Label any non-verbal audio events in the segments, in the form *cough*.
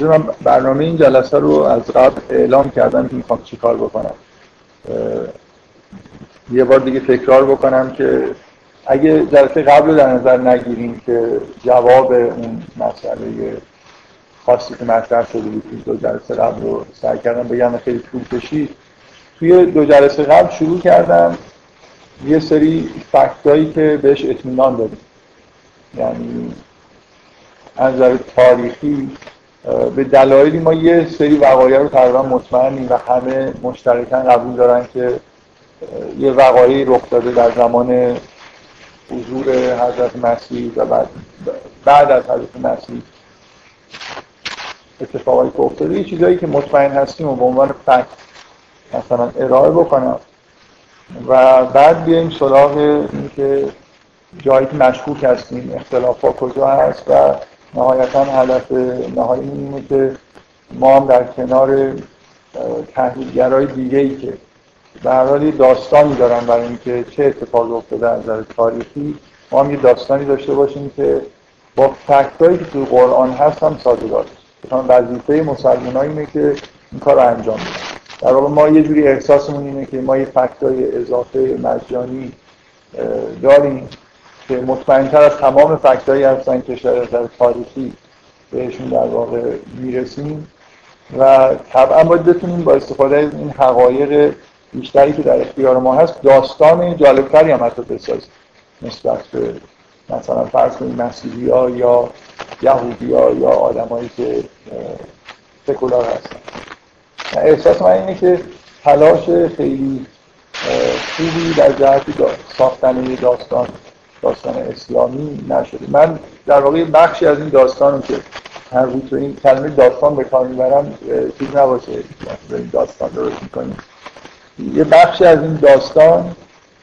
من برنامه این جلسه رو از قبل اعلام کردم که می‌خوام چی کار بکنم یه بار دیگه تکرار بکنم که اگه جلسه قبل رو در نظر نگیریم که جواب اون مسئله خاصی که مطرح شده بود دو جلسه قبل رو سعی کردم بگم خیلی طول کشید توی دو جلسه قبل شروع کردم یه سری فکتایی که بهش اطمینان داریم یعنی از نظر تاریخی به دلایلی ما یه سری وقایع رو تقریبا مطمئنیم و همه مشترکاً قبول دارن که یه وقایعی رخ داده در زمان حضور حضرت مسیح و بعد, بعد از حضرت مسیح. اتفاقایی که افتاده یه چیزایی که مطمئن هستیم و به عنوان فکت مثلا ارائه بکنم. و بعد بیایم سراغ اینکه جایی که مشکوک هستیم اختلاف ها کجا هست و نهایتا هدف نهایی اینه که ما هم در کنار تحلیلگرای دیگه ای که به هر حال داستانی دارن برای اینکه چه اتفاقی افتاده از نظر تاریخی ما هم یه داستانی داشته باشیم که با فکتایی که توی قرآن هست هم سازگار وظیفه مسلمان اینه که این کار رو انجام بدن. در واقع ما یه جوری احساسمون اینه که ما یه فکتای اضافه مجانی داریم. که مطمئنتر از تمام فکتایی هستن که شاید در تاریخی بهشون در واقع می‌رسیم و طبعا باید بتونیم با استفاده از این حقایق بیشتری که در اختیار ما هست داستان جالبتری هم حتی بسازیم. نسبت به مثلا فرض کنید مسیحی ها یا یهودی ها یا آدمایی که سکولار هستن. احساس من اینه که تلاش خیلی خوبی در جهت ساختن داستان. داستان اسلامی نشده. من در واقع بخشی از این داستان که هر روز این کلمه داستان به کار می‌برم چیز نباشه. این داستان درست می‌کنیم یه بخشی از این داستان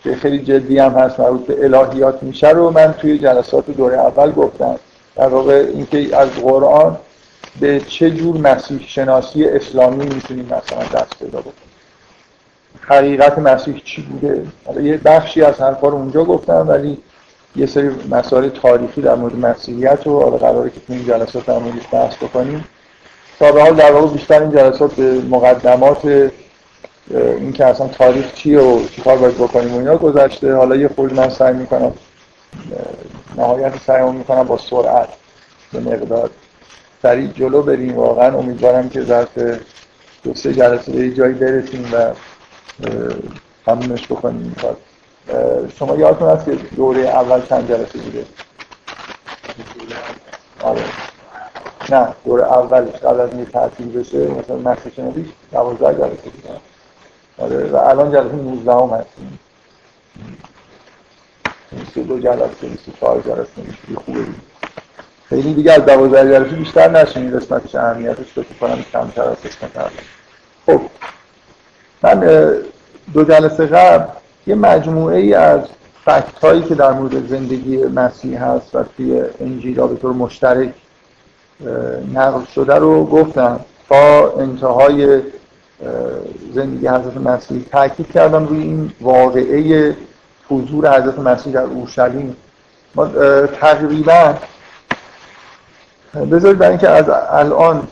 که خیلی جدی هم هست مربوط به الهیات میشه رو من توی جلسات دوره اول گفتم. در واقع اینکه از قرآن به چه جور مسیح شناسی اسلامی می‌تونیم مثلا دست پیدا بکنیم. حقیقت مسیح چی بوده؟ حالا یه بخشی از حرفا رو اونجا گفتم ولی یه سری مسائل تاریخی در مورد مسیحیت رو حالا قراره که این جلسات در موردش بحث بکنیم. تا به حال در واقع بیشتر این جلسات به مقدمات این که اصلا تاریخ چیه و چیکار باید بکنیم و اینا گذشته. حالا یه خورده من سعی می‌کنم نهایت سعی می‌کنم با سرعت به مقدار سریع جلو بریم. واقعا امیدوارم که ظرف دو سه جلسه به جایی برسیم و تمومش بکنیم. کار شما یادتون هست که دوره اول چند جلسه بوده؟ آره. نه دوره اولش قبل از اینکه تعطیل بشه مثلا نسل شنوی 12 جلسه بوده آره و الان جلسه 19 هم هستیم دو جلسه 24 جلسه میشه خوبه خیلی دیگه از 12 جلسه بیشتر نشین قسمتش اهمیتش فکر کنم کمتر از قسمت خب. من دو جلسه قبل یه مجموعه ای از فکت هایی که در مورد زندگی مسیح هست و توی انجیل به طور مشترک نقل شده رو گفتم. تا انتهای زندگی حضرت مسیح تاکید کردم روی این واقعه حضور حضرت مسیح در اورشلیم. ما تقریبا بذارید برای اینکه از الان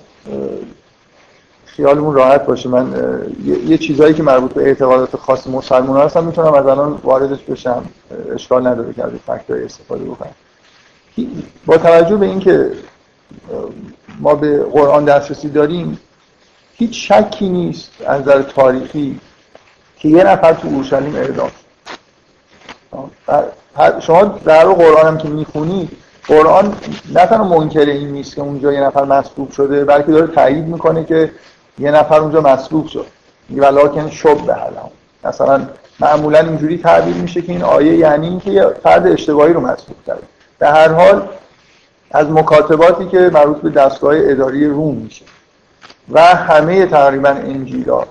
خیالمون راحت باشه. من یه چیزهایی که مربوط به اعتقادات خاص مسلمان هستم می‌تونم از الان واردش بشم. اشکال نداره که از فکتای استفاده بکنم. با توجه به اینکه ما به قرآن دسترسی داریم هیچ شکی نیست از نظر تاریخی که یه نفر تو اورشلیم اعدام شما در قرآن هم که می‌خونید قرآن نه تنها منکر این نیست که اونجا یه نفر مصلوب شده بلکه داره تایید می‌کنه که یه نفر اونجا مصلوب شد. ولیکن شب به حلم. مثلا معمولا اینجوری تعبیر میشه که این آیه یعنی اینکه یه فرد اشتباهی رو مصلوب کرده. به هر حال از مکاتباتی که مربوط به دستگاه اداری روم میشه. و همه تقریبا انجیلا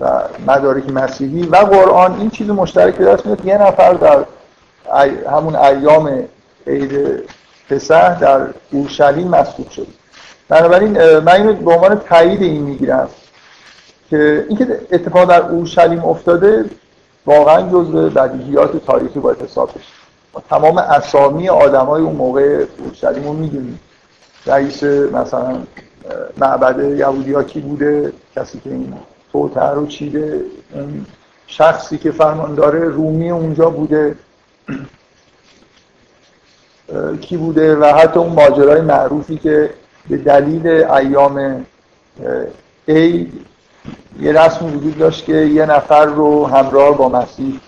و مدارک مسیحی و قرآن این چیز مشترک به دست میاد. یه نفر در همون ایام عید پسح در اورشلیم مصلوب شد بنابراین من اینو به عنوان تایید این می‌گیرم که اینکه اتفاق در اورشلیم افتاده واقعا جزء بدیهیات تاریخی باید حساب بشه. تمام اسامی آدمای اون موقع اورشلیم رو می‌دونیم. رئیس مثلا معبد یهودی کی بوده کسی که این توتر رو چیده اون شخصی که فرماندار رومی اونجا بوده کی بوده و حتی اون ماجرای معروفی که به دلیل ایام عید یه رسم وجود داشت که یه نفر رو همراه با مسیح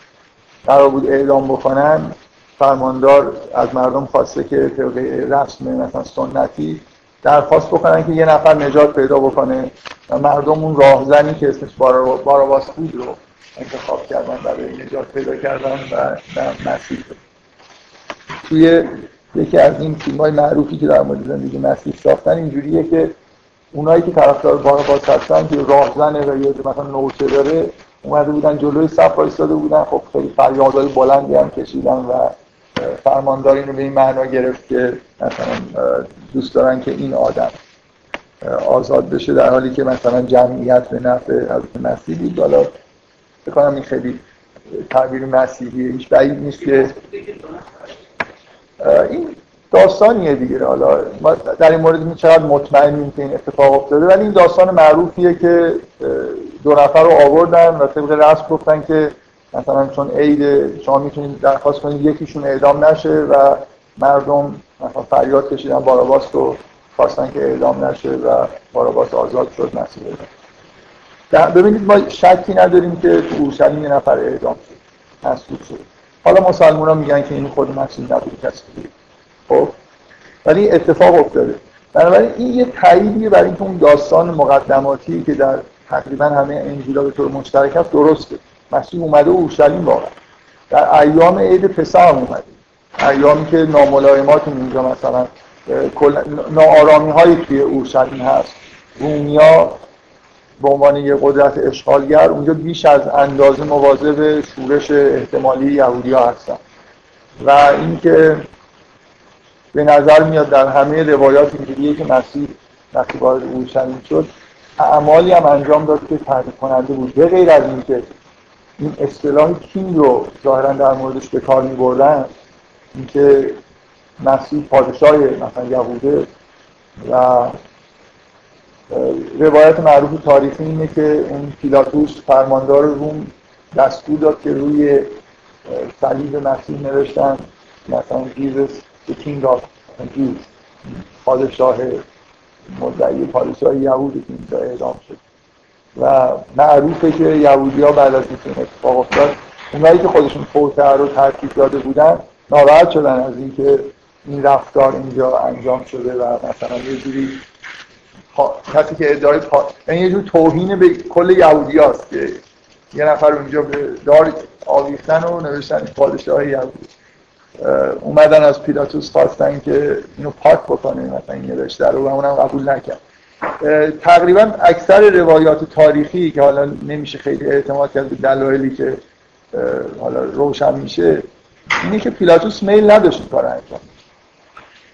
قرار بود اعدام بکنن. فرماندار از مردم خواسته که طبق رسم مثلا سنتی درخواست بکنن که یه نفر نجات پیدا بکنه و مردم اون راهزنی که اسمش باراباس بود رو انتخاب کردن برای نجات پیدا کردن و مسیح. توی یکی از این فیلم معروفی که در مورد زندگی مسیح ساختن اینجوریه که اونایی که طرفدار باراباس هستن که راهزنه و یا مثلا نوچه داره اومده بودن جلوی صف وایساده بودن. خب خیلی فریادهای بلندی هم کشیدن و فرماندار اینو به این معنا گرفت که مثلا دوست دارن که این آدم آزاد بشه در حالی که مثلا جمعیت به نفع حضرت مسیح بود. حالا بکنم این خیلی تعبیر مسیحیه هیچ بعید نیست که این داستانیه دیگه. حالا ما در این مورد چقدر مطمئنیم که این اتفاق افتاده ولی این داستان معروفیه که دو نفر رو آوردن و طبق رسم گفتن که مثلا چون عید شما می‌تونید درخواست کنید یکیشون اعدام نشه و مردم مثلا فریاد کشیدن باراباس رو خواستن که اعدام نشه و باراباس آزاد شد مسیح ببینید ما شکی نداریم که تو اورشلیم یه نفر اعدام شد شد. حالا مسلمان ها میگن که این خود مسیح نبود کسی خب؟ ولی اتفاق افتاده. بنابراین این یه تاییدیه برای اینکه اون داستان مقدماتی که در تقریبا همه انجیلا به طور مشترک هست درسته. مسیح اومده اورشلیم واقعا. در ایام عید هم اومده. ایامی که ناملایمات اینجا مثلا ناآرامی هایی توی اورشلیم هست. رومیا به عنوان یه قدرت اشغالگر اونجا بیش از اندازه مواظب شورش احتمالی یهودی ها هستن. و اینکه به نظر میاد در همه روایات اینجوریه که مسیح وقتی وارد اورشلیم شد اعمالی هم انجام داد که تحریک کننده بود. به غیر از اینکه این اصطلاح کینگ رو ظاهرا در موردش به کار می بردن اینکه مسیح پادشاه مثلا یهوده و روایت معروف تاریخی اینه که اون پیلاتوس فرماندار روم دستور داد که روی صلیب مسیح نوشتن مثلا جیزس the king of Jews پادشاه مدعی پادشاه یهود اینجا اعدام شد. و معروفه که یهودی ها بعد از این اتفاق افتاد اونایی که خودشون فوتر رو ترتیب داده بودن ناراحت شدن از اینکه این رفتار اینجا انجام شده و مثلا یه جوری کسی که ادعای پا... یعنی یه جور توهین به کل یهودی هست که یه نفر اونجا به دار آویختن و نوشتن پادشاه یهودی. اومدن از پیلاتوس خواستن که اینو پاک بکنه مثلا این نوشته رو و اونم قبول نکرد. تقریبا اکثر روایات تاریخی که حالا نمیشه خیلی اعتماد کرد به دلایلی که حالا روشن میشه اینه که پیلاتوس میل نداشت کار انجام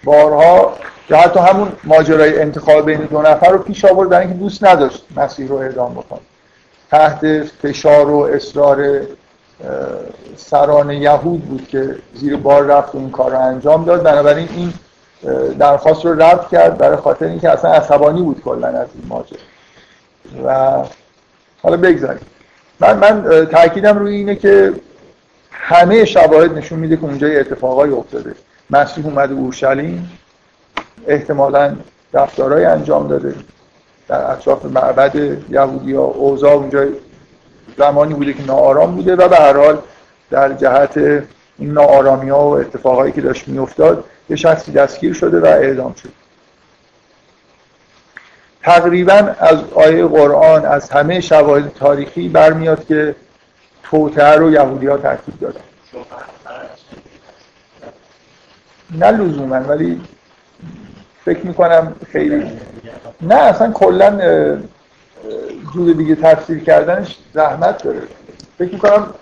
بارها یا حتی همون ماجرای انتخاب بین دو نفر رو پیش آورد برای اینکه دوست نداشت مسیح رو اعدام بکنه. تحت فشار و اصرار سران یهود بود که زیر بار رفت و این کار رو انجام داد. بنابراین این درخواست رو رد کرد برای خاطر اینکه اصلا عصبانی بود کلا از این ماجرا. و حالا بگذاریم. من من تاکیدم روی اینه که همه شواهد نشون میده که اونجا اتفاقایی افتاده. مسیح اومده اورشلیم احتمالا رفتارهای انجام داده. در اطراف معبد یهودی ها اوضاع اونجا زمانی بوده که ناآرام بوده و به هر حال در جهت این ناآرامی ها و اتفاقایی که داشت میافتاد یه شخصی دستگیر شده و اعدام شد. تقریبا از آیه قرآن از همه شواهد تاریخی برمیاد که توتر و یهودی ها ترتیب دادن. نه لزوما ولی فکر می‌کنم خیلی نه اصلا کلا جور دیگه تفسیر کردنش زحمت داره. فکر می‌کنم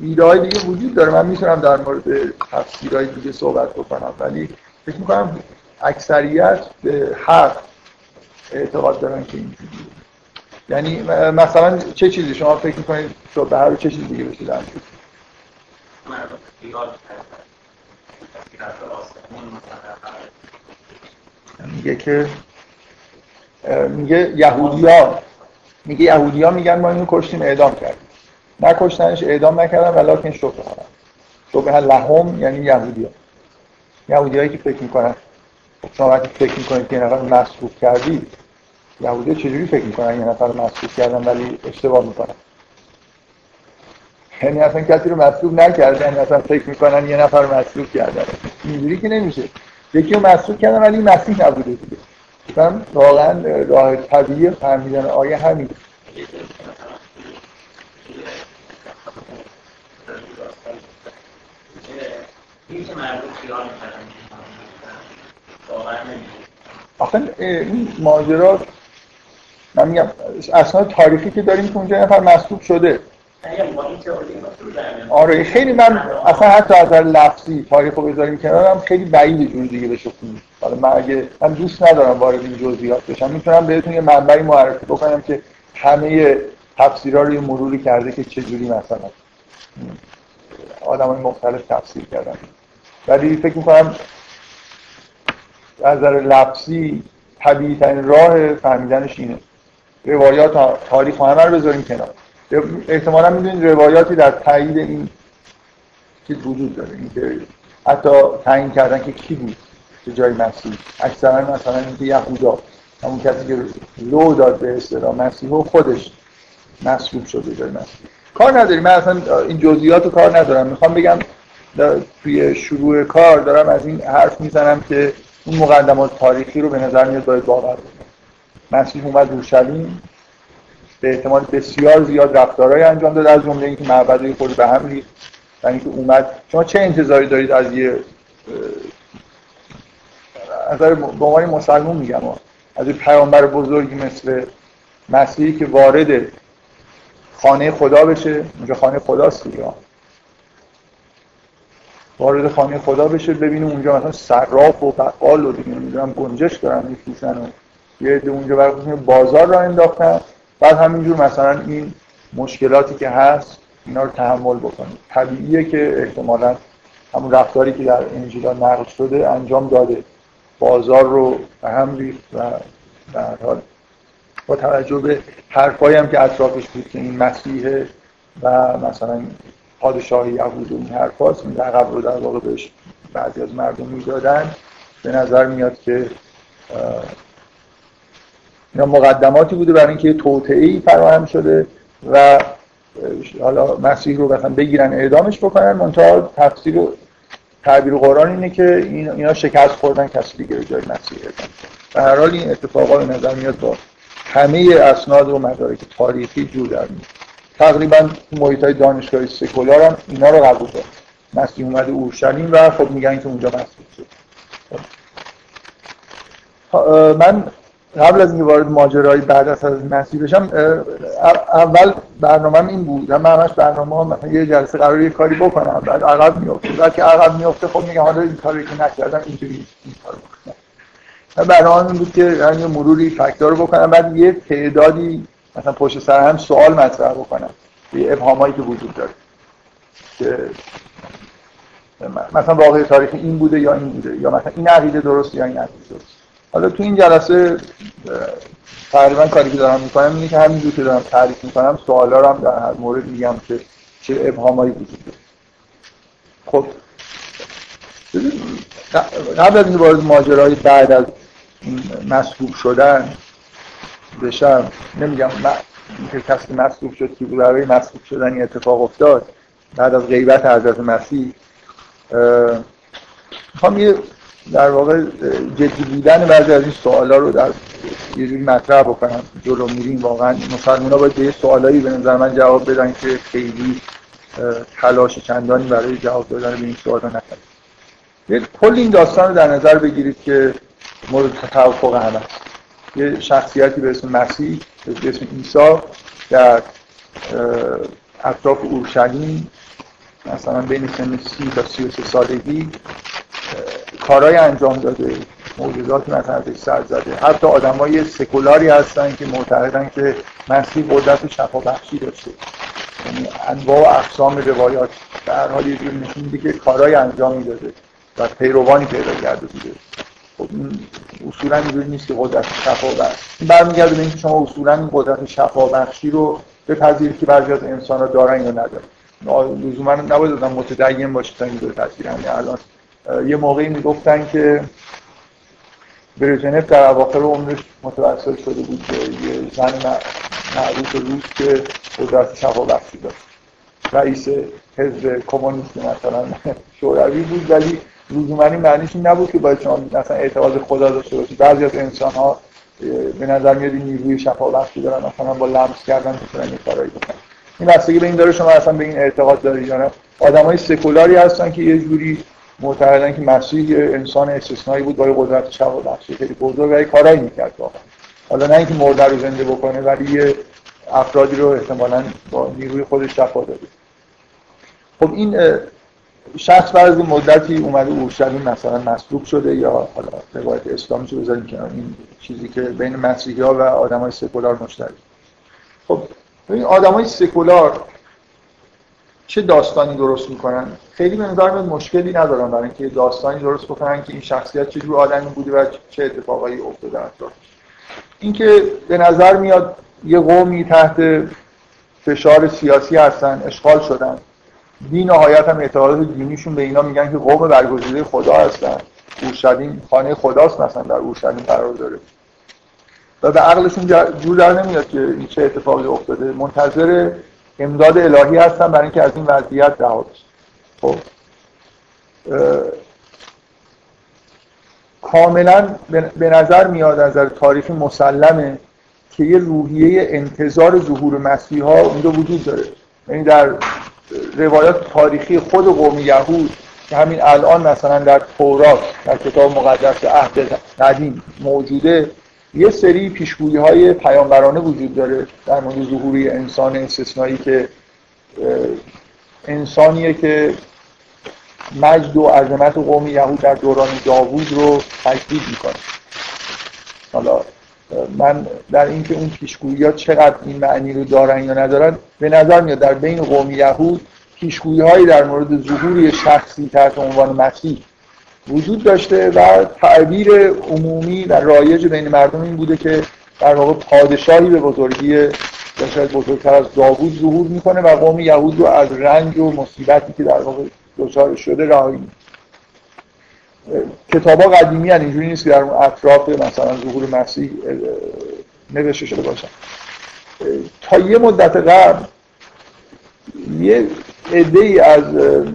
ایده های دیگه وجود داره. من می‌تونم در مورد تفسیرهای دیگه صحبت بکنم ولی فکر می‌کنم اکثریت به حق اعتقاد دارن که اینجوری یعنی مثلا چه چیزی؟ شما فکر می‌کنید به هر چه چیزی دیگه بشه میگه که میگه یهودیا میگه یهودیا میگن ما اینو کشتیم اعدام کردیم. نکشتنش اعدام نکردن ولیکن شبه هم. شبه لهم یعنی یهودیا یهودیایی که فکر می‌کنن شما وقتی فکر می‌کنید که یه نفر مسئول کردی یهودی چجوری فکر می‌کنن یه نفر مسئول کردن ولی اشتباه می‌کنن؟ یعنی اصلا کسی رو مسئول نکردن اصلا فکر می‌کنن یه نفر مسئول کردن. اینجوری که نمیشه. یکی رو مسئول کردن ولی مسیح نبوده دیگه. مثلا واقعا راه طبیعی فهمیدن آیه همین. آخه این ماجرا من میگم اصلا تاریخی که داریم که اونجا نفر مسئول شده. آره خیلی من اصلا حتی از لفظی تاریخ رو بذاریم کنارم خیلی بعید جور دیگه بشه خونی حالا من اگه من دوست ندارم وارد این جزئیات بشم. می‌تونم بهتون یه منبعی معرفی بکنم که همه تفسیرها رو یه مروری کرده که چجوری مثلا. آدم های مختلف تفسیر کردن. ولی فکر می‌کنم از نظر لفظی طبیعی ترین راه فهمیدنش اینه. روایات تاریخ همه رو بذاریم کنار. احتمالا می‌دونید روایاتی در تایید این چیز وجود داره. اینکه حتی تعیین کردن که کی بود که جای مسیح. اکثرا مثلا اینکه یهودا همون کسی که لو داد به اصطلاح مسیح و خودش مسئول شده جای مسیح. کار نداریم. من اصلا این جزئیات رو کار ندارم. می‌خوام بگم توی شروع کار دارم از این حرف می‌زنم که اون مقدمات تاریخی رو به نظر میاد باید باور مسیح اومد اورشلیم. به احتمال بسیار زیاد رفتارهای انجام داد از جمله اینکه معبد خود به هم ریخت و اینکه اومد. شما چه انتظاری دارید از یه از به عنوان مسلمون میگم از یه پیامبر بزرگی مثل مسیحی که وارد خانه خدا بشه اونجا خانه خداست دیگه. وارد خانه خدا بشه ببینه اونجا مثلا صراف و بقال و دیگه نمی‌دونم گنجش دارن میفروشن و یه عده اونجا برای بازار را انداختن. بعد همینجور مثلا این مشکلاتی که هست اینا رو تحمل بکنید طبیعیه که احتمالا همون رفتاری که در انجیلا نقل شده انجام داده. بازار رو به هم ریخت و در حال با توجه به حرفایی هم که اطرافش بود که این مسیحه و مثلا پادشاه یهود و این حرفاست این لقب رو در واقع بهش بعضی از مردم می‌دادن. به نظر میاد که اینا مقدماتی بوده برای اینکه توطئه ای فراهم شده و حالا مسیح رو مثلا بگیرن اعدامش بکنن منتها تفسیر و تعبیر قرآن اینه که اینا شکست خوردن کسی دیگه رو جای مسیح اعدام به هر حال این اتفاقا به نظر میاد با همه اسناد و مدارک تاریخی جور در میاد. تقریبا محیط های دانشگاهی سکولار هم اینا رو قبول دارن. مسیح اومده اورشلیم و خب میگن که اونجا مسیح شد. من قبل از اینکه وارد ماجرای بعد از مسیح بشم اول برنامه این بود. من همش برنامه مثلا یه جلسه قرار یه کاری بکنم بعد عقب میفته بعد که عقب میفته خب میگم حالا این کاری که نکردم اینجوری این کارو بکنم. برنامه این بود که یه مروری فکتور رو بکنم بعد یه تعدادی مثلا پشت سر هم سوال مطرح بکنم یه ابهامایی که وجود داره. که مثلا واقع تاریخ این بوده یا این بوده یا مثلا این عقیده درست یا این عقیده درست. حالا تو این جلسه تقریبا کاری که دارم می‌کنم اینه که همینجور که دارم تعریف می‌کنم سوالا رو هم در هر مورد میگم که چه ابهامایی وجود داره. خب قبل از این وارد ماجرای بعد از مسبوب شدن بشم نمیگم که کسی مسبوب شد که برای مسبوب شدن اتفاق افتاد بعد از غیبت حضرت مسیح می‌خوام یه در واقع جدی بودن بعضی از این سوالا رو در یه جوری مطرح بکنم. جلو میریم واقعا مسلمان ها باید به سوالایی به نظر من جواب بدن که خیلی تلاش چندانی برای جواب دادن به این سوالا نکنید کل این داستان رو در نظر بگیرید که مورد توافق همه است یه شخصیتی به اسم مسیح به اسم عیسی در اطراف اورشلیم مثلا بین سن سی تا سی و سالگی کارهای انجام داده موجودات مثلا ازش سر زده. حتی آدمای سکولاری هستن که معتقدن که مسیح قدرت شفا بخشی داشته. یعنی انواع و اقسام روایات. در حال یه نشون میده که کارهای انجام می‌داده و پیروانی پیدا کرده بوده. خب اصولا اینجوری نیست که قدرت شفا بخش برمیگرده به اینکه شما اصولا این قدرت شفا بخشی رو بپذیرید که بعضی از انسان ها دارن یا ندارن. لزوما نباید آدم متدین باشه تا این بپذیرن. یعنی الان یه موقعی می‌گفتن که برژنف در اواخر عمرش متوسل شده بود که یه زن معروف روس که قدرت شفا بخشی داشت. رئیس حزب کمونیست مثلا شوروی بود ولی لزوما معنیش این نبود که باید شما مثلا اعتقاد خدا داشته باشید. بعضی از انسان ها به نظر میاد این نیروی شفا بخشی دارن مثلا با لمس کردن می‌تونن این کارایی بکنن. این بستگی به این داره شما اصلا به این اعتقاد دارید یا نه؟ آدمای سکولاری هستن که یه جوری معتقدن که مسیح انسان استثنایی بود با قدرت شفا بخشی خیلی بزرگ و کارایی می‌کرد واقعا. حالا نه اینکه مرده رو زنده بکنه ولی یه افرادی رو احتمالاً با نیروی خودش شفا داده. خب این شخص بعد از مدتی اومده اورشلیم مثلا مصلوب شده یا حالا روایت اسلامی رو بذاریم کنار این چیزی که بین مسیحی و آدمای سکولار مشترک. خب این آدمای سکولار چه داستانی درست می‌کنن؟ خیلی به نظر میاد مشکلی ندارن برای اینکه داستانی درست بکنن که این شخصیت چه جور آدمی بوده و چه اتفاقایی افتاده اطراف اینکه به نظر میاد یه قومی تحت فشار سیاسی هستن اشغال شدن. بی نهایت هم اعتقادات دینیشون به اینا میگن که قوم برگزیده خدا هستن. اورشلیم خانه خداست مثلا در اورشلیم قرار داره. و به عقلشون جور در نمیاد که این چه اتفاقی افتاده. منتظر امداد الهی هستن برای اینکه از این وضعیت رها خب. کاملا به نظر میاد از نظر تاریخی مسلمه که یه روحیه انتظار ظهور مسیح ها اونجا وجود داره. یعنی در روایات تاریخی خود قوم یهود که همین الان مثلا در تورات در کتاب مقدس عهد قدیم موجوده. یه سری پیشگویی های پیامبرانه وجود داره در مورد ظهوری انسان استثنایی که انسانیه که مجد و عظمت قوم یهود در دوران داوود رو تجدید می‌کنه. حالا من در اینکه اون پیشگویی ها چقدر این معنی رو دارن یا ندارن به نظر میاد در بین قوم یهود پیشگویی هایی در مورد ظهور شخصی تحت عنوان مسیح وجود داشته و تعبیر عمومی و رایج بین مردم این بوده که در واقع پادشاهی به بزرگی شاید بزرگتر از داوود ظهور می‌کنه و قوم یهود رو از رنج و مصیبتی که در واقع دچار شده رهایی کتابا قدیمی هن اینجوری نیست که در اون اطراف مثلا ظهور مسیح نوشته شده باشن. تا یه مدت قبل یه عده ای از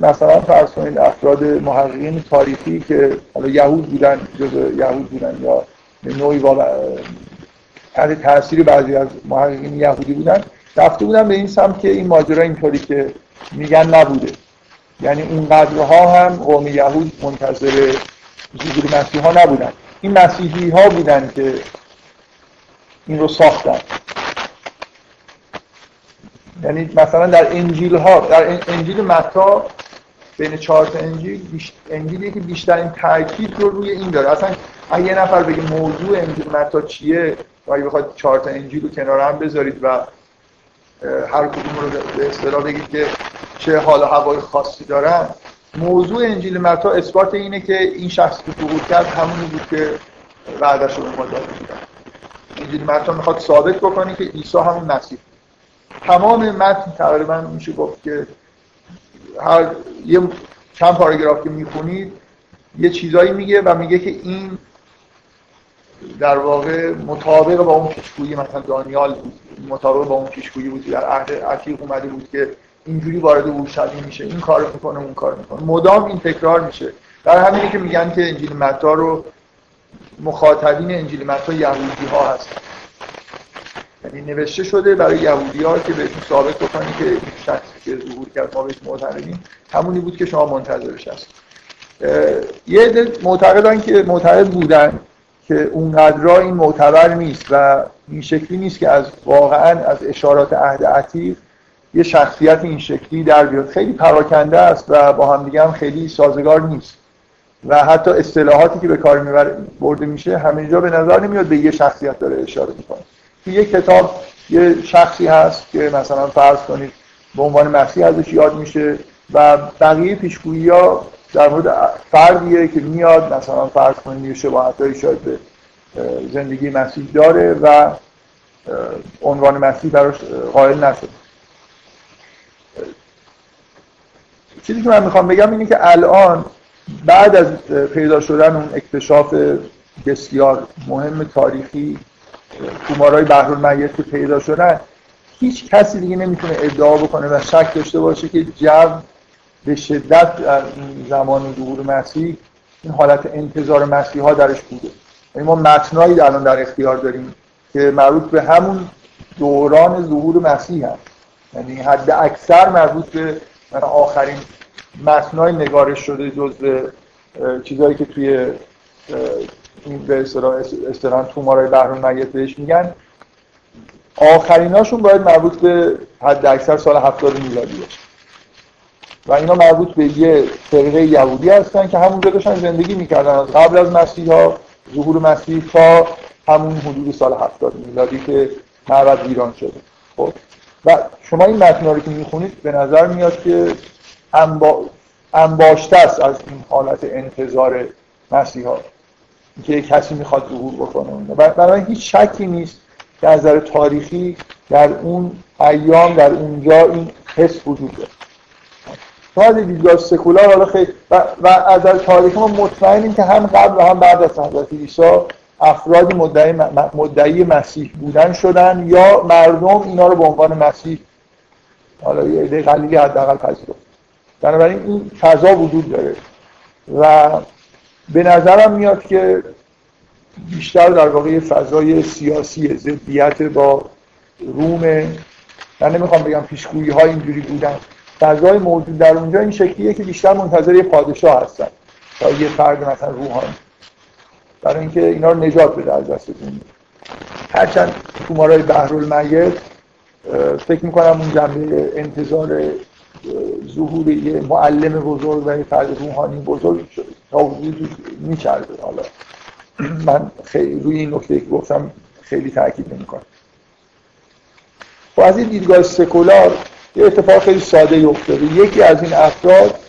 مثلا فرض کنید افراد محققین تاریخی که حالا یهود بودن جز یهود بودن یا نوعی تحت تاثیر بعضی از محققین یهودی بودن رفته بودن به این سمت که این ماجرا اینطوری که میگن نبوده. یعنی اون قدرها هم قوم یهود منتظر ظهور ها نبودن. این مسیحی ها بودن که این رو ساختن. یعنی مثلا در انجیل ها در انجیل متا بین چهار تا انجیل انجیلی که بیشترین تاکید رو روی این داره. اصلا اگه یه نفر بگه موضوع انجیل متا چیه و اگه بخواید چهار تا انجیل رو کنار هم بذارید و هر کدوم رو به اصطلاح بگید که چه حال و هوای خاصی دارن موضوع انجیل متا اثبات اینه که این شخص که ظهور کرد همونی بود که وعدش رو ما بودن انجیل متا می‌خواد ثابت بکنه که عیسی همون مسیح تمام متن تقریبا میشه گفت که هر یه چند پاراگراف که می‌خونید یه چیزایی میگه و میگه که این در واقع مطابق با اون پیشگویی مثلا دانیال بود مطابق با اون پیشگویی بود در عهد عتیق اومده بود که اینجوری وارد اورشلیم میشه این کار می‌کنه اون کار می‌کنه. مدام این تکرار میشه. در همینی که میگن که انجیل متا رو مخاطبین انجیل متا یهودی ها هستن. یعنی نوشته شده برای یهودی ها که بهشون ثابت بکنی که این شخصی که ظهور کرد ما بهش معتقدیم همونی بود که شما منتظرش هست یه عده معتقدن که معتقد بودن که اونقدر این معتبر نیست و این شکلی نیست که از واقعا از اشارات عهد عتیق یه شخصیت این شکلی در بیاد. خیلی پراکنده است و با هم دیگه هم خیلی سازگار نیست. و حتی اصطلاحاتی که به کار برده میشه همه جا به نظر نمیاد به یه شخصیت داره اشاره می‌کنه. تو یه کتاب یه شخصی هست که مثلا فرض کنید به عنوان مسیح ازش یاد میشه و بقیه پیشگویی ها در مورد فردیه که میاد مثلا فرض کنید یه شباهت شاید به زندگی مسیح داره و عنوان مسیح براش قائل نشد چیزی که من می‌خوام بگم اینه که الان بعد از پیدا شدن اون اکتشاف بسیار مهم تاریخی تومارای بحر که پیدا شدن هیچ کسی دیگه نمی‌تونه ادعا بکنه و شک داشته باشه که جو به شدت در زمان ظهور مسیح این حالت انتظار مسیح ها درش بوده. یعنی ما متنایی الان در اختیار داریم که مربوط به همون دوران ظهور مسیح هست. یعنی حد اکثر مربوط به آخرین متنای نگارش شده جز چیزهایی که توی این به اصطلاح تومارای بحر میت بهش میگن. آخریناشون باید مربوط به حد اکثر سال 70 میلادی باشه. و اینا مربوط به یه فرقه یهودی هستن که همونجا داشتن زندگی می‌کردن. قبل از مسیح ها ظهور مسیح تا همون حدود سال 70 میلادی که معبد ویران شده. خب؟ و شما این متن رو که می‌خونید به نظر میاد که انبا... انباشته است از این حالت انتظار مسیحا. که کسی می‌خواد ظهور بکنه برای هیچ شکی نیست که از نظر تاریخی در اون ایام در اونجا این حس وجود داره. شاید دیدگاه سکولار حالا خیلی و, و از تاریخ ما مطمئنیم که هم قبل و هم بعد از حضرت عیسی افرادی مدعی, مدعی مسیح بودن شدن یا مردم اینا رو به عنوان مسیح حالا یه عده قلیلی حداقل پذیرفت. بنابراین این فضا وجود داره. و به نظرم میاد که بیشتر در واقع فضای سیاسی ضدیت با روم من نمی‌خوام بگم پیشگویی ها اینجوری بودن. فضای موجود در اونجا این شکلیه که بیشتر منتظر یه پادشاه هستن. تا یه فرد مثلا روحانی. برای اینکه اینا رو نجات بده از دست دنیا هرچند تومارای بحرالمیت فکر می‌کنم اون جنبه انتظار ظهور یه معلم بزرگ و یه فرد روحانی بزرگ تا وجود می‌کرده حالا من خیلی روی این نکته که گفتم خیلی تاکید نمی‌کنم. و از این دیدگاه سکولار یه اتفاق خیلی ساده افتاده. یکی از این افراد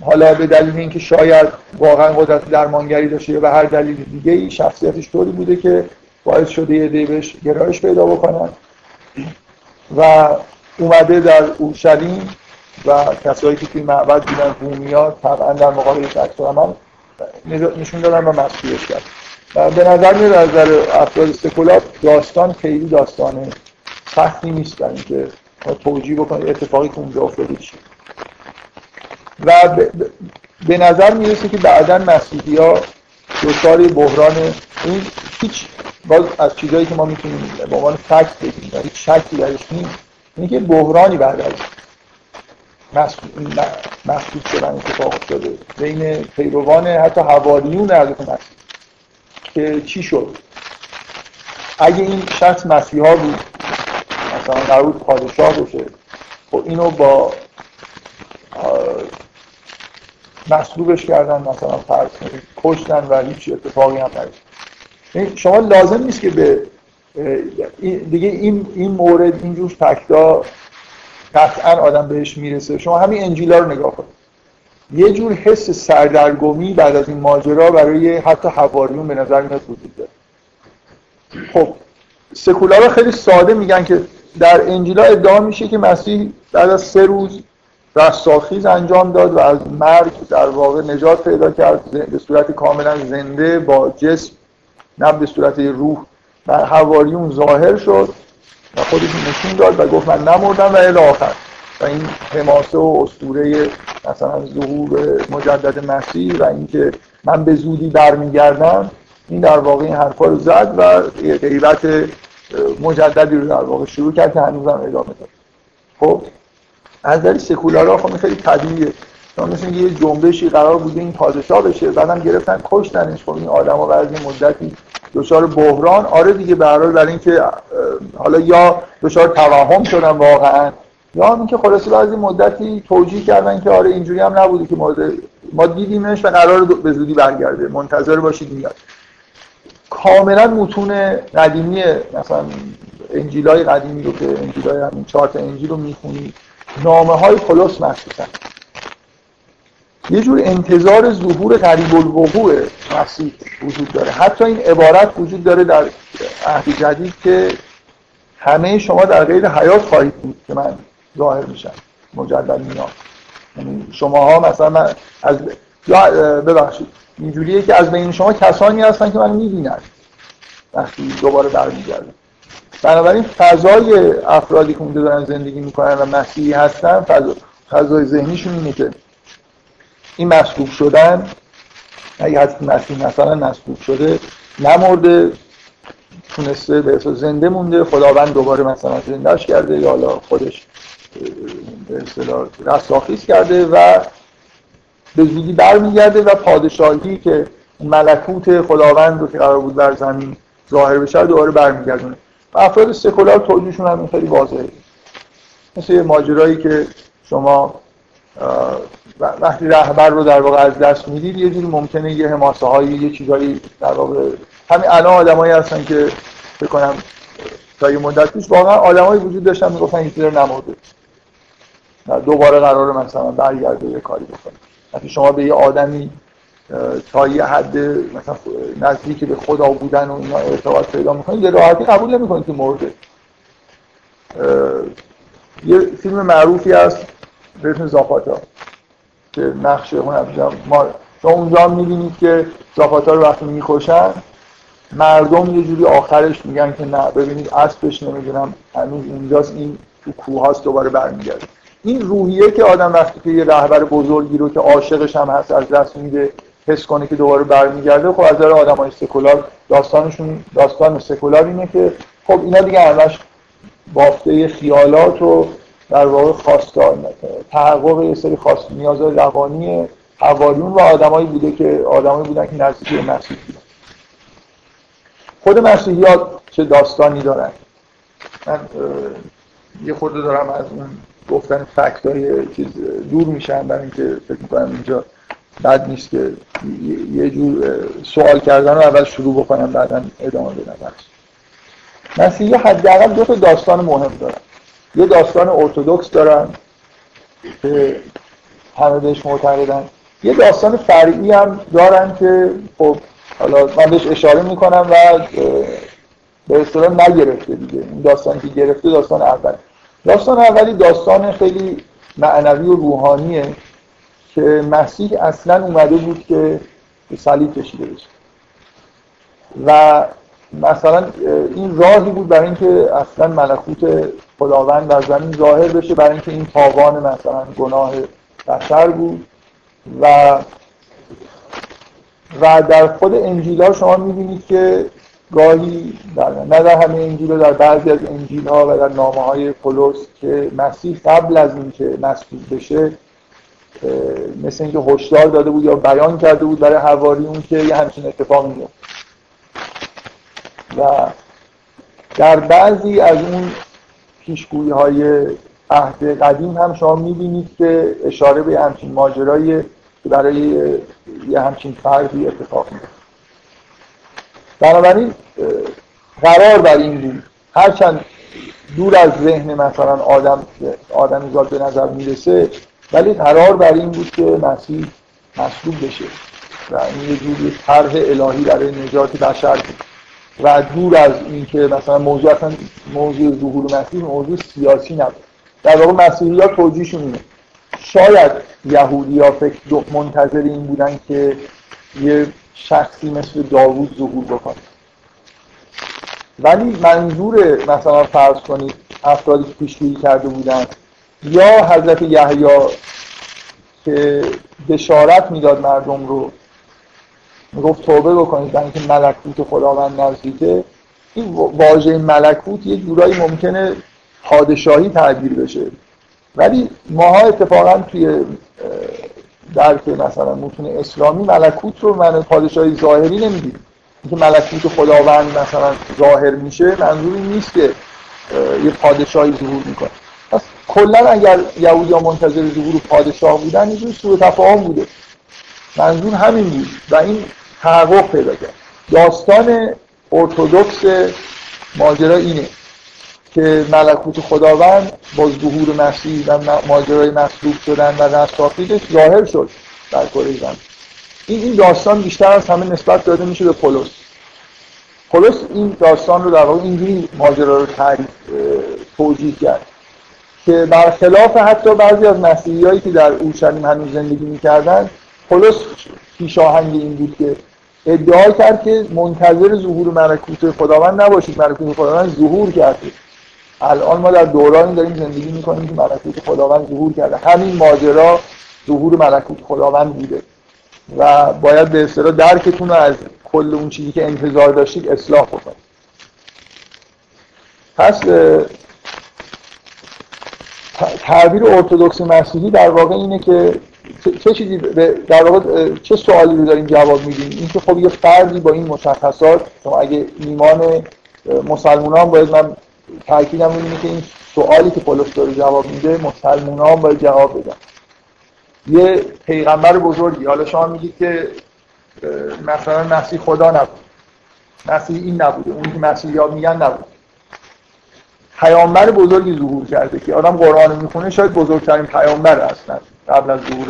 حالا به دلیل اینکه شاید واقعا قدرت درمانگری داشته به هر دلیل دیگه ای شخصیتش طوری بوده که باعث شده یه بهش گرایش پیدا بکنن. و اومده در اورشلیم و کسایی که توی معبد بودن رومیات طبعا در مقابلش عکس عمل نشون دادن و مسئولیتش کرد. و به نظر میاد از نظر افراد سکولار داستان خیلی داستانه. سختی نیست برای اینکه توجیه بکنه اتفاقی که اونجا افتاده چیه. و به نظر می‌رسه که بعدا مسیحی ها دچار بحران این هیچ باز از چیزهایی که ما می‌تونیم به عنوان فکت بگیم و هیچ شکی درش نیست اینه که بحرانی بعد از محسوس شدن اتفاق افتاده. بین پیروان حتی حواریون حضرت مسیح که چی شد؟ اگه این شخص مسیحا بود مثلا قرار پادشاه بشه خب اینو با مصلوبش کردن مثلا فرض کشتن و هیچ اتفاقی هم نشد شما لازم نیست که به دیگه این این مورد اینجور فکتا قطعا آدم بهش می‌رسه. شما همین انجیلا رو نگاه کنید. یه جور حس سردرگمی بعد از این ماجرا برای حتی حواریون به نظر میاد وجود داره. خب سکولارا خیلی ساده میگن که در انجیلا ادعا میشه که مسیح بعد از سه روز رستاخیز انجام داد و از مرگ در واقع نجات پیدا کرد به صورت کاملا زنده با جسم نه به صورت روح در حواریون ظاهر شد. و خودش نشون داد و گفت من نمردم و الی آخر. و این حماسه و اسطوره مثلا ظهور مجدد مسیح و اینکه من به زودی برمیگردم این در واقع این حرفا رو زد و غیبت مجددی رو در واقع شروع کرد که هنوزم ادامه داد. خب از نظر سکولارا خب خیلی طبیعیه. چون مثل یه جنبشی قرار بوده این پادشاه بشه بعدم گرفتن کشتنش. خب این آدما بعد مدتی دچار بحران؟ آره دیگه به هر برای اینکه حالا یا دچار توهم شدن واقعا یا اینکه خلاصه بعد از مدتی توجیه کردن که آره اینجوری هم نبوده که مورد ما دیدیمش و قرار به زودی برگرده. منتظر باشید میاد کاملا متون قدیمی مثلا انجیلای قدیمی رو که انجیلای همین چهار انجیل رو می‌خونید. نامه های پولس مخصوصا. یه جور انتظار ظهور قریب الوقوع مسیح وجود داره. حتی این عبارت وجود داره در عهد جدید که همه شما در غیر حیات خواهید بود که من ظاهر میشم مجدد میام. یعنی شماها مثلا از یا ببخشید اینجوریه که از بین شما کسانی هستن که من می‌بینن وقتی دوباره برمیگردم. بنابراین فضای افرادی که اونجا دارن زندگی می‌کنن و مسیحی هستن فضا فضای ذهنیشون اینه که این مصلوب شدن اگه هست مسیح مثلا مصلوب شده نمرده تونسته به زنده مونده خداوند دوباره مثلا زندهش کرده یا حالا خودش به اصطلاح رستاخیز کرده و به زودی برمیگرده و پادشاهی که ملکوت خداوند رو که قرار بود بر زمین ظاهر بشه دوباره برمیگردونه. و افراد سکولار توجیهشون هم خیلی واضحه. مثل یه ماجرایی که شما وقتی رهبر رو در واقع از دست می‌دید یه جوری ممکنه یه حماسه هایی یه چیزایی در واقع همین الان آدمایی هستن که فکر کنم تا یه مدت پیش واقعا آدمایی وجود داشتن می‌گفتن هیتلر نمرده. دوباره قرار مثلا برگرده یه کاری بکنه. وقتی شما به یه آدمی تا یه حد مثلا نزدیک به خدا بودن و اینا ارتباط پیدا می‌کنید یه راحتی قبول نمی‌کنید که مرده. یه فیلم معروفی هست به اسم زاپاتا. که نقش اون ما شما اونجا می‌بینید که زاپاتا رو وقتی می‌کشن مردم یه جوری آخرش میگن که نه ببینید اسبش نمی‌دونم هنوز اونجاست این تو کوهاست دوباره برمیگرده. این روحیه که آدم وقتی که یه رهبر بزرگی رو که عاشقش هم هست از دست میده حس کنه که دوباره برمیگرده خب از آدم های سکولار داستانشون داستان سکولار اینه که خب اینا دیگه همش بافته خیالات و در واقع خواستار تحقق یه سری خواست نیازهای روانی حواریون و آدمایی بوده که آدمایی بودن که نزدیک مسیح بودن خود مسیحیات چه داستانی دارن؟ من یه خورده دارم از اون گفتن فکت های چیز دور میشن برای اینکه فکر می‌کنم اینجا بد نیست که یه جور سوال کردن رو اول شروع بکنم بعدا ادامه بدم. مسیحی حداقل دو تا داستان مهم دارن. یه داستان ارتودکس دارن که همه بهش معتقدن. یه داستان فرعی هم دارن که خب حالا من بهش اشاره می‌کنم و به اصطلاح نگرفته دیگه. این داستانی که گرفته داستان اول. داستان اولی داستان خیلی معنوی و روحانیه که مسیح اصلا اومده بود که به صلیب کشیده بشه. و مثلا این راهی بود برای اینکه اصلا ملکوت خداوند در زمین ظاهر بشه برای اینکه این تاوان مثلا گناه بشر بود. و و در خود انجیل شما می‌بینید که گاهی در نه در همه انجیل در بعضی از انجیل ها و در نامه های پولس که مسیح قبل از اینکه مسیح بشه مثل اینکه هشدار داده بود یا بیان کرده بود برای حواریون که یه همچین اتفاق میفته و در بعضی از اون پیشگویی های عهد قدیم هم شما می‌بینید که اشاره به همچین ماجرایی که برای یه همچین فردی اتفاق میفته بنابراین قرار بر این بود هرچند دور از ذهن مثلا آدم آدم زاد به نظر می‌رسه ولی قرار بر این بود که مسیح مصلوب بشه و این یه جوری طرح الهی برای نجات بشر بود. و دور از اینکه مثلا موضوع اصلا موضوع ظهور مسیح موضوع سیاسی نبود. در واقع مسیحی ها توجیهشون اینه. شاید یهودی ها فکر منتظر این بودن که یه شخصی مثل داوود ظهور بکنه. ولی منظور مثلا فرض کنید افرادی که پیشگویی کرده بودن یا حضرت یحیی که بشارت می‌داد مردم رو می‌گفت توبه بکنید برای اینکه ملکوت خداوند نزدیکه. این واژه ملکوت یه جورایی ممکنه پادشاهی تعبیر بشه. ولی ماها اتفاقا توی درک مثلا متون اسلامی ملکوت رو من پادشاهی ظاهری نمی‌دید اینکه ملکوت خداوند مثلا ظاهر میشه منظوری نیست که یه پادشاهی ظهور می‌کنه. پس کلا اگر ها منتظر ظهور پادشاه بودن اینجور سوء تفاهم بوده. منظور همین بود و این تحقق پیدا کرد. داستان ارتودکس ماجرا اینه که ملکوت خداوند با ظهور مسیح و ماجرای مصلوب شدن و رستاخیزش ظاهر شد در کره زمین. این این داستان بیشتر از همه نسبت داده میشه به پولس. پولس این داستان رو در واقع اینجوری ماجرا رو تعریف توجیه کرد که برخلاف حتی بعضی از مسیحیایی که در اورشلیم هنوز زندگی می‌کردن پولس پیشاهنگ این بود که ادعا کرد که منتظر ظهور ملکوت خداوند نباشید. ملکوت خداوند ظهور کرده. الان ما در دورانی داریم زندگی می‌کنیم که ملکوت خداوند ظهور کرده. همین ماجرا ظهور ملکوت خداوند بوده. و باید به اصطلاح درکتون از کل اون چیزی که انتظار داشتید اصلاح بکنید. پس تعبیر ارتودکس مسیحی در واقع اینه که چه چیزی در واقع چه سوالی رو داریم جواب میدیم اینکه خب یه فردی با این مشخصات شما اگه ایمان مسلمانان باید من تاکیدم اینه که این سوالی که پولس داره جواب میده مسلمانان باید جواب بدن. یه پیغمبر بزرگی حالا شما میگید که مثلا مسیح خدا نبود. مسیح این نبوده اون که مسیحی ها میگن نبود. پیامبر بزرگی ظهور کرده که آدم قرآن می‌خونه شاید بزرگترین پیامبر هستن. قبل از ظهور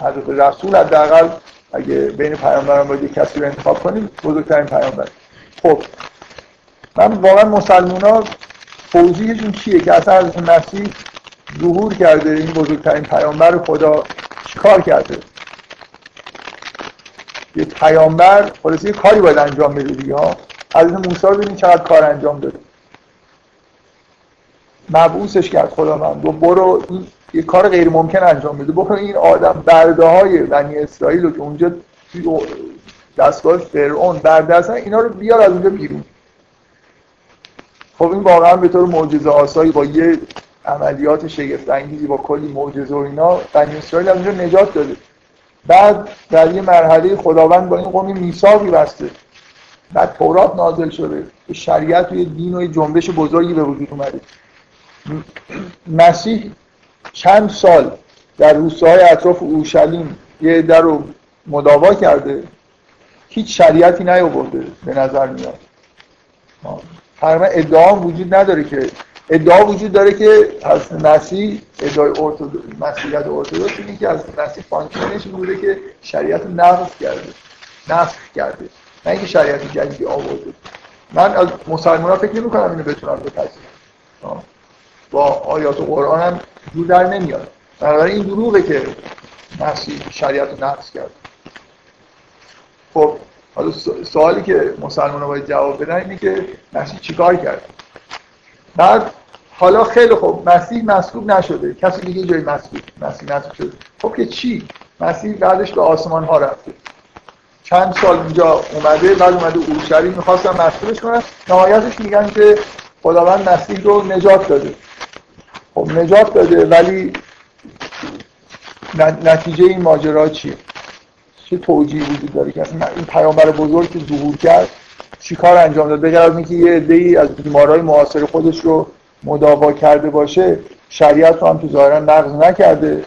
حضرت رسول حداقل اگه بین پیامبران باید کسی رو انتخاب کنیم بزرگترین پیامبر. خب من واقعا مسلمان ها توضیحشون چیه که اصلا حضرت مسیح ظهور کرده این بزرگترین پیامبر خدا چیکار کرده؟ یه پیامبر خلاص یه کاری باید انجام بده دیگه ها. حضرت موسی ببین چقدر کار انجام داده. مبعوثش کرد خدا من. دو برو این یه کار غیر ممکن انجام بده بکن این آدم برده های بنی اسرائیل رو که اونجا دستگاه فرعون برده هستن اینا رو بیار از اونجا بیرون. خب این واقعا به طور معجزه آسایی با یه عملیات شگفت انگیزی با کلی معجزه و اینا بنی اسرائیل از اونجا نجات داده. بعد در یه مرحله خداوند با این قومی میثاقی بسته. بعد تورات نازل شده. شریعت و دین و جنبش بزرگی به وجود اومده. *clears throat* مسیح چند سال در روستاهای اطراف اورشلیم یه در رو مداوا کرده هیچ شریعتی نیاورده به نظر میاد. تقریبا ادعا وجود نداره که ادعا وجود داره که از مسیح ادعای ارتودکس مسیحیت ارتودکس اینه که از مسیح function ش بوده که شریعت نقض کرده نسخ کرده. نه اینکه شریعت جدیدی آورده. من از مسلمان ها فکر نمی کنم اینو بتونم بپذیرم. با آیات قرآن هم جور در نمیاد. بنابراین این دروغه که مسیح شریعت رو نقض کرد. خب حالا سوالی که مسلمان ها باید جواب بدن اینه که مسیح چیکار کرد؟ بعد حالا خیلی خوب مسیح مسلوب نشده. کسی دیگه جای مسیح مسیح مسلوب شده. خب که چی؟ مسیح بعدش به آسمان ها رفته. چند سال اینجا اومده بعد اومده اورشلیم می‌خواستن مسئولش کنن. نهایتش میگن که خداوند مسیح رو نجات داده. خب نجات داده ولی نتیجه این ماجرا چیه؟ چه توجیه وجود داره که این پیامبر بزرگ که ظهور کرد چیکار انجام داد؟ بگر از اینکه یه عده‌ای از بیمارای معاصر خودش رو مداوا کرده باشه شریعت رو هم تو ظاهرا نقض نکرده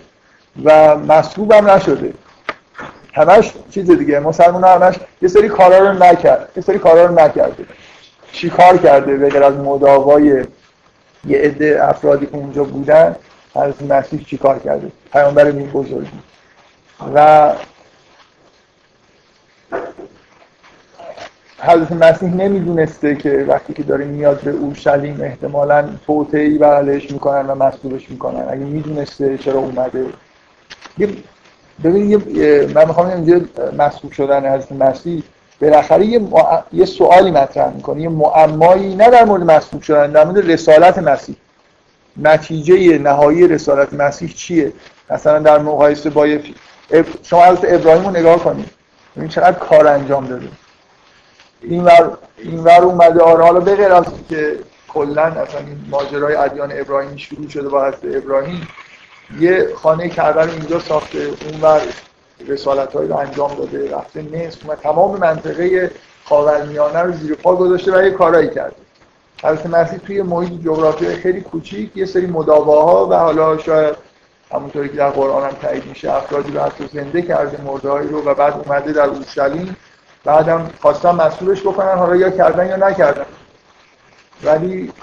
و مصلوب هم نشده. همش چیز دیگه مسلمان همش یه سری کارا رو نکرد یه سری کارا رو نکرده. چیکار کرده بگر از مداوای یه عده افرادی که اونجا بودن حضرت مسیح چیکار کرده؟ پیامبر این بزرگی. و حضرت مسیح نمی‌دونسته که وقتی که داره میاد به اورشلیم احتمالا توطعی بغلش می‌کنن و مصلوبش می‌کنن. اگه می‌دونسته چرا اومده. ببین من می‌خوام اینجا مصلوب شدن حضرت مسیح بالاخره یه, یه سوالی مطرح می‌کنه. یه معمایی نه در مورد مصلوب شدن در مورد رسالت مسیح. نتیجه نهایی رسالت مسیح چیه؟ مثلا در مقایسه با شما حضرت ابراهیم رو نگاه کنید. ببین چقدر کار انجام داده. این ور, ور اومده آره حالا بغیر از که کلا اصلا این ماجرای ادیان ابراهیم شروع شده با حضرت ابراهیم یه خانه کعبه اینجا ساخته. اون رسالت رو انجام داده رفته مصر و تمام منطقه خاورمیانه رو زیر پا گذاشته و یه کارایی کرده. حضرت مسیح توی محیط جغرافی خیلی کوچیک یه سری مداواها و حالا شاید همونطوری که در قرآن هم تایید میشه افرادی رو حتی زنده کرده مردهایی رو و بعد اومده در اورشلیم. بعدم خواستن مسئولش بکنن حالا یا کردن یا نکردن. ولی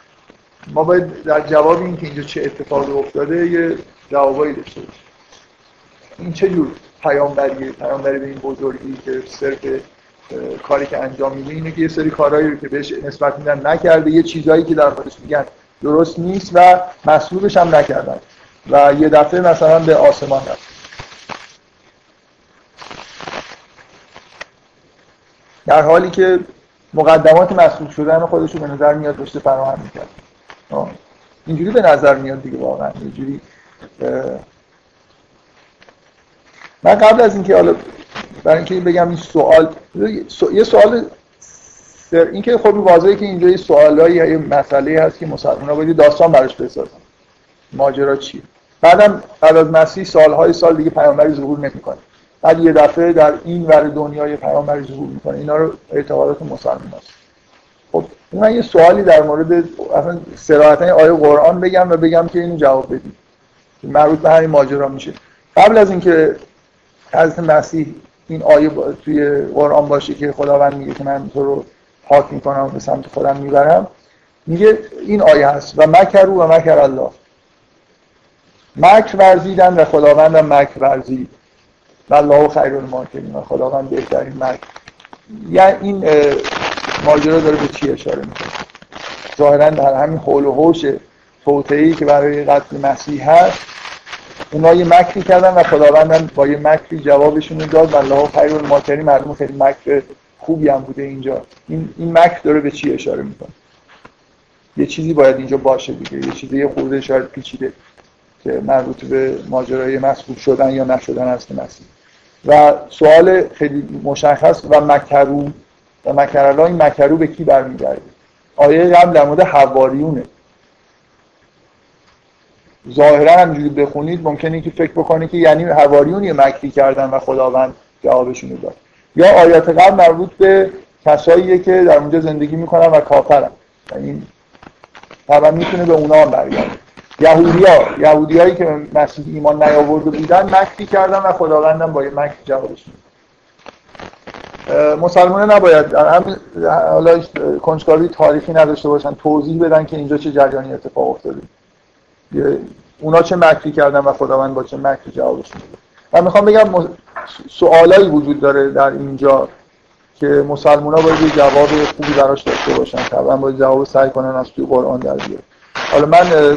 ما باید در جواب این که اینجا چه اتفاقی افتاده یه جوابایی داشته این چه جور پیامبریه پیامبری به این بزرگی که صرف کاری که انجام میده اینه که یه سری کارهایی رو که بهش نسبت میدن نکرده. یه چیزهایی که در خودش میگن درست نیست و مسئولش هم نکردن. و یه دفعه مثلا به آسمان رفت. در حالی که مقدمات مسئول شدن خودش رو به نظر میاد داشته فراهم می‌کرد. اینجوری به نظر میاد دیگه واقعا. اینجوری من قبل از اینکه حالا برای اینکه بگم این سوال یه سوال اینکه خب واضحه که اینجا یه سوالایی یه مسئله هست که مسلمان باید داستان براش بسازن. ماجرا چیه بعدم بعد از مسیح سالهای سال دیگه پیامبری ظهور نمی‌کنه. بعد یه دفعه در این ور دنیای پیامبری ظهور می‌کنه. اینا رو اعتقادات مسلمان هست. خب من یه سوالی در مورد اصلا صراحتا آیه قرآن بگم و بگم که اینو جواب بدید مربوط به همین ماجرا میشه. قبل از اینکه حضرت مسیح این آیه توی قرآن باشه که خداوند میگه که من تو رو پاک می‌کنم و به سمت خودم می‌برم. میگه این آیه هست. و مکر و مکر الله. مکر ورزیدن و خداوندم مکر ورزید. و الله خیر الماکرین. و خداوند بهترین مکر. یعنی این ماجرا داره به چی اشاره می‌کنه؟ ظاهرا در همین حول و حوش توطئه‌ای که برای قتل مسیح هست اونا یه مکری کردن و خداوندم با یه مکری جوابشون رو داد و الله خیر الماکرین. مردم خیلی مکر خوبی هم بوده اینجا. این این مکر داره به چی اشاره می‌کنه؟ یه چیزی باید اینجا باشه دیگه. یه چیزی یه خورده شاید پیچیده که مربوط به ماجرای مسئول شدن یا نشدن هست مسیح و سوال خیلی مشخص و مکرو و مکر این مکرو به کی برمیگرده؟ آیه قبل در مورد حواریونه. ظاهرا همینجوری بخونید ممکنه که فکر بکنید که یعنی حواریون یه مکری کردن و خداوند جوابشون رو داد. یا آیات قبل مربوط به کساییه که در اونجا زندگی می‌کنن و کافرن. یعنی طبعا می‌تونه به اونا هم برگرده. یهودیا یهودیایی که مسیح ایمان نیاورده بودن مکری کردن و خداوندم با یه مکر جوابش مسلمان نباید حالا کنجکاوی تاریخی نداشته باشن توضیح بدن که اینجا چه جریانی اتفاق افتاده. اونا چه مکری کردن و خداوند با چه مکری جوابش میده. و می‌خوام بگم سوالایی وجود داره در اینجا که مسلمان ها باید یه جواب خوبی براش داشته باشن. طبعا باید جواب سعی کنن از توی قرآن در بیاره حالا من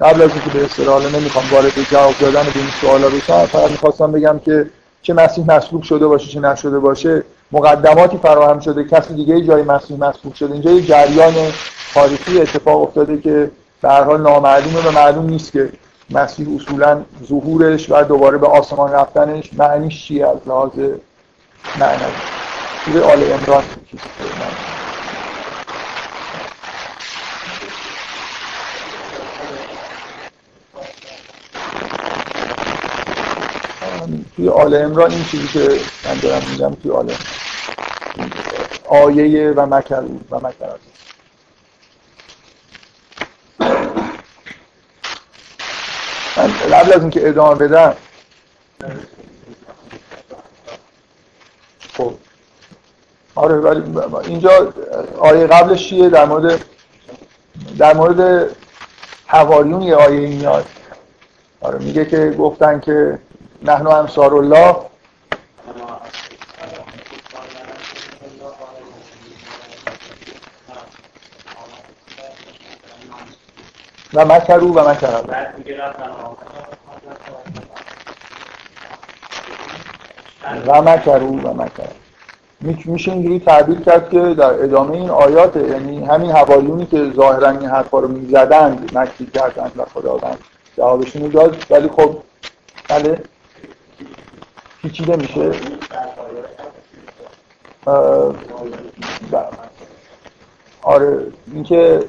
قبل از اینکه به اصطلاح نمی‌خوام وارد جواب دادن به این سوالا بشم فقط می‌خواستم بگم که چه مسیح مسلوب شده باشه چه نشده باشه مقدماتی فراهم شده کسی دیگه جای مسیح مسلوب شده. اینجا یه جریان تاریخی اتفاق افتاده که به حال نامعلومه و معلوم نیست که مسیح اصولا ظهورش و دوباره به آسمان رفتنش معنیش چیه از لحاظ معنوی. توی آل امران توی آل امران این چیزی که من دارم میگم توی آل آیه و مکر و مکر من قبل از اینکه ادامه بدم خب. آره ولی اینجا آیه قبلش چیه؟ در مورد در مورد حواریون یه آیه میاد. آره میگه که گفتن که نحن انصار الله و مکرو و مکر و مکرو و مکر میشه اینجوری تعبیر کرد که در ادامه این آیات یعنی همین حوالیونی که ظاهرا این حرفا رو می‌زدند مکری کردند و خداوند جوابشون داد. ولی خب بله پیچیده میشه. آره اینکه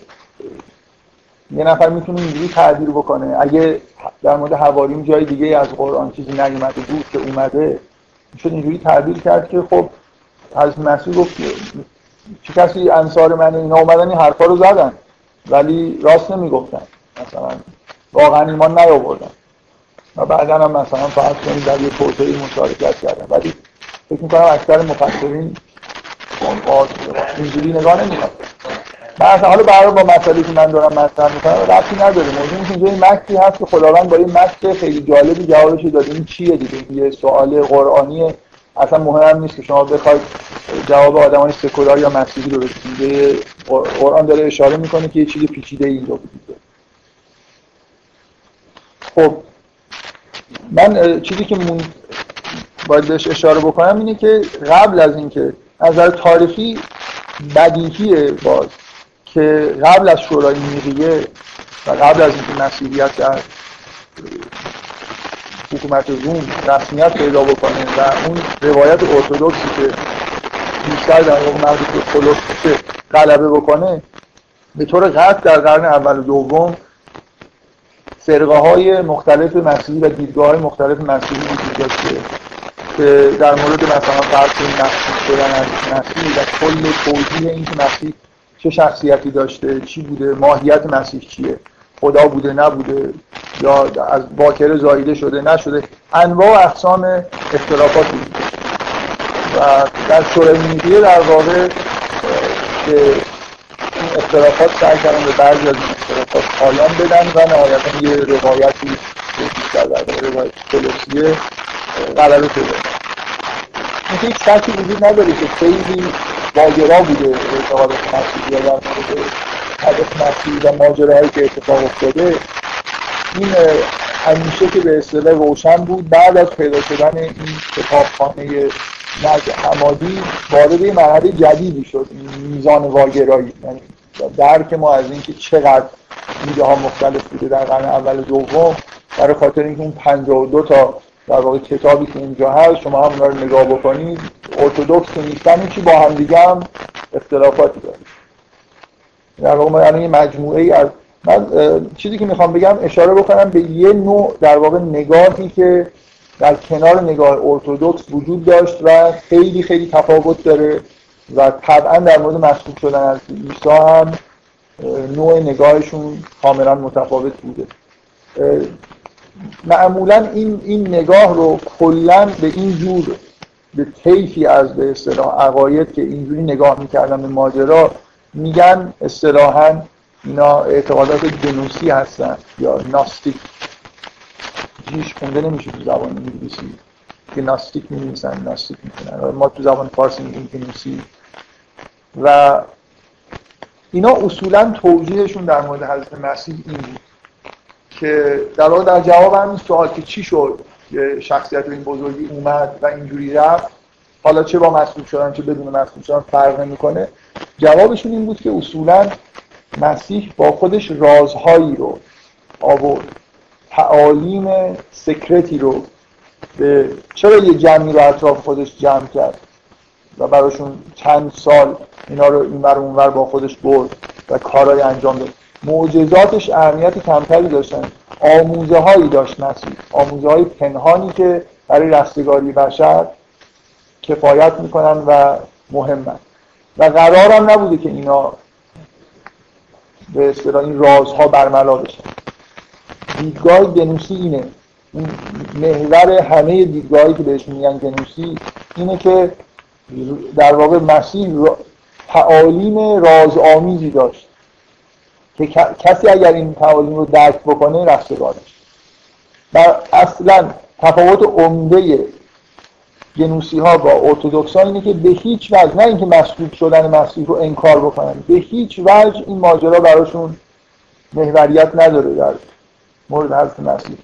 یه نفر می‌تونه اینجوری تعبیر بکنه. اگه در مورد حواریون جای دیگه از قرآن چیزی نیومده بود که اومده می‌شد اینجوری تعبیر کرد که خب از مسیح گفت چه کسی انصار من اینا اومدن این حرفا رو زدن ولی راست نمی‌گفتن. مثلا واقعا ایمان نیاوردن. و بعدا هم مثلا فرض کنید در یه توسعه مشارکت کردن. ولی فکر می‌کنم اکثر مفسرین اینجوری نگاه نمی‌کنن. مثلا حالا برای با مسئله که من دارم مطرح می‌کنم ربطی نداره. موضوع اینجا این مکسی هست که خداوند با این مکس خیلی جالبی جوابش داده این چیه دیگه؟ یه سوال قرآنی اصلا مهم نیست که شما بخواید جواب آدمای سکولار یا مسیحی رو بدید قرآن داره اشاره می‌کنه که یه چیز پیچیده اینجا وجود خب من چیزی که من باید بهش اشاره بکنم اینه که قبل از اینکه از نظر تاریخی بدیهیه باز. که قبل از شورای نیقیه و قبل از اینکه مسیحیت در حکومت روم رسمیت پیدا بکنه و اون روایت ارتودکسی که بیشتر در واقع مربوط به غلبه بکنه به طور قطع در قرن اول و دوم فرقه های مختلف مسیحی و دیدگاه های مختلف مسیحی وجود داشته که در مورد مثلا فرض مسیح شدن از مسیح و کل توضیح این که مسیح چه شخصیتی داشته چی بوده ماهیت مسیح چیه خدا بوده نبوده یا از باکره زایده شده نشده. انواع و اقسام اختلافات وجود و در شورای در واقع که این اختلافات سعی کردن به بعضی از این اختلافات پایان بدن و نهایتا یه روایتی بیشتر در روایت کلوسیه غلبه پیدا اینکه هیچ شکی وجود نداره که خیلی ماجرا بوده اعتقاد مسیحی در مورد هدف مسیحی و ماجراهایی که اتفاق افتاده. این همیشه که به اصطلاح روشن بود بعد از پیدا شدن این کتابخانه نجع حمادی وارد یه مرحله جدیدی شد این میزان واگرایی. یعنی درک ما از اینکه چقدر ایده ها مختلف بوده در قرن اول دوم برای خاطر اینکه اون 52 تا در واقع کتابی که اینجا هست شما هم رو نگاه بکنید. ارتودکس که نیستن چی با هم دیگه هم اختلافاتی داره. در واقع ما یعنی مجموعه ای از من چیزی که می‌خوام بگم اشاره بکنم به یه نوع در واقع نگاهی که در کنار نگاه ارتودکس وجود داشت و خیلی خیلی تفاوت داره و طبعا در مورد مسئول شدن از عیسی هم نوع نگاهشون کاملا متفاوت بوده. معمولا این, این نگاه رو کلا به این جور به طیفی از به اصطلاح عقاید که اینجوری نگاه می‌کردن به ماجرا میگن اصطلاحا اینا اعتقادات جنوسی هستن یا ناستیک. هیچ خونده نمیشه تو زبان انگلیسی. که ناستیک می‌نویسن ناستیک می‌کنن. ما تو زبان فارسی میگیم جنوسی و اینا اصولا توجیهشون در مورد حضرت مسیح این بود که در واقع در جواب همین سوال که چی شد یه شخصیت این بزرگی اومد و اینجوری رفت حالا چه با مسئول شدن چه بدون مسئول شدن فرق نمی‌کنه. جوابشون این بود که اصولا مسیح با خودش رازهایی رو آورد. تعالیم سکرتی رو به چرا یه جمعی رو اطراف خودش جمع کرد و براشون چند سال اینا رو این بر اونور با خودش برد و کارهای انجام داد. معجزاتش اهمیت کمتری داشتن. آموزه هایی داشت مسیح آموزه های پنهانی که برای رستگاری بشر کفایت می‌کنن و مهمن. و قرارم نبوده که اینا به اصطلاح این رازها برملا بشن. دیدگاه گنوسی اینه. این محور همه دیدگاهی که بهش میگن گنوسی اینه که در واقع مسیح تعالیم رازآمیزی داشت. کسی اگر این تعالیم رو درک بکنه رستگارش و اصلا تفاوت عمده گنوسی ها با ارتودکس ها اینه که به هیچ وجه نه اینکه مسلوب شدن مسیح رو انکار بکنن به هیچ وجه این ماجرا براشون محوریت نداره در مورد حضرت مسیح.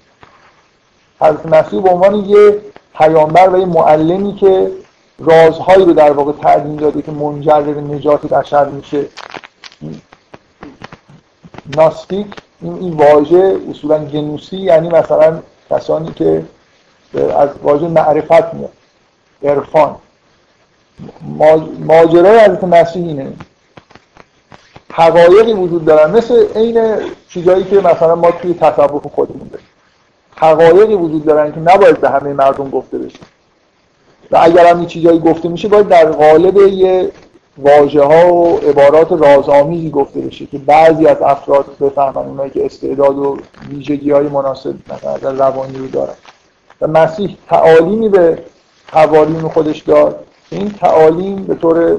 حضرت مسیح به عنوان یه پیامبر و یه معلمی که رازهایی رو در واقع تعلیم داده که منجر به نجات بشر میشه ناستیک این, این واژه اصولا گنوسی یعنی مثلا کسانی که از واژه معرفت میاد. عرفان. ماجرای حضرت مسیح اینه. حقایقی وجود دارن مثل عین چیزایی که مثلا ما توی تصوف خودمون داریم. حقایقی وجود دارن که نباید به همه مردم گفته بشه. و اگر هم این چیزایی گفته میشه باید در قالب یه واژه ها و عبارات رازآمیزی گفته بشه که بعضی از افراد بفهمن اونایی که استعداد و ویژگی های مناسب مثلا روانی رو دارن. و مسیح تعالیمی به حوالین خودش داد. این تعالیم به طور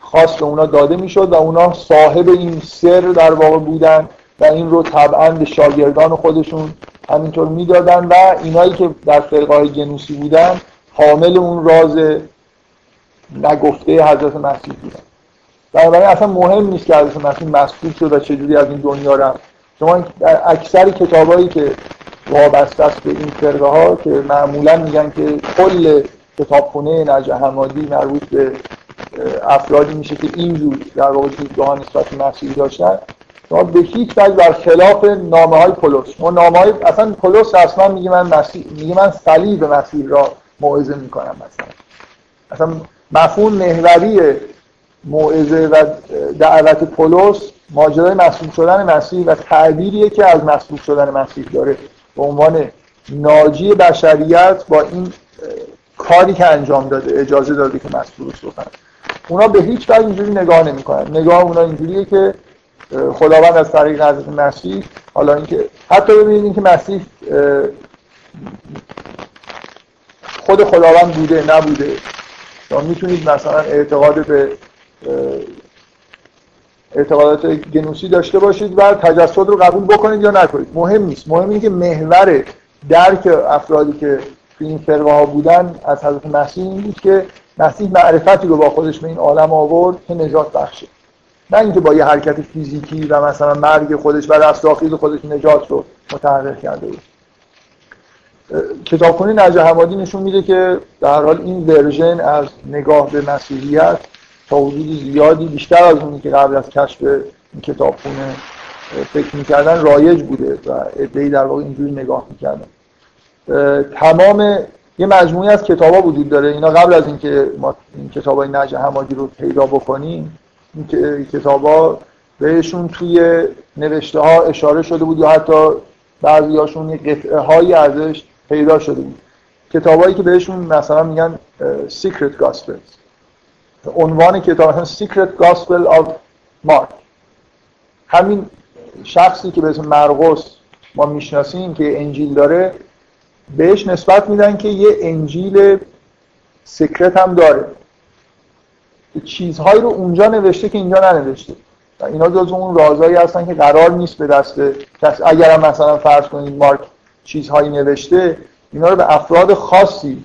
خاص به اونا داده می‌شد و اونا صاحب این سر در واقع بودن و این رو طبعا به شاگردان خودشون همینطور می‌دادن و اینایی که در فرقای جنوسی بودن حامل اون راز نگفته حضرت مسیح بودن. بنابراین اصلا مهم نیست که حضرت مسیح مسئول شد و چجوری از این دنیا رفت. شما در اکثر کتابایی که وابسته است به این فرقه ها که معمولا میگن که کل کتابخونه نجه حمادی مربوط به افرادی میشه که اینجور در واقع دیدگاه نسبت مسیحی داشتن شما به هیچ وجه بر خلاف نامه های پولس. ما نامه های اصلا پولس اصلا میگه من مسیح میگه من صلیب مسیح را موعظه می‌کنم مثلا. اصلا مفهوم محوری موعظه و دعوت پولس ماجرای مسئول شدن مسیح و تعبیریه که از مسئول شدن مسیح داره به عنوان ناجی بشریت با این کاری که انجام داده اجازه داده که مسئولش بکنن اونا به هیچ وجه اینجوری نگاه نمی‌کنن. نگاه اونا اینجوریه که خداوند از طریق حضرت مسیح حالا اینکه حتی ببینید که مسیح خود خداوند بوده نبوده. شما می‌تونید مثلا اعتقاد به اعتقادات گنوسی داشته باشید و تجسد رو قبول بکنید یا نکنید. مهم نیست. مهم اینه که محور درک افرادی که تو این فرقه ها بودن از حضرت مسیح این بود که مسیح معرفتی رو با خودش به این عالم آورد که نجات بخشه. نه اینکه با یه حرکت فیزیکی و مثلا مرگ خودش و رستاخیز خودش نجات رو متحقق کرده بود. کتابخونه نجه حمادی نشون میده که در حال این ورژن از نگاه به مسیحیت تا حدود زیادی بیشتر از اونی که قبل از کشف این کتابخونه فکر می‌کردن رایج بوده و ادهی در واقع اینجوری نگاه می‌کردن. تمام یه مجموعی از کتابا وجود داره. اینا قبل از اینکه ما این کتابای نجه حمادی رو پیدا بکنیم این کتابا بهشون توی نوشته ها اشاره شده بود یا حتی بعضی هاشون یه قطعه هایی ازش پیدا شده بود. کتابایی که بهشون مثلا میگن Secret Gospels. عنوان کتاب مثلا Secret Gospel of Mark. همین شخصی که به اسم مرقس ما می‌شناسیم که انجیل داره بهش نسبت میدن که یه انجیل سکرت هم داره. چیزهایی رو اونجا نوشته که اینجا ننوشته. اینا جز اون رازهایی هستن که قرار نیست به دست کس اگر مثلا فرض کنید مارک چیزهایی نوشته اینا رو به افراد خاصی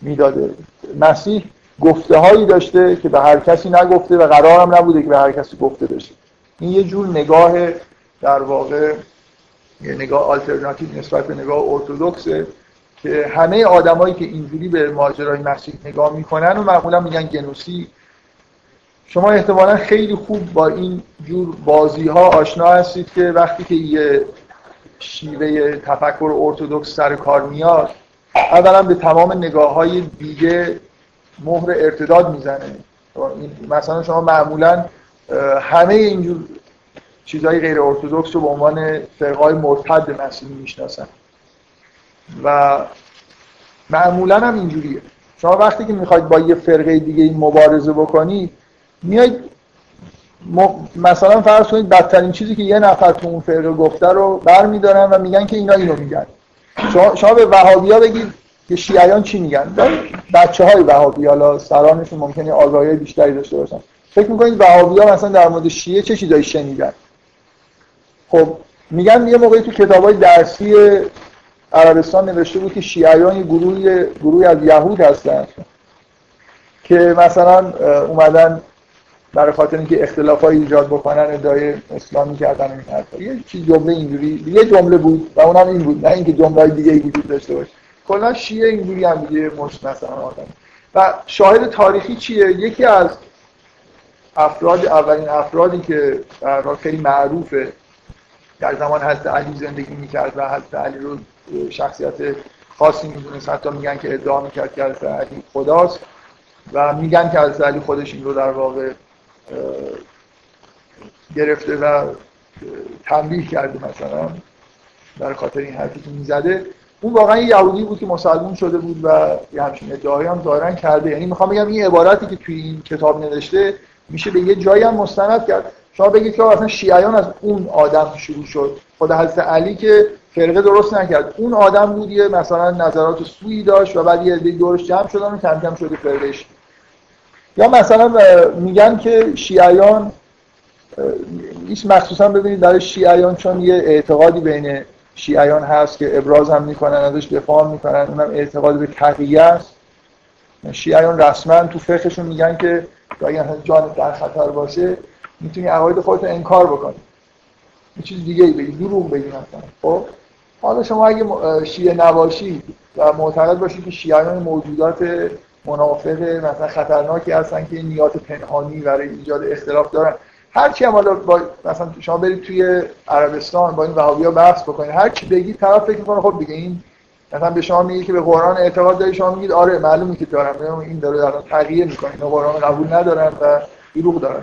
می‌داده. مسیح گفته هایی داشته که به هر کسی نگفته و قرار هم نبوده که به هر کسی گفته بشه. این یه جور نگاه در واقع یه نگاه آلترناتیو نسبت به نگاه ارتودکسه که همه آدمایی که اینجوری به ماجرای مسیح نگاه می‌کنن و معمولا میگن گنوسی شما احتمالا خیلی خوب با این جور بازی ها آشنا هستید که وقتی که یه شیوه تفکر ارتودکس سر کار میاد اولا به تمام نگاه های دیگه مهر ارتداد می‌زنه. مثلا شما معمولا همه اینجور چیزهای غیر ارتودکس رو به عنوان فرقای مرتد مسیحی می‌شناسن. و معمولا هم اینجوریه. شما وقتی که می‌خواید با یه فرقه دیگه این مبارزه بکنید میاید مثلا فرض کنید بدترین چیزی که یه نفر تو اون فرقه گفته رو برمیدارن و میگن که اینا اینو میگن. شما, به وهابیا بگید که شیعیان چی میگن؟ بچه های وهابی حالا سرانشون ممکنه آگاهی بیشتری داشته باشن. فکر می‌کنید وهابیا مثلا در مورد شیعه چه چیزایی شنیدن؟ خب میگن یه موقعی تو کتاب های درسی عربستان نوشته بود که شیعیان یه گروهی گروهی از یهود هستن که مثلا اومدن برای خاطر اینکه اختلاف ایجاد بکنن ادعای اسلامی کردن این یه چیز جمله اینجوری یه جمله بود و اونم این بود نه اینکه جمله دیگه ای وجود داشته باشه. کلا شیعه اینجوری هم دیگه مش مثلا آدم. و شاهد تاریخی چیه؟ یکی از افراد اولین افرادی که در خیلی معروفه در زمان حضرت علی زندگی می‌کرد و حضرت علی رو شخصیت خاصی می‌دونست. حتی میگن که ادعا می‌کرد که حضرت علی خداست و میگن که حضرت علی خودش این رو در واقع گرفته و تنبیه کرده مثلا در خاطر این حرفی که می‌زده. اون واقعا یه یهودی بود که مسلمون شده بود و یه همچین ادعایی هم ظاهرا کرده. یعنی می‌خوام بگم این عبارتی که توی این کتاب نوشته میشه به یه جایی هم مستند کرد. شما بگید که اصلا شیعیان از اون آدم شروع شد. خود حضرت علی که فرقه درست نکرد. اون آدم بود یه مثلا نظرات سوی داشت و بعد یه دورش جمع شدن و کم کم شده فرقه یا مثلا میگن که شیعیان هیچ مخصوصا ببینید برای شیعیان چون یه اعتقادی بین شیعیان هست که ابراز هم می‌کنن ازش دفاع می‌کنن اونم اعتقاد به تقیه است. شیعیان رسما تو فقهشون میگن که اگر جان در خطر باشه می‌تونی عقاید خودت انکار بکنی. یه چیز دیگه ای بگی دروغ بگی مثلا. خب؟ حالا شما اگه شیعه نباشید و معتقد باشید که شیعیان موجودات منافق مثلا خطرناکی هستن که نیات پنهانی برای ایجاد اختلاف دارن. هر چی هم حالا با مثلا شما برید توی عربستان با این وهابیا بحث بکنید هر چی بگید طرف فکر می‌کنه خب دیگه این مثلا به شما میگه که به قرآن اعتقاد داری شما میگید آره معلومه که دارم این داره در تغییر می‌کنه اینا قرآن قبول ندارن و دروغ دارن.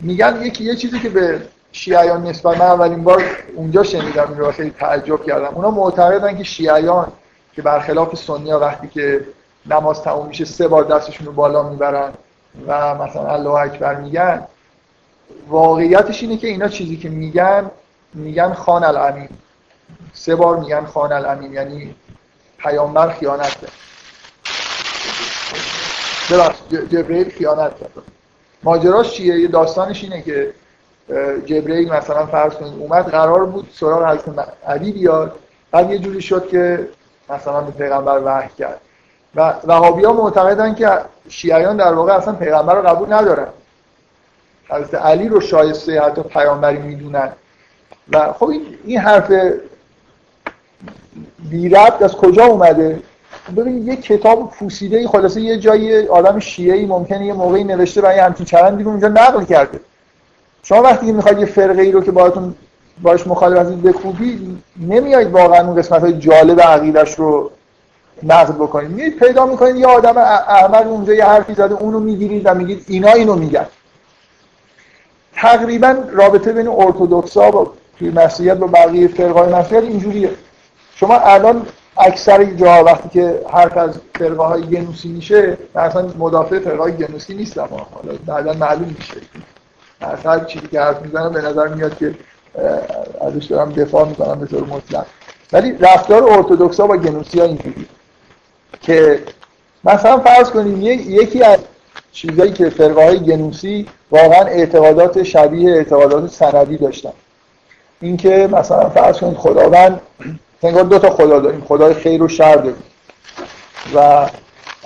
میگن یکی یه چیزی که به شیعیان نسبت من اولین بار اونجا شنیدم این خیلی تعجب کردم. اونا معتقدن که شیعیان که برخلاف سنی وقتی که نماز تموم میشه سه بار دستشون رو بالا می‌برن و مثلا الله اکبر میگن. واقعیتش اینه که اینا چیزی که میگن میگن خان الامین. سه بار میگن خان الامین یعنی پیامبر خیانت کرد. جبرئیل خیانت کرد. ماجراش چیه؟ یه داستانش اینه که جبرئیل مثلا فرض کنید اومد قرار بود سراغ حضرت علی بیاد. بعد یه جوری شد که مثلا به پیغمبر وحی کرد. و وهابی ها معتقدن که شیعیان در واقع اصلا پیغمبر رو قبول ندارن. حضرت علی رو شایسته حتی پیامبری می‌دونن. و خب این حرف بی ربط از کجا اومده؟ ببینید یه کتاب پوسیده ای خلاصه یه جایی آدم شیعه ممکنه یه موقعی نوشته یه همچین چرندی رو اونجا نقل کرده. شما وقتی می‌خواید یه فرقه ای رو که باهاتون باش مخالف هستید بکوبید نمیایید واقعا اون قسمت های جالب عقیدش رو نقد بکنید میید پیدا می‌کنید یه آدم احمد اونجا یه حرفی زده اونو می‌گیرید و میگید اینا اینو میگن. تقریبا رابطه بین ارتودکسا و توی مسیحیت با بقیه فرقای مسیحیت اینجوریه. شما الان اکثر جا وقتی که حرف از فرقه های گنوسی میشه اصلا مدافع فرقه های گنوسی نیستم حالا بعدا معلوم میشه. اصلا چیزی که حرف می‌زنم به نظر میاد که ازش دارم دفاع می‌کنم به طور مطلق. ولی رفتار ارتودکسا با گنوسی ها اینجوری که مثلا فرض کنیم یکی از چیزایی که فرقه های گنوسی واقعا اعتقادات شبیه اعتقادات سندی داشتن. اینکه مثلا فرض کنید خداوند انگار دو تا خدا داریم خدای خیر و شر داریم. و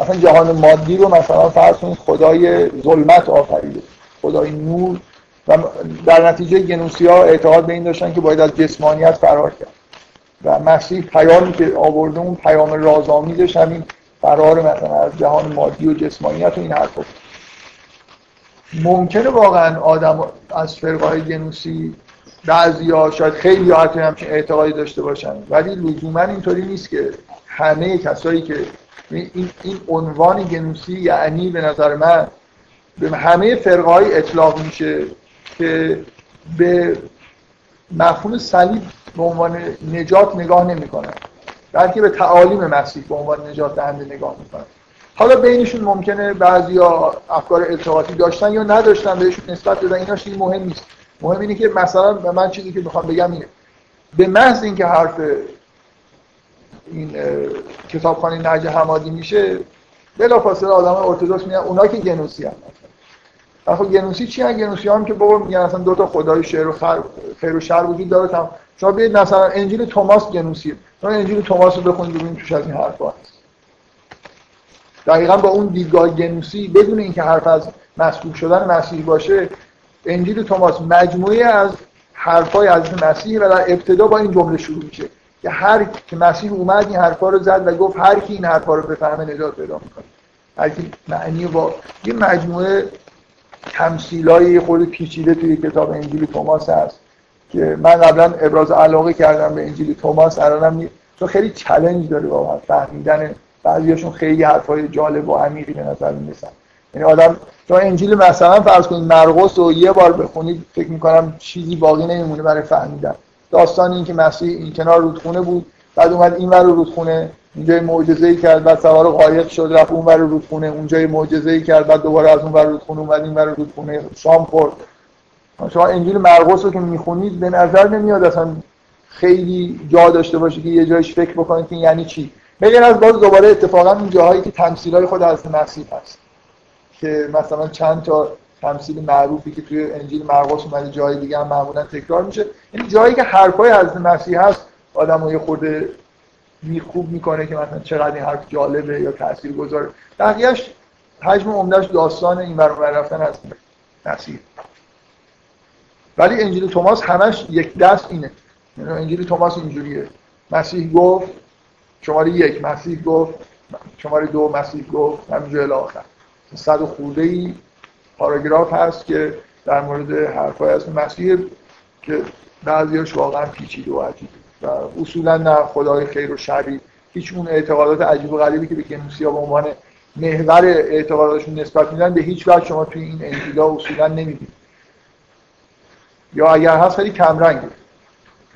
مثلا جهان مادی رو مثلا فرض کنید خدای ظلمت آفریده خدای نور. و در نتیجه گنوسی ها اعتقاد به این داشتن که باید از جسمانیت فرار کرد. و مسیح پیامی که آورده اون پیام رازآمیزش همین فرار مثلا از جهان مادی و جسمانیت و این حرفا. ممکنه واقعا آدم از فرقه های جنوسی بعضی ها شاید خیلی ها حتی همچین اعتقادی داشته باشن ولی لزوما اینطوری نیست که همه کسایی که این, این عنوان گنوسی یعنی به نظر من به همه فرقه های اطلاق میشه که به مفهوم صلیب به عنوان نجات نگاه نمی‌کنن بلکه به تعالیم مسیح به عنوان نجات دهنده نگاه می‌کنن حالا بینشون ممکنه بعضیا افکار التقاطی داشتن یا نداشتن بهشون نسبت بدن اینا چیزی مهم نیست. مهم اینه که مثلا به من چیزی که می‌خوام بگم اینه. به محض اینکه حرف این کتابخانه نجه حمادی میشه بلافاصله آدم ارتدوکس میگن اونا که گنوسی هم خب گنوسی چی هن؟ گنوسی هم که بابا میگن اصلا دو تا خدای شعر و خیر و شر وجود داره. شما بیاید مثلا انجیل توماس گنوسیه شما انجیل توماس رو بخونید ببینید توش از این حرفا هست. دقیقا با اون دیدگاه گنوسی بدون اینکه حرف از مسئول شدن مسیح باشه انجیل توماس مجموعه از حرفای از مسیح و در ابتدا با این جمله شروع میشه که هر که مسیح اومد این حرفا رو زد و گفت هر کی این حرفا رو بفهمه نجات پیدا می‌کنه. هر کی معنی با یه مجموعه تمثیلای خود پیچیده توی کتاب انجیل توماس هست. که من قبلا ابراز علاقه کردم به انجیل توماس الانم چون خیلی چلنج داره واقعا فهمیدن بعضیاشون خیلی حرفای جالب و عمیقی به نظر می‌رسن. یعنی آدم تو انجیل مثلا فرض کنید مرقس رو یه بار بخونید فکر می‌کنم چیزی باقی نمیمونه برای فهمیدن. داستان این که مسیح این کنار رودخونه بود بعد اومد این ور رودخونه اینجا معجزه ای کرد بعد سوار قایق شد رفت اون ور رودخونه اونجا معجزه ای کرد بعد دوباره از اون ور رودخونه اومد این ور رودخونه شام خورد. شما انجیل مرقس رو که می‌خونید به نظر نمیاد اصلا خیلی جا داشته باشه که یه جایش فکر بکنید که یعنی چی. بگن از باز دوباره اتفاقا اون جاهایی که تمثیلای خود از مسیح هست. که مثلا چند تا تمثیل معروفی که توی انجیل مرقس اومده جای دیگه هم معمولا تکرار میشه. این جایی که حرفای حضرت مسیح هست آدم یه خورده خوب می‌کنه که مثلا چقدر این حرف جالبه یا تاثیر گذاره بقیهش حجم عمدهش داستان این برابر رفتن از مسیح ولی انجیل توماس همش یک دست اینه. یعنی انجیل توماس اینجوریه. مسیح گفت شماره یک مسیح گفت شماره دو مسیح گفت همینجور الاخر صد و خورده ای پاراگراف هست که در مورد حرفای از مسیح که بعضیاش واقعا پیچیده و عجیبه. و اصولا نه خدای خیر و شری. هیچ اون اعتقادات عجیب و غریبی که به کنوسیا به عنوان محور اعتقاداتشون نسبت میدن به هیچ وجه شما توی این انجیلا اصولا نمی‌دید یا اگر هست خیلی کمرنگه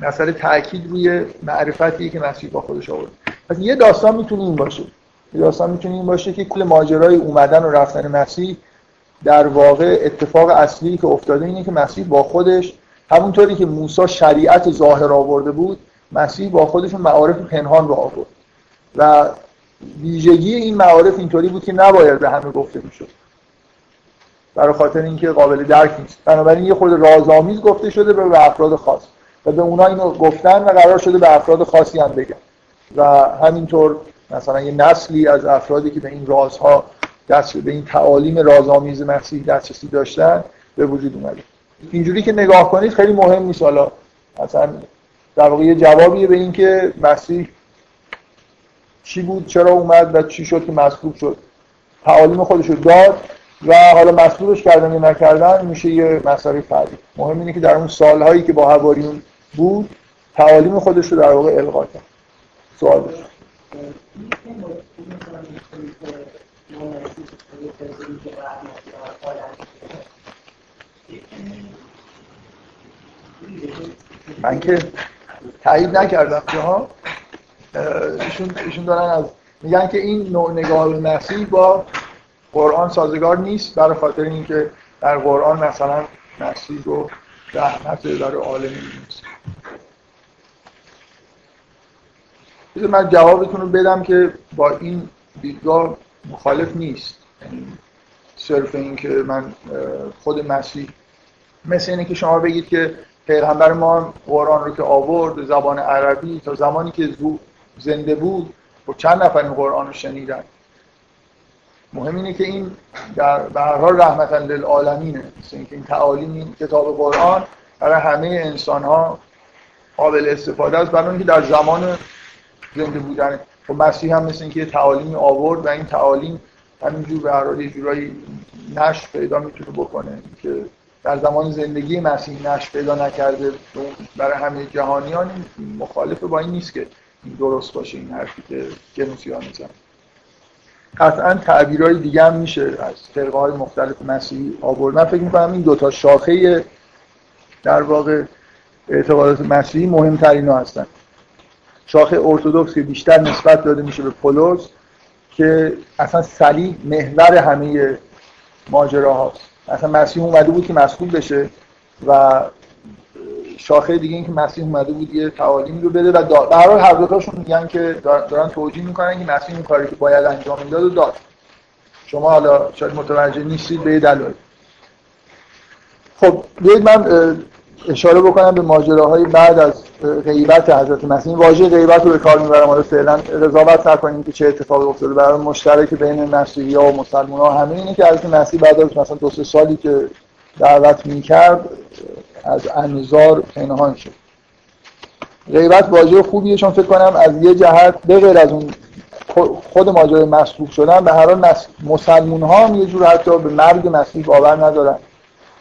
مسئله تاکید روی معرفتی که مسیح با خودش آورد. پس یه داستان می‌تونه این باشه. یه داستان می‌تونه این باشه که کل ماجرای اومدن و رفتن مسیح در واقع اتفاق اصلی که افتاده اینه که مسیح با خودش همونطوری که موسی شریعت ظاهر آورده بود مسیح با خودشون معارف پنهان رو آورد. و ویژگی این معارف اینطوری بود که نباید به همه گفته می‌شد. برای خاطر اینکه قابل درک نیست. بنابراین یه خود رازآمیز گفته شده به افراد خاص و به اونا اینو گفتن و قرار شده به افراد خاصی هم بگن. و همینطور مثلا یه نسلی از افرادی که به این رازها دست به این تعالیم رازآمیز مسیح دسترسی داشتن به وجود اومده. اینجوری که نگاه کنید خیلی مهم نیست. حالا مثلا در واقع یه جوابیه به اینکه مسیح چی بود چرا اومد و چی شد که مصلوب شد. تعالیم خودش رو داد. و حالا مصلوبش کردن یا نکردن میشه یه مسئله فردی. مهم اینه که در اون سالهایی که با هواریون بود تعالیم خودش رو در واقع القا کرد. سوال من که تایید نکردم. که ها ایشون, ایشون دارن از میگن که این نوع نگاه به مسیح با قرآن سازگار نیست برای خاطر اینکه در قرآن مثلا مسیح رو رحمت داره عالمی نیست. من جوابتون رو بدم که با این دیدگاه مخالف نیست. یعنی صرف این که من خود مسیح. مثل اینه که شما بگید که پیغمبر ما قرآن رو که آورد زبان عربی تا زمانی که زنده بود و خب چند نفر این قرآن رو شنیدن؟ مهم اینه که این در هر حال رحمتا للعالمینه. مثل اینکه این تعالیم این کتاب قرآن برای همه انسان ها قابل استفاده است برای اینکه در زمان زنده بودن. خب مسیح هم مثل اینکه تعالیمی آورد و این تعالیم همینجور به هر حال یه جورایی نشر پیدا می‌تونه بکنه. که در زمان زندگی مسیح نشر پیدا نکرده برای همه جهانیان مخالف با این نیست که درست باشه این حرفی که گنوسیان میزن قطعا تعبیرهای دیگه هم میشه از فرقه های مختلف مسیحی آورد. من فکر می‌کنم این دوتا شاخه در واقع اعتقادات مسیحی مهمترین ها هستن. شاخه ارتودکس که بیشتر نسبت داده میشه به پولس که اصلا صلیب محور همه ماجرا هاست اصلا مسیح اومده بود که مسئول بشه و شاخه دیگه این که مسیح اومده بود یه تعالیم رو بده و به هر حال هر دوتاشون میگن که دارن توجیه می‌کنن که مسیح این کاری که باید انجام می‌داد و داد. شما حالا شاید متوجه نیستید به دلایل. خب بیاید من اشاره بکنم به ماجراهای بعد از غیبت حضرت مسیح. این واژه غیبت رو به کار می‌برم. حالا فعلا قضاوت نکنیم که چه اتفاقی افتاده. برای مشترک بین مسیحی ها و مسلمان ها همه اینه که حضرت مسیح بعد از مثلا دو سه سالی که دعوت می‌کرد از انظار پنهان شد. غیبت واژه خوبیه چون فکر کنم از یه جهت به غیر از اون خود ماجرای مصلوب شدن به هر حال مسلمون ها هم یه جور حتی به مرگ مسیح باور ندارن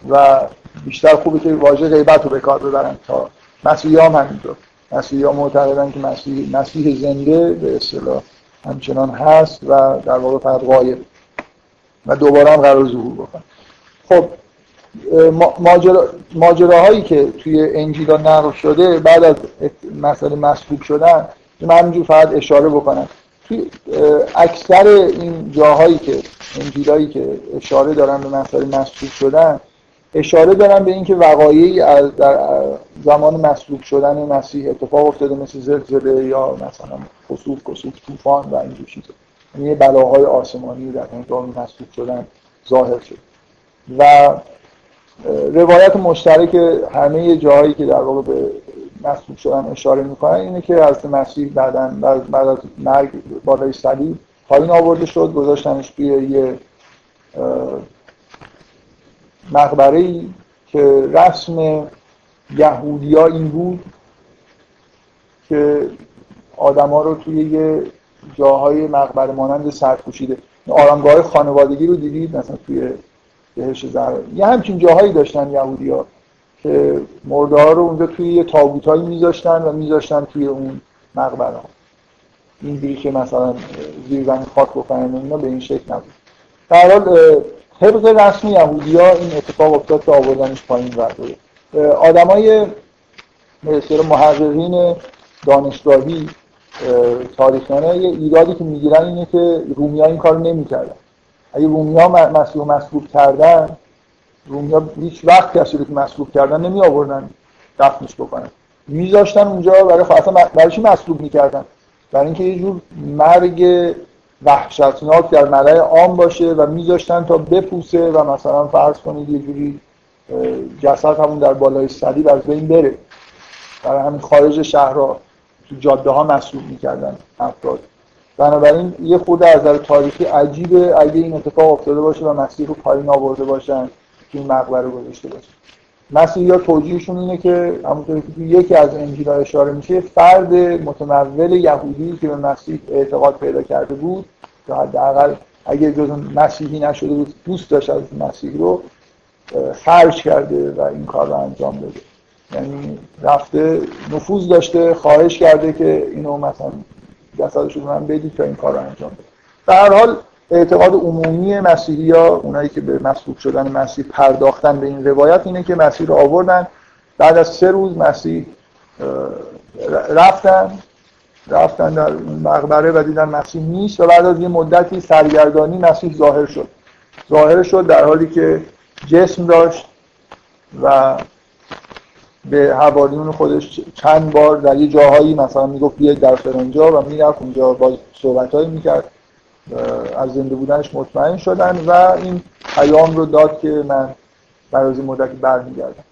و بیشتر خوبه که واژه غیبت رو به کار ببرن تا مسیحی هم همینطور. مسیحی ها معتقدن که مسیح, مسیح زنده به اصطلاح همچنان هست و در واقع فقط غایب و دوباره هم قرار ظهور بکنه. خب ماجرا، ماجراهایی که توی انجیل نقل شده بعد از مسئله مسبوب شدن من همینجور فقط اشاره بکنم. توی اکثر این جاهایی که انجیلایی که اشاره دارن به مسئله مسبوب شدن اشاره دارن به اینکه وقایعی از در زمان مسلوب شدن مسیح اتفاق افتاده مثل زلزله یا مثلا خسوف کسوف طوفان و اینجور چیزا. یعنی بلاهای آسمانی در هنگام مسلوب شدن ظاهر شد. و روایت مشترک همه جاهایی که در واقع به مصلوب شدن اشاره می‌کنن اینه که از مسیح بعدا بعد از مرگ بالای صلیب پایین آورده شد گذاشتنش توی یه مقبره ای که رسم یهودیا این بود که آدما رو توی یه جاهای مقبره مانند سرپوشیده آرامگاه خانوادگی رو دیدید؟ مثلا توی بهش زهرا یه همچین جاهایی داشتن یهودیا که مرده ها رو اونجا توی یه تابوتایی میذاشتن و میذاشتن توی اون مقبره. ها این که مثلا زیر زمین خاک بکنن اینا به این شکل نبود. در حال طبق رسمی یهودی ها این اتفاق افتاد که آوردنش پایین ورده آدمای مثل محققین دانشگاهی تاریخیانه یه ایرادی که می‌گیرن اینه که رومی ها این کارو نمی‌کردن. اگه رومی ها مسیح مسلوب کردن ها هیچ وقت کسی رو که مسلوب کردن نمی آوردن دفنش بکنن. میذاشتن اونجا برای اصلا برای چی مسلوب می‌کردن؟ برای اینکه یه جور مرگ وحشتناک در ملای عام باشه و میذاشتن تا بپوسه و مثلا فرض کنید یه جوری جسد همون در بالای صلیب از بین بره. برای همین خارج شهرها تو جاده ها مسئول می‌کردن افراد. بنابراین یه خود از نظر تاریخی عجیبه. اگه این اتفاق افتاده باشه و مسیح رو پایین آورده باشن که این مقبره گذاشته باشه مسیح یا توجیهشون اینه که همونطور که یکی از انجیل اشاره میشه فرد متمول یهودی که به مسیح اعتقاد پیدا کرده بود که حداقل اگه جز مسیحی نشده بود دوست داشت از مسیح رو خرج کرده و این کار رو انجام داده. یعنی رفته نفوذ داشته خواهش کرده که اینو مثلا جسدش رو من بدید تا این کار رو انجام بده. به هر حال اعتقاد عمومی مسیحی ها اونایی که به مسلوب شدن مسیح پرداختن به این روایت اینه که مسیح رو آوردن. بعد از سه روز مسیح رفتن رفتن در مقبره و دیدن مسیح نیست و بعد از یه مدتی سرگردانی مسیح ظاهر شد. ظاهر شد در حالی که جسم داشت و به حواریون خودش چند بار در یه جاهایی مثلا می‌گفت بیاید در فرنجا و می‌رفت اونجا با صحبتهایی می‌کرد. از زنده بودنش مطمئن شدن و این پیام رو داد که من بعد از این مدتی برمیگردم.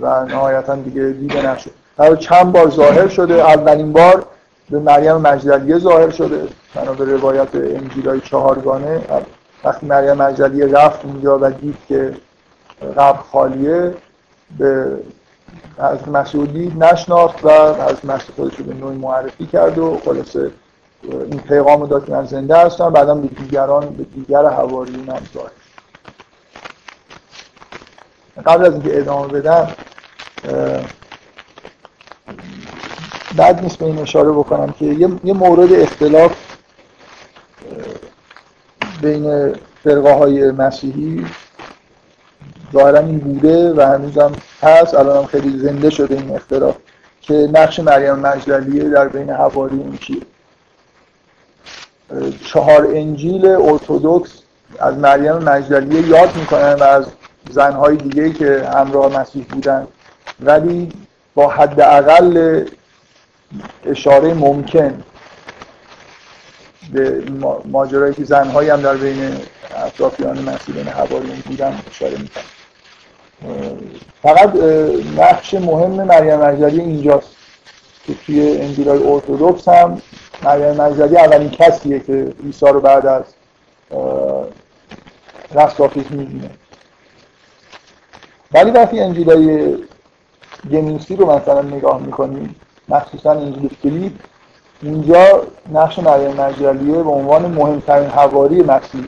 و نهایتا دیگه دیده نشد. در چند بار ظاهر شده. اولین بار به مریم مجدلیه ظاهر شده. بنا به روایت انجیلای چهارگانه. وقتی مریم مجدلیه رفت اونجا و دید که قبر خالیه به از مسعودی نشناخت و از مسیح خودش به نوعی معرفی کرد و خلاصه این پیغام داد که من زنده هستم. بعدا به دیگران به دیگر حواریون هم ظاهر قبل از اینکه ادامه بدم بعد نیست به این اشاره بکنم که یه مورد اختلاف بین فرقه های مسیحی ظاهرا این بوده و هنوزم هست. الان هم خیلی زنده شده این اختلاف که نقش مریم مجدلیه در بین حواریون چیه. چهار انجیل ارتودکس از مریم مجدلیه یاد می‌کنن و از زنهای دیگه که همراه مسیح بودن. ولی با حداقل اشاره ممکن به ماجرایی که زنهایی هم در بین اطرافیان مسیح بین حواریون بودن اشاره می‌کنن. فقط نقش مهم مریم مجدلی اینجاست که توی انجیلای ارتودکس هم مریم مجدلی اولین کسیه که عیسی رو بعد از رستاخیز می‌بینه. ولی وقتی انجیلای گنیسی رو مثلا نگاه می‌کنیم مخصوصا انجیل فیلیپ اینجا نقش مریم مجدلیه به عنوان مهمترین حواری مسیح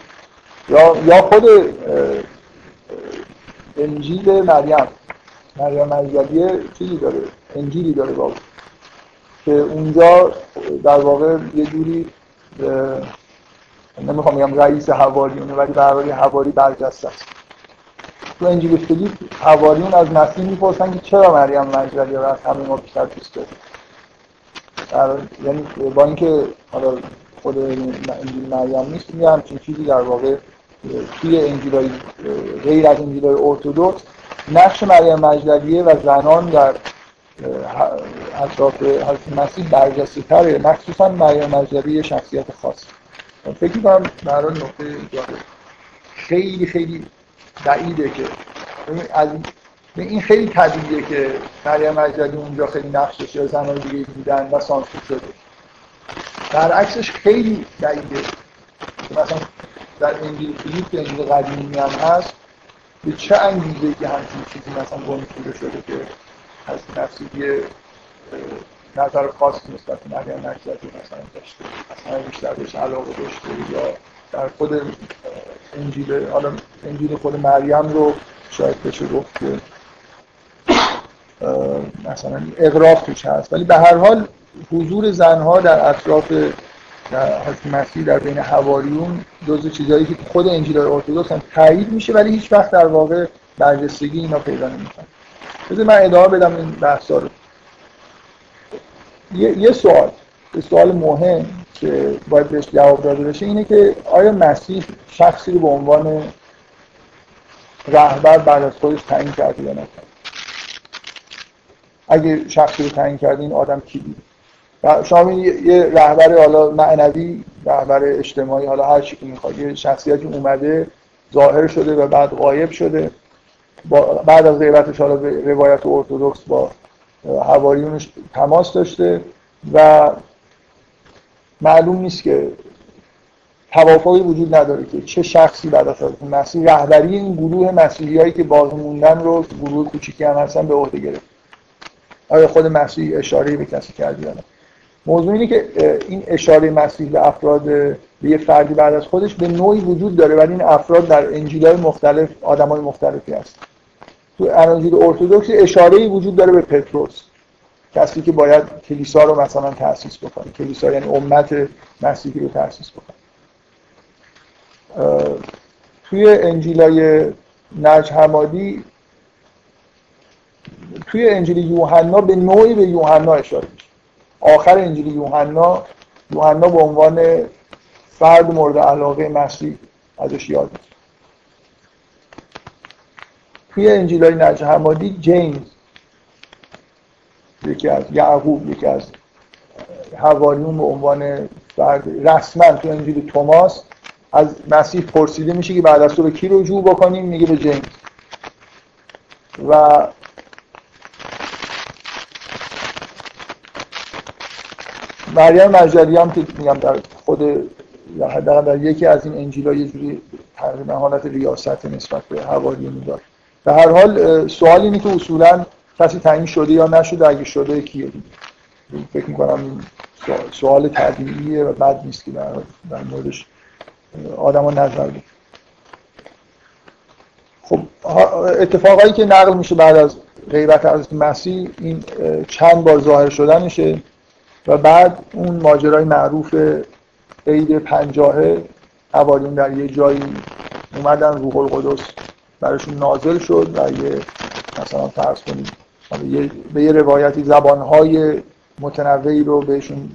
یا یا خود انجیل مریم. مریم مجدلیه چیزی داره؟ انجیلی داره بابا که اونجا در واقع یه جوری نمی‌خوام بگم رئیس حواریونه ولی حوالی حواری برجسته است. تو انجیل فیلیپ حواریون از مسیح می‌پرسن که چرا مریم مجدلی رو از همه ما بیشتر دوست داره یعنی با اینکه حالا خود انجیل مریم نیست یه همچین چیزی در واقع توی انجیلای غیر از انجیلای ارتودکس نقش مریم مجدلیه و زنان در اطراف حضرت مسیح برجسته تره مخصوصا مریم مجدلی شخصیت خاص. فکر کنم در نقطه جالب خیلی خیلی بعیده که از این خیلی طبیعیه که مریم مجددی اونجا خیلی نقشش یا زنهای دیگه بودن و سانسور شده. برعکسش خیلی بعیده. مثلا در انجیل فیلیپ که انجیل قدیمی هم هست به چه انگیزه که همچین چیزی مثلا گنجیده شده که از نفسی نظر خاص نسبت به مریم مثلا داشته؟ مثلا بیشتر بهش علاقه داشته یا در خود انجیل حالا انجیل خود مریم رو شاید بشه گفت که مثلا اقراف توش هست. ولی به هر حال حضور زنها در اطراف حضرت مسیح در بین حواریون جزء چیزهایی که خود انجیل ارتدوکس هم تایید میشه ولی هیچ وقت در واقع برجستگی اینا پیدا نمی‌کنه. بذار من ادامه بدم این بحثا رو. یه, یه سوال یه سوال مهم که باید بهش جواب داده بشه اینه که آیا مسیح شخصی رو به عنوان رهبر بعد از خودش تعیین کرده یا نکرد اگه شخصی رو تعیین کرده این آدم کی بود؟ شما یه رهبر حالا معنوی رهبر اجتماعی حالا هر چی که می‌خواد یه شخصیتی اومده ظاهر شده و بعد غایب شده. بعد از غیبتش حالا به روایت ارتودکس با حواریونش تماس داشته و معلوم نیست که توافقی وجود نداره که چه شخصی بعد از مسیح رهبری این گروه مسیحی هایی که باقی موندن رو گروه کوچیکی هم هستن به عهده گرفت. آیا خود مسیح اشاره به کسی کردی یا نه؟ موضوع اینه که این اشاره مسیح به افراد به یه فردی بعد از خودش به نوعی وجود داره ولی این افراد در انجیل مختلف آدم های مختلفی هست. تو انجیل ارتودکس اشاره وجود داره به پتروس کسی که باید کلیسا رو مثلا تأسیس بکنه. کلیسا یعنی امت مسیحی رو تأسیس بکنه. توی انجیلای نج حمادی توی انجیل یوحنا به نوعی به یوحنا اشاره میشه. آخر انجیل یوحنا یوحنا به عنوان فرد مورد علاقه مسیح ازش یاد توی انجیلای نج حمادی جیمز یکی از یعقوب یکی از حواریون به عنوان فرد رسما تو انجیل توماس از مسیح پرسیده میشه که بعد از تو به کی رجوع بکنیم؟ میگه به جیمز. و مریم مجددی هم که میگم در خود یا حداقل در یکی از این انجیلا یه جوری تقریبا حالت ریاست نسبت به حواریون داره به هر حال سوال اینه که اصولا کسی تعیین شده یا نشده؟ اگه شده کیه فکر می‌کنم این سوال طبیعیه و بد نیست که در موردش آدما نظر خب اتفاقایی که نقل میشه بعد از غیبت حضرت مسیح این چند بار ظاهر شدنشه. و بعد اون ماجرای معروف عید پنجاهه حواریون در یه جایی اومدن روح القدس براشون نازل شد و یه مثلا فرض کنید به یه روایتی زبانهای متنوعی رو بهشون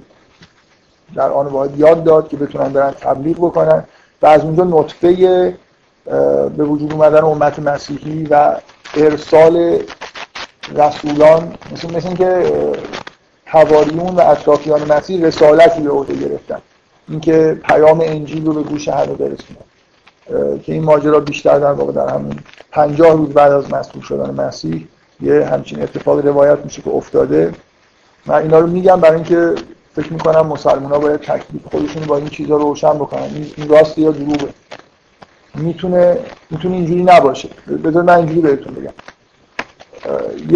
در آن باید یاد داد که بتونن برن تبلیغ بکنن و از اونجا نطفه به وجود اومدن امت مسیحی و ارسال رسولان مثل مثل اینکه حواریون و اطرافیان مسیح رسالتی به عهده گرفتن. اینکه پیام انجیل رو به گوش همه برسونن. که این ماجرا بیشتر در واقع در همون پنجاه روز بعد از مسئول شدن مسیح یه همچین اتفاق روایت میشه که افتاده. من اینا رو میگم برای اینکه فکر می‌کنم مسلمان ها باید تکلیف خودشون با این چیزها رو روشن بکنن. این راست یا دروغه. می‌تونه می‌تونه اینجوری نباشه. بذار من اینجوری بهتون بگم.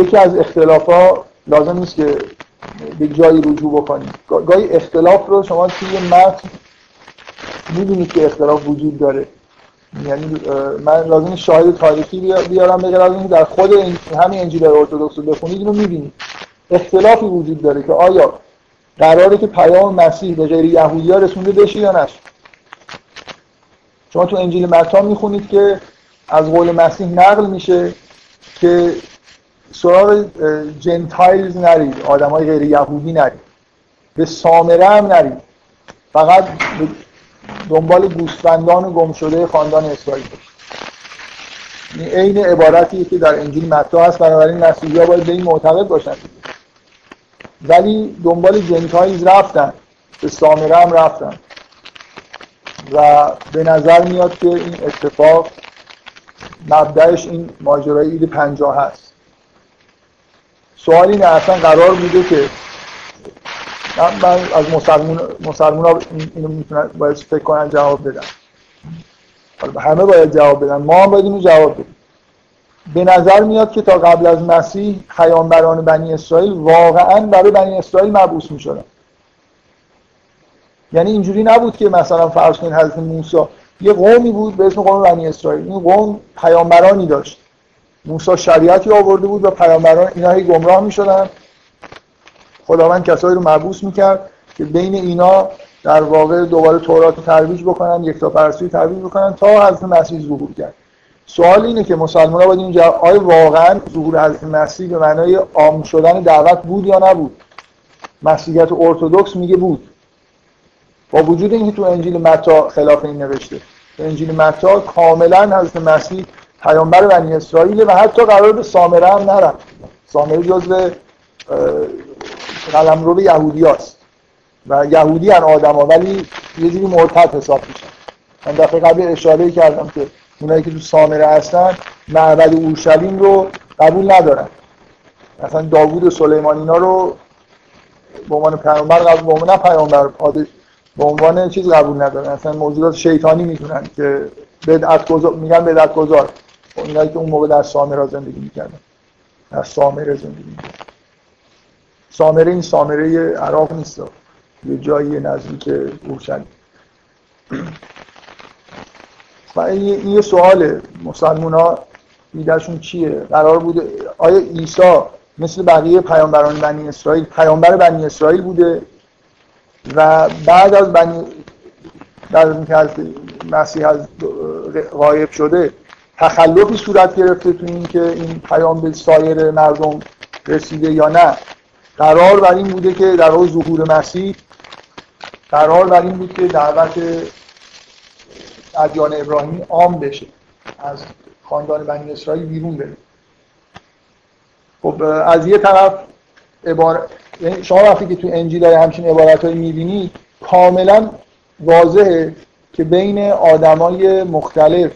یکی از اختلاف لازم نیست که به جایی رجوع بکنید گاهی اختلاف رو شما توی متن می‌دونید که اختلاف وجود داره. یعنی من لازم شاهد تاریخی بیارم بگه لازم در خود همین انجیل ارتدوکس رو بخونید اینو می‌بینید. اختلافی وجود داره که آیا قراره که پیام مسیح به غیر یهودی ها رسونده بشه یا نشه؟ شما تو انجیل متی می‌خونید که از قول مسیح نقل میشه که سراغ جنتایلز نرید آدم های غیر یهودی نرید. به سامره هم نرید. فقط دنبال گوسفندان و گم خاندان اسرائیل این عین عبارتیه که در انجیل متی هست بنابراین مسیحی ها باید به این معتقد باشن ولی دنبال جنتایلز رفتن. به سامره هم رفتن. و به نظر میاد که این اتفاق مبدعش این ماجرای عید پنجاه هست. سوال اینه اصلا قرار بوده که من از مسلمون ها اینو می‌تونن باید فکر کنن جواب بدن. همه باید جواب بدن. ما هم باید اینو جواب بدیم. به نظر میاد که تا قبل از مسیح پیامبران بنی اسرائیل واقعا برای بنی اسرائیل مبعوث می‌شدن. یعنی اینجوری نبود که مثلا فرض کنید حضرت موسی یه قومی بود به اسم قوم بنی اسرائیل. این قوم پیامبرانی داشت. موسی شریعتی آورده بود و پیامبران اینا هی گمراه می‌شدن. خداوند کسایی رو مبعوث می‌کرد که بین اینا در واقع دوباره تورات رو ترویج بکنن یک تا پرستی ترویج بکنن تا حضرت مسیح ظهور کرد. سوال اینه که مسلمان ها باید اینجا آیا واقعا ظهور حضرت مسیح به معنای عام شدن دعوت بود یا نبود؟ مسیحیت ارتودکس میگه بود. با وجود اینکه تو انجیل متا خلاف این نوشته. تو انجیل متا کاملا حضرت مسیح پیامبر بنی اسرائیل و حتی قرار به سامره هم نرفت سامره جزء قلمرو یهودی هست و یهودی هن آدم ها ولی یه جوری مرتد حساب میشن. من دفعه قبل اشاره کردم که اونایی که تو سامره هستن معبد اورشلیم رو قبول ندارن. مثلا داوود و سلیمان اینا رو به عنوان پیامبر قبول به عنوان پیامبر به عنوان چیز قبول ندارن. مثلا موجودات شیطانی می‌دونن که بدعت گذار میگن بدعت گذار اینایی که اون موقع در سامره زندگی می‌کردن. در سامره زندگی می‌کردن. سامره این سامره عراق نیست یه جایی نزدیک اورشلیم. *clears throat* و این یه سواله مسلمان ها ایدهشون چیه؟ قرار بوده آیا عیسی مثل بقیه پیامبران بنی اسرائیل پیامبر بنی اسرائیل بوده؟ و بعد از بنی در از مسیح از غایب شده تخلفی صورت گرفته تو این که این پیام به سایر مردم رسیده یا نه. قرار بر این بوده که در روز ظهور مسیح قرار بر این بود که دعوت ادیان ابراهیمی عام بشه از خاندان بنی اسرائیل بیرون بره. خب از یه طرف عبارت یعنی شما وقتی که تو انجیل های همچین عبارت هایی می‌بینید کاملا واضحه که بین آدمای مختلف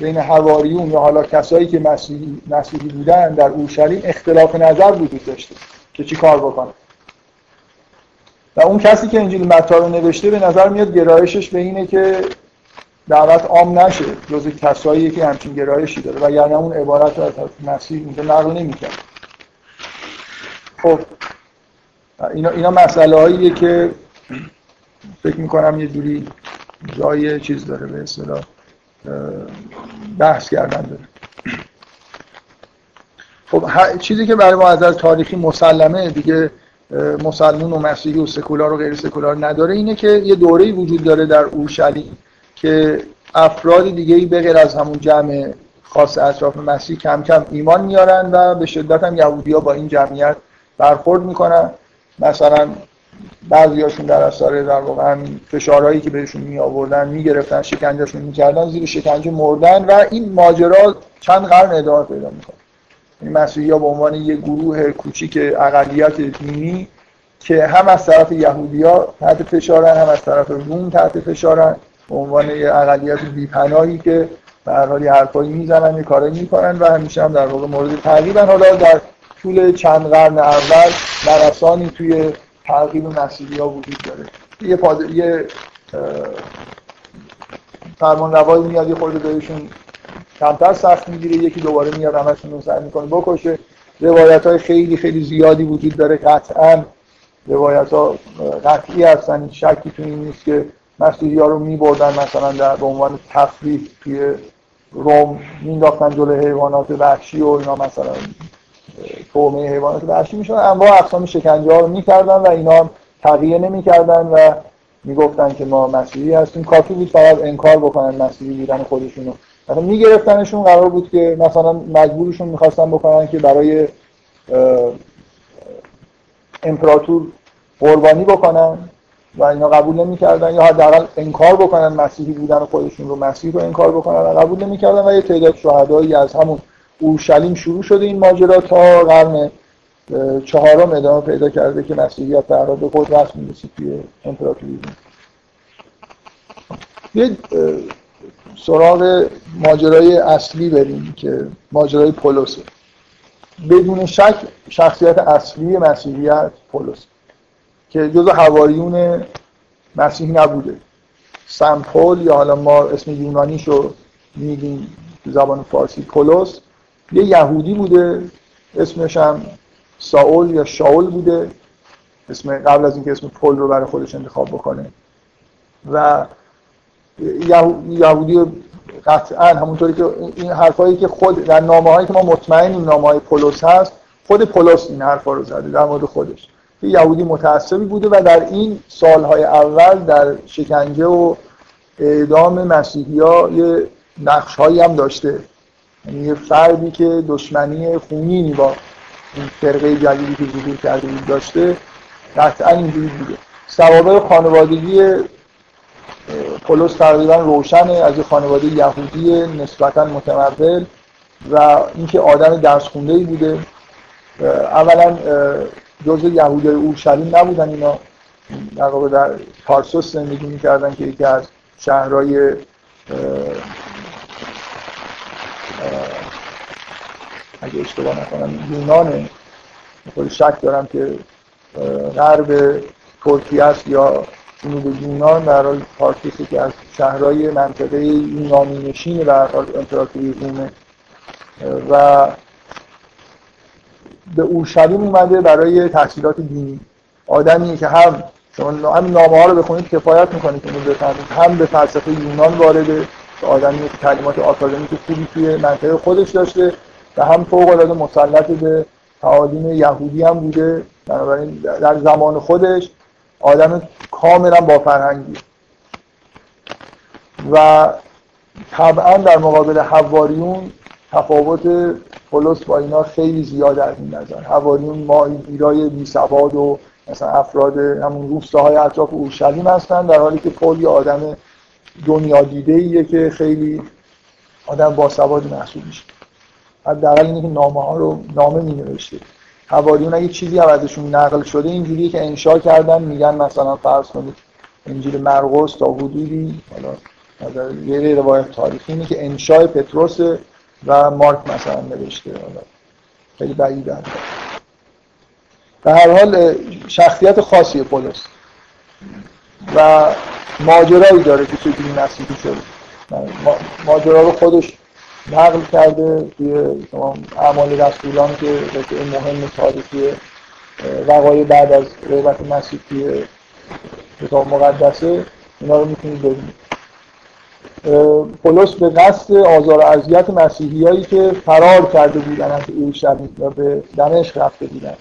بین حواریون یا حالا کسایی که مسیحی, مسیحی بودن در اورشلیم اختلاف نظر وجود داشته که چی کار بکنه. و اون کسی که انجیل متا رو نوشته به نظر میاد گرایشش به اینه که دعوت عام نشه جز کسایی که همچین گرایشی داره. و یعنی اون عبارت رو از مسیح اونجا نقل نمی‌کرد. خب اینا, اینا مسئله هاییه که فکر می‌کنم یه جوری جای چیز داره به اصطلاح. بحث کردن داره. خب چیزی که برای ما از تاریخی مسلمه دیگه مسلمون و مسیحی و سکولار و غیر سکولار نداره اینه که یه دوره‌ای وجود داره در اورشلیم که افراد دیگه ای به غیر از همون جمع خاص اطراف مسیح کم کم ایمان میارن و به شدت هم یهودی با این جمعیت برخورد می‌کنن. مثلا بعضیاشون در اثر در واقع فشارهایی که بهشون می آوردن می‌گرفتن شکنجهشون می‌کردن زیر شکنجه مردن و این ماجرا چند قرن ادامه پیدا می‌کنه. این مسیحی ها به عنوان یه گروه کوچیک اقلیت دینی که هم از طرف یهودی ها تحت فشارن هم از طرف روم تحت فشارن به عنوان یه اقلیت بیپناهی که به هر حال حرفایی می‌زنن یه کارایی می‌کنن و همیشه هم در واقع مورد تقریبا حالا در طول چند قرن اول مرسانی توی ترغیب مسیحی ها وجود داره. یه, پاد... یه فرمان روایی میاد یه خورده بهشون کمتر سخت می‌گیره یکی دوباره میاد همشون رو سعی می‌کنه بکشه. روایت های خیلی خیلی زیادی وجود داره قطعا روایت ها قطعی هستن. شکی تو این نیست که مسیحی ها رو میبردن مثلا در به عنوان تفریح توی روم مینداختن جلوی حیوانات وحشی و اینا مثلا تومه حیوانات وحشی میشن انواع اقسام شکنجه ها رو می‌کردن و اینا تغییر نمی‌کردن و می‌گفتن که ما مسیحی هستیم. کافی بود فقط انکار بکنن مسیحی بودن خودشونو مثلا میگرفتنشون قرار بود که مثلا مجبورشون می‌خواستن بکنن که برای امپراتور قربانی بکنن و اینا قبول نمی‌کردن یا حداقل انکار بکنن مسیحی بودن خودشون رو مسیح رو انکار بکنن و قبول نمی‌کردن و یه تعداد شهدایی از همون اورشلیم شروع شده این ماجرا تا قرن چهارم ادامه پیدا کرده که مسیحیت در به قدرت می‌رسید توی امپراتوری یه سراغ ماجرای اصلی بریم که ماجرای پولوسه بدون شک شخصیت اصلی مسیحیت پولس که جز حواریون مسیحی نبوده. سمپل یا حالا ما اسم یونانیشو میگیم زبان فارسی پولس یه یهودی بوده اسمش هم ساول یا شاول بوده اسم قبل از اینکه اسم پول رو برای خودش انتخاب بکنه. و یهودی قطعا همونطوری که این حرفایی که خود در نامه هایی که ما مطمئنیم نامه های پولس هست خود پولس این حرفا رو زده در مورد خودش. یه یهودی متعصبی بوده و در این سالهای اول در شکنجه و اعدام مسیحی ها یه نقش هایی هم داشته. یعنی یه فردی که دشمنی خونینی با این فرقه جدیدی که ظهور کرده بود داشته قطعا اینجوری بوده سوابق خانوادگی پولس تقریبا روشنه از یه خانواده یهودی نسبتا متمول و اینکه آدم درس خونده ای بوده اولا جزء یهودی اورشلیم نبودن اینا. در در تارسوس زندگی می‌کردن که یکی از شهرهای اگه اشتباه نکنم یونانه خود شک دارم که غرب ترکیه است یا جنوب یونان در حال تارکیسی که از شهرهای منطقه یونانی نشین و امپراتوری رومه و به اورشلیم اومده برای تحصیلات دینی. آدمی که هم شما هم نامه ها رو بخونید کفایت می‌کنه که هم به فلسفه یونان وارده آدمی که کلمات آکادمیک خوبی توی منطقه خودش داشته. و هم فوق العاده مسلط به تعالیم یهودی هم بوده. بنابراین در زمان خودش آدم کاملا با فرهنگی. و طبعا در مقابل حواریون تفاوت پولس با اینا خیلی زیاد از این نظر. حواریون ما ایرای بی سواد و مثلا افراد همون روستاهای اطراف اورشلیم هستن در حالی که پول یه آدم دنیا دیده ایه که خیلی آدم با سواد محسوب میشه حداقل اینه که نامه ها رو نامه می نوشته حواریون اگه چیزی هم ازشون نقل شده اینجوریه که انشا کردن میگن مثلا فرض کنید انجیل مرقس تا حدودی حالا یه روایت تاریخی اینه که انشای پتروس و مارک مثلا نوشته. خیلی بعید به هر حال شخصیت خاصی پولس و ماجرایی داره که چجوری مسیحی شده. ماجرا رو خودش نقل کرده توی اعمال رسولان که این مهم تاریخی وقایع بعد از قیبت مسیح توی کتاب مقدسه اینا رو می‌تونید ببینید. پولس به قصد آزار و اذیت مسیحیایی که فرار کرده بودن از اورشلیم و به دمشق رفته بودن.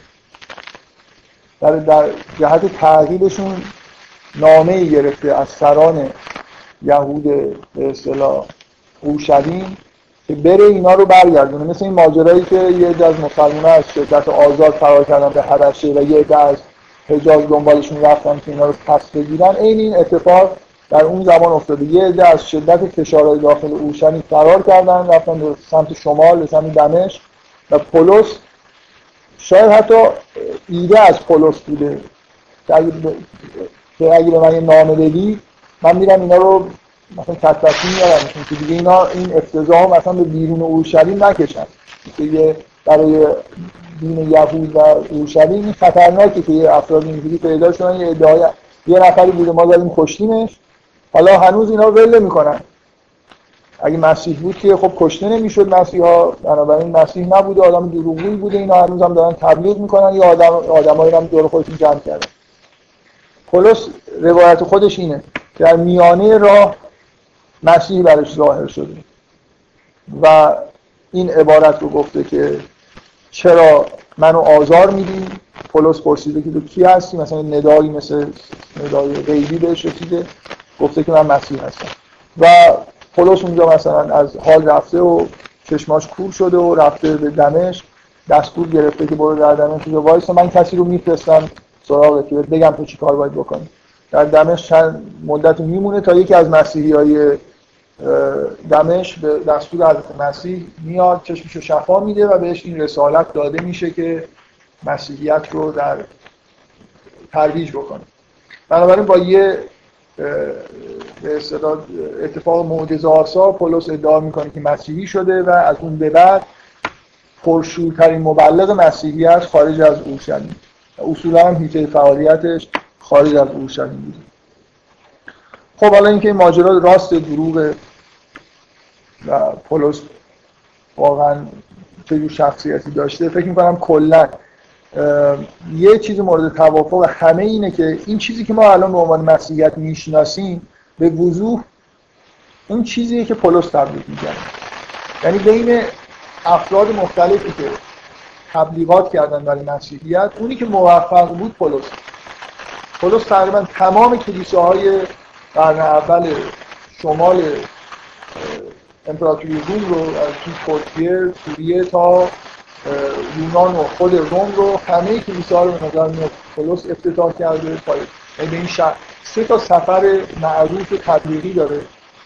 در, در جهت تعقیبشون نامه گرفته از سران یهود به اصطلاح اورشلیم. که بره اینا رو برگردونه مثل این ماجرایی که یه عده از مسلمان از شدت آزاد فرار کردن به حبشه و یه عده از حجاز دنبالشون رفتن که اینا رو پس بگیرن این این اتفاق در اون زمان افتاده یه عده از شدت فشارهای داخل اورشلیم فرار کردن رفتن به سمت شمال به سمت دمشق و پولس شاید حتی ایده از پولس بوده که اگه, به من یه نامه بدی من میرم اینا رو مثلا تطبیقی میارم که دیگه اینا این افتضاح مثلا به بیرون اورشلیم نکشن. که برای دین یهود و اورشلیم این خطرناکه که یه افراد اینجوری پیدا شدن یه ادعای یه نفری بوده ما داریم کشتیمش. حالا هنوز اینا ول می‌کنن اگه مسیح بود که خب کشته نمی‌شد مسیح ها بنابراین مسیح نبوده آدم دروغی بوده اینا هنوز هم دارن تبلیغ می‌کنن یا آدم آدمایی هم دور خودشون جمع کردن. پولس روایت خودش اینه. در میانه راه مسیح برش ظاهر شده. و این عبارت رو گفته که چرا منو آزار میدی؟ پولس پرسیده که تو کی هستی؟ مثلا ندایی مثل ندای غیبی بهش رسیده. گفته که من مسیح هستم. و پولس اونجا مثلا از حال رفته و چشماش کور شده و رفته به دمشق دستور گرفته که برو در دمشق وایس من کسی رو میفرستم سراغ که بگم تو چی کار باید بکنی. در دمشق چند مدت میمونه تا یکی از مسیحی های دمشق به دستور حضرت مسیح میاد چشمشو شفا میده و بهش این رسالت داده میشه که مسیحیت رو در ترویج بکنه. بنابراین با یه به اتفاق معجزه آسا پولس ادعا می‌کنه که مسیحی شده و از اون به بعد پرشورترین مبلغ مسیحی است خارج از اورشلیم. اصولا هم هیته فعالیتش خارج از اورشلیم بوده. خب حالا اینکه این ماجرا راست دروغ و پولس واقعا چه شخصیتی داشته. فکر می‌کنم کلا یه چیز مورد توافق همه اینه که این چیزی که ما الان به عنوان مسیحیت می‌شناسیم به وضوح اون چیزیه که پولس تبلیغ می‌کنه یعنی بین افراد مختلفی که تبلیغات کردن برای مسیحیت اونی که موفق بود پولس. پولس تقریبا تمام کلیساهای قرن اول شمال امپراتوری روم رو از ترکیه سوریه تا یونان و خود روم رو همه کلیسا رو به نظر میاد پولس افتتاح کرده یعنی به این شهر سه تا سفر معروف تبلیغی داره.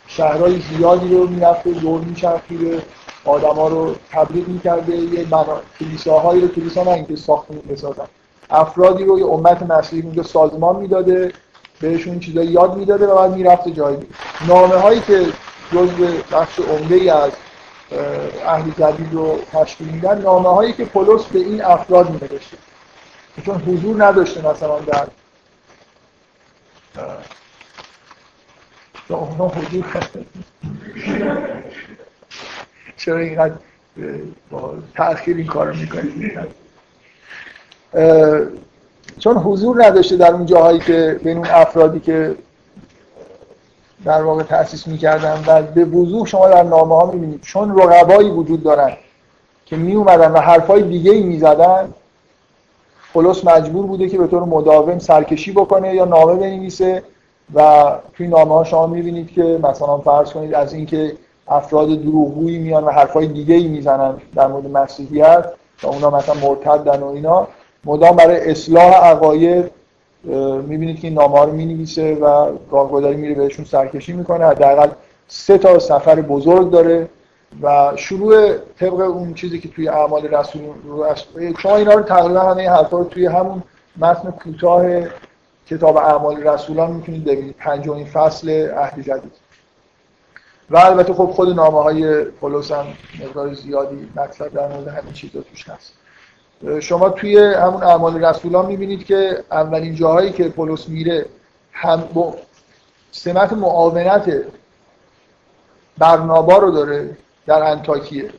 شهرهای زیادی رو می‌رفته دور میچرخیده آدما رو تبلیغ می‌کرده یه بنا... کلیساهایی رو کلیسا نه اینکه ساختمون بسازن افرادی رو یه امت مسیحی اونجا سازمان می‌داده بهشون چیزایی یاد می‌داده و بعد می‌رفته جایی نامه هایی که جزء بخش عمده از اهل جدید رو تشکیل میدن. نامه هایی که پولس به این افراد مینوشته. چون حضور نداشته مثلا در اونا حضور چرا اینقدر با تأخیر این کار می‌کنید چون حضور نداشته در اون جاهایی که بین اون افرادی که در واقع تأسیس می‌کردن و به وضوح شما در نامه ها می‌بینید. چون رقبایی وجود دارن که می اومدن و حرفای دیگه ای می‌زدن پولس مجبور بوده که به طور مداوم سرکشی بکنه یا نامه بنویسه و توی نامه ها شما می‌بینید که مثلا فرض کنید از اینکه افراد دروغگویی میان و حرفای دیگه ای می‌زنن در مورد مسیحیت و اونا مثلا مرتدن و اینا مدام برای اصلاح عقاید می‌بینید که این نامه ها رو می‌نویسه و گاهگداری میره بهشون سرکشی می‌کنه. حداقل سه تا سفر بزرگ داره و شروع طبق اون چیزی که توی اعمال رسول شما اینا رو تقریبا همه حرفا رو توی همون متن کوتاه کتاب اعمال رسولان می‌تونید ببینید. پنجمین فصل عهد جدید. و البته خب خود نامه های پولس هم مقدار زیادی مطلب در مورد همین چیزا توش هست. شما توی همون اعمال رسولان می‌بینید که اولین جاهایی که پولس میره هم سمت معاونت برنابا رو داره در انتاکیه.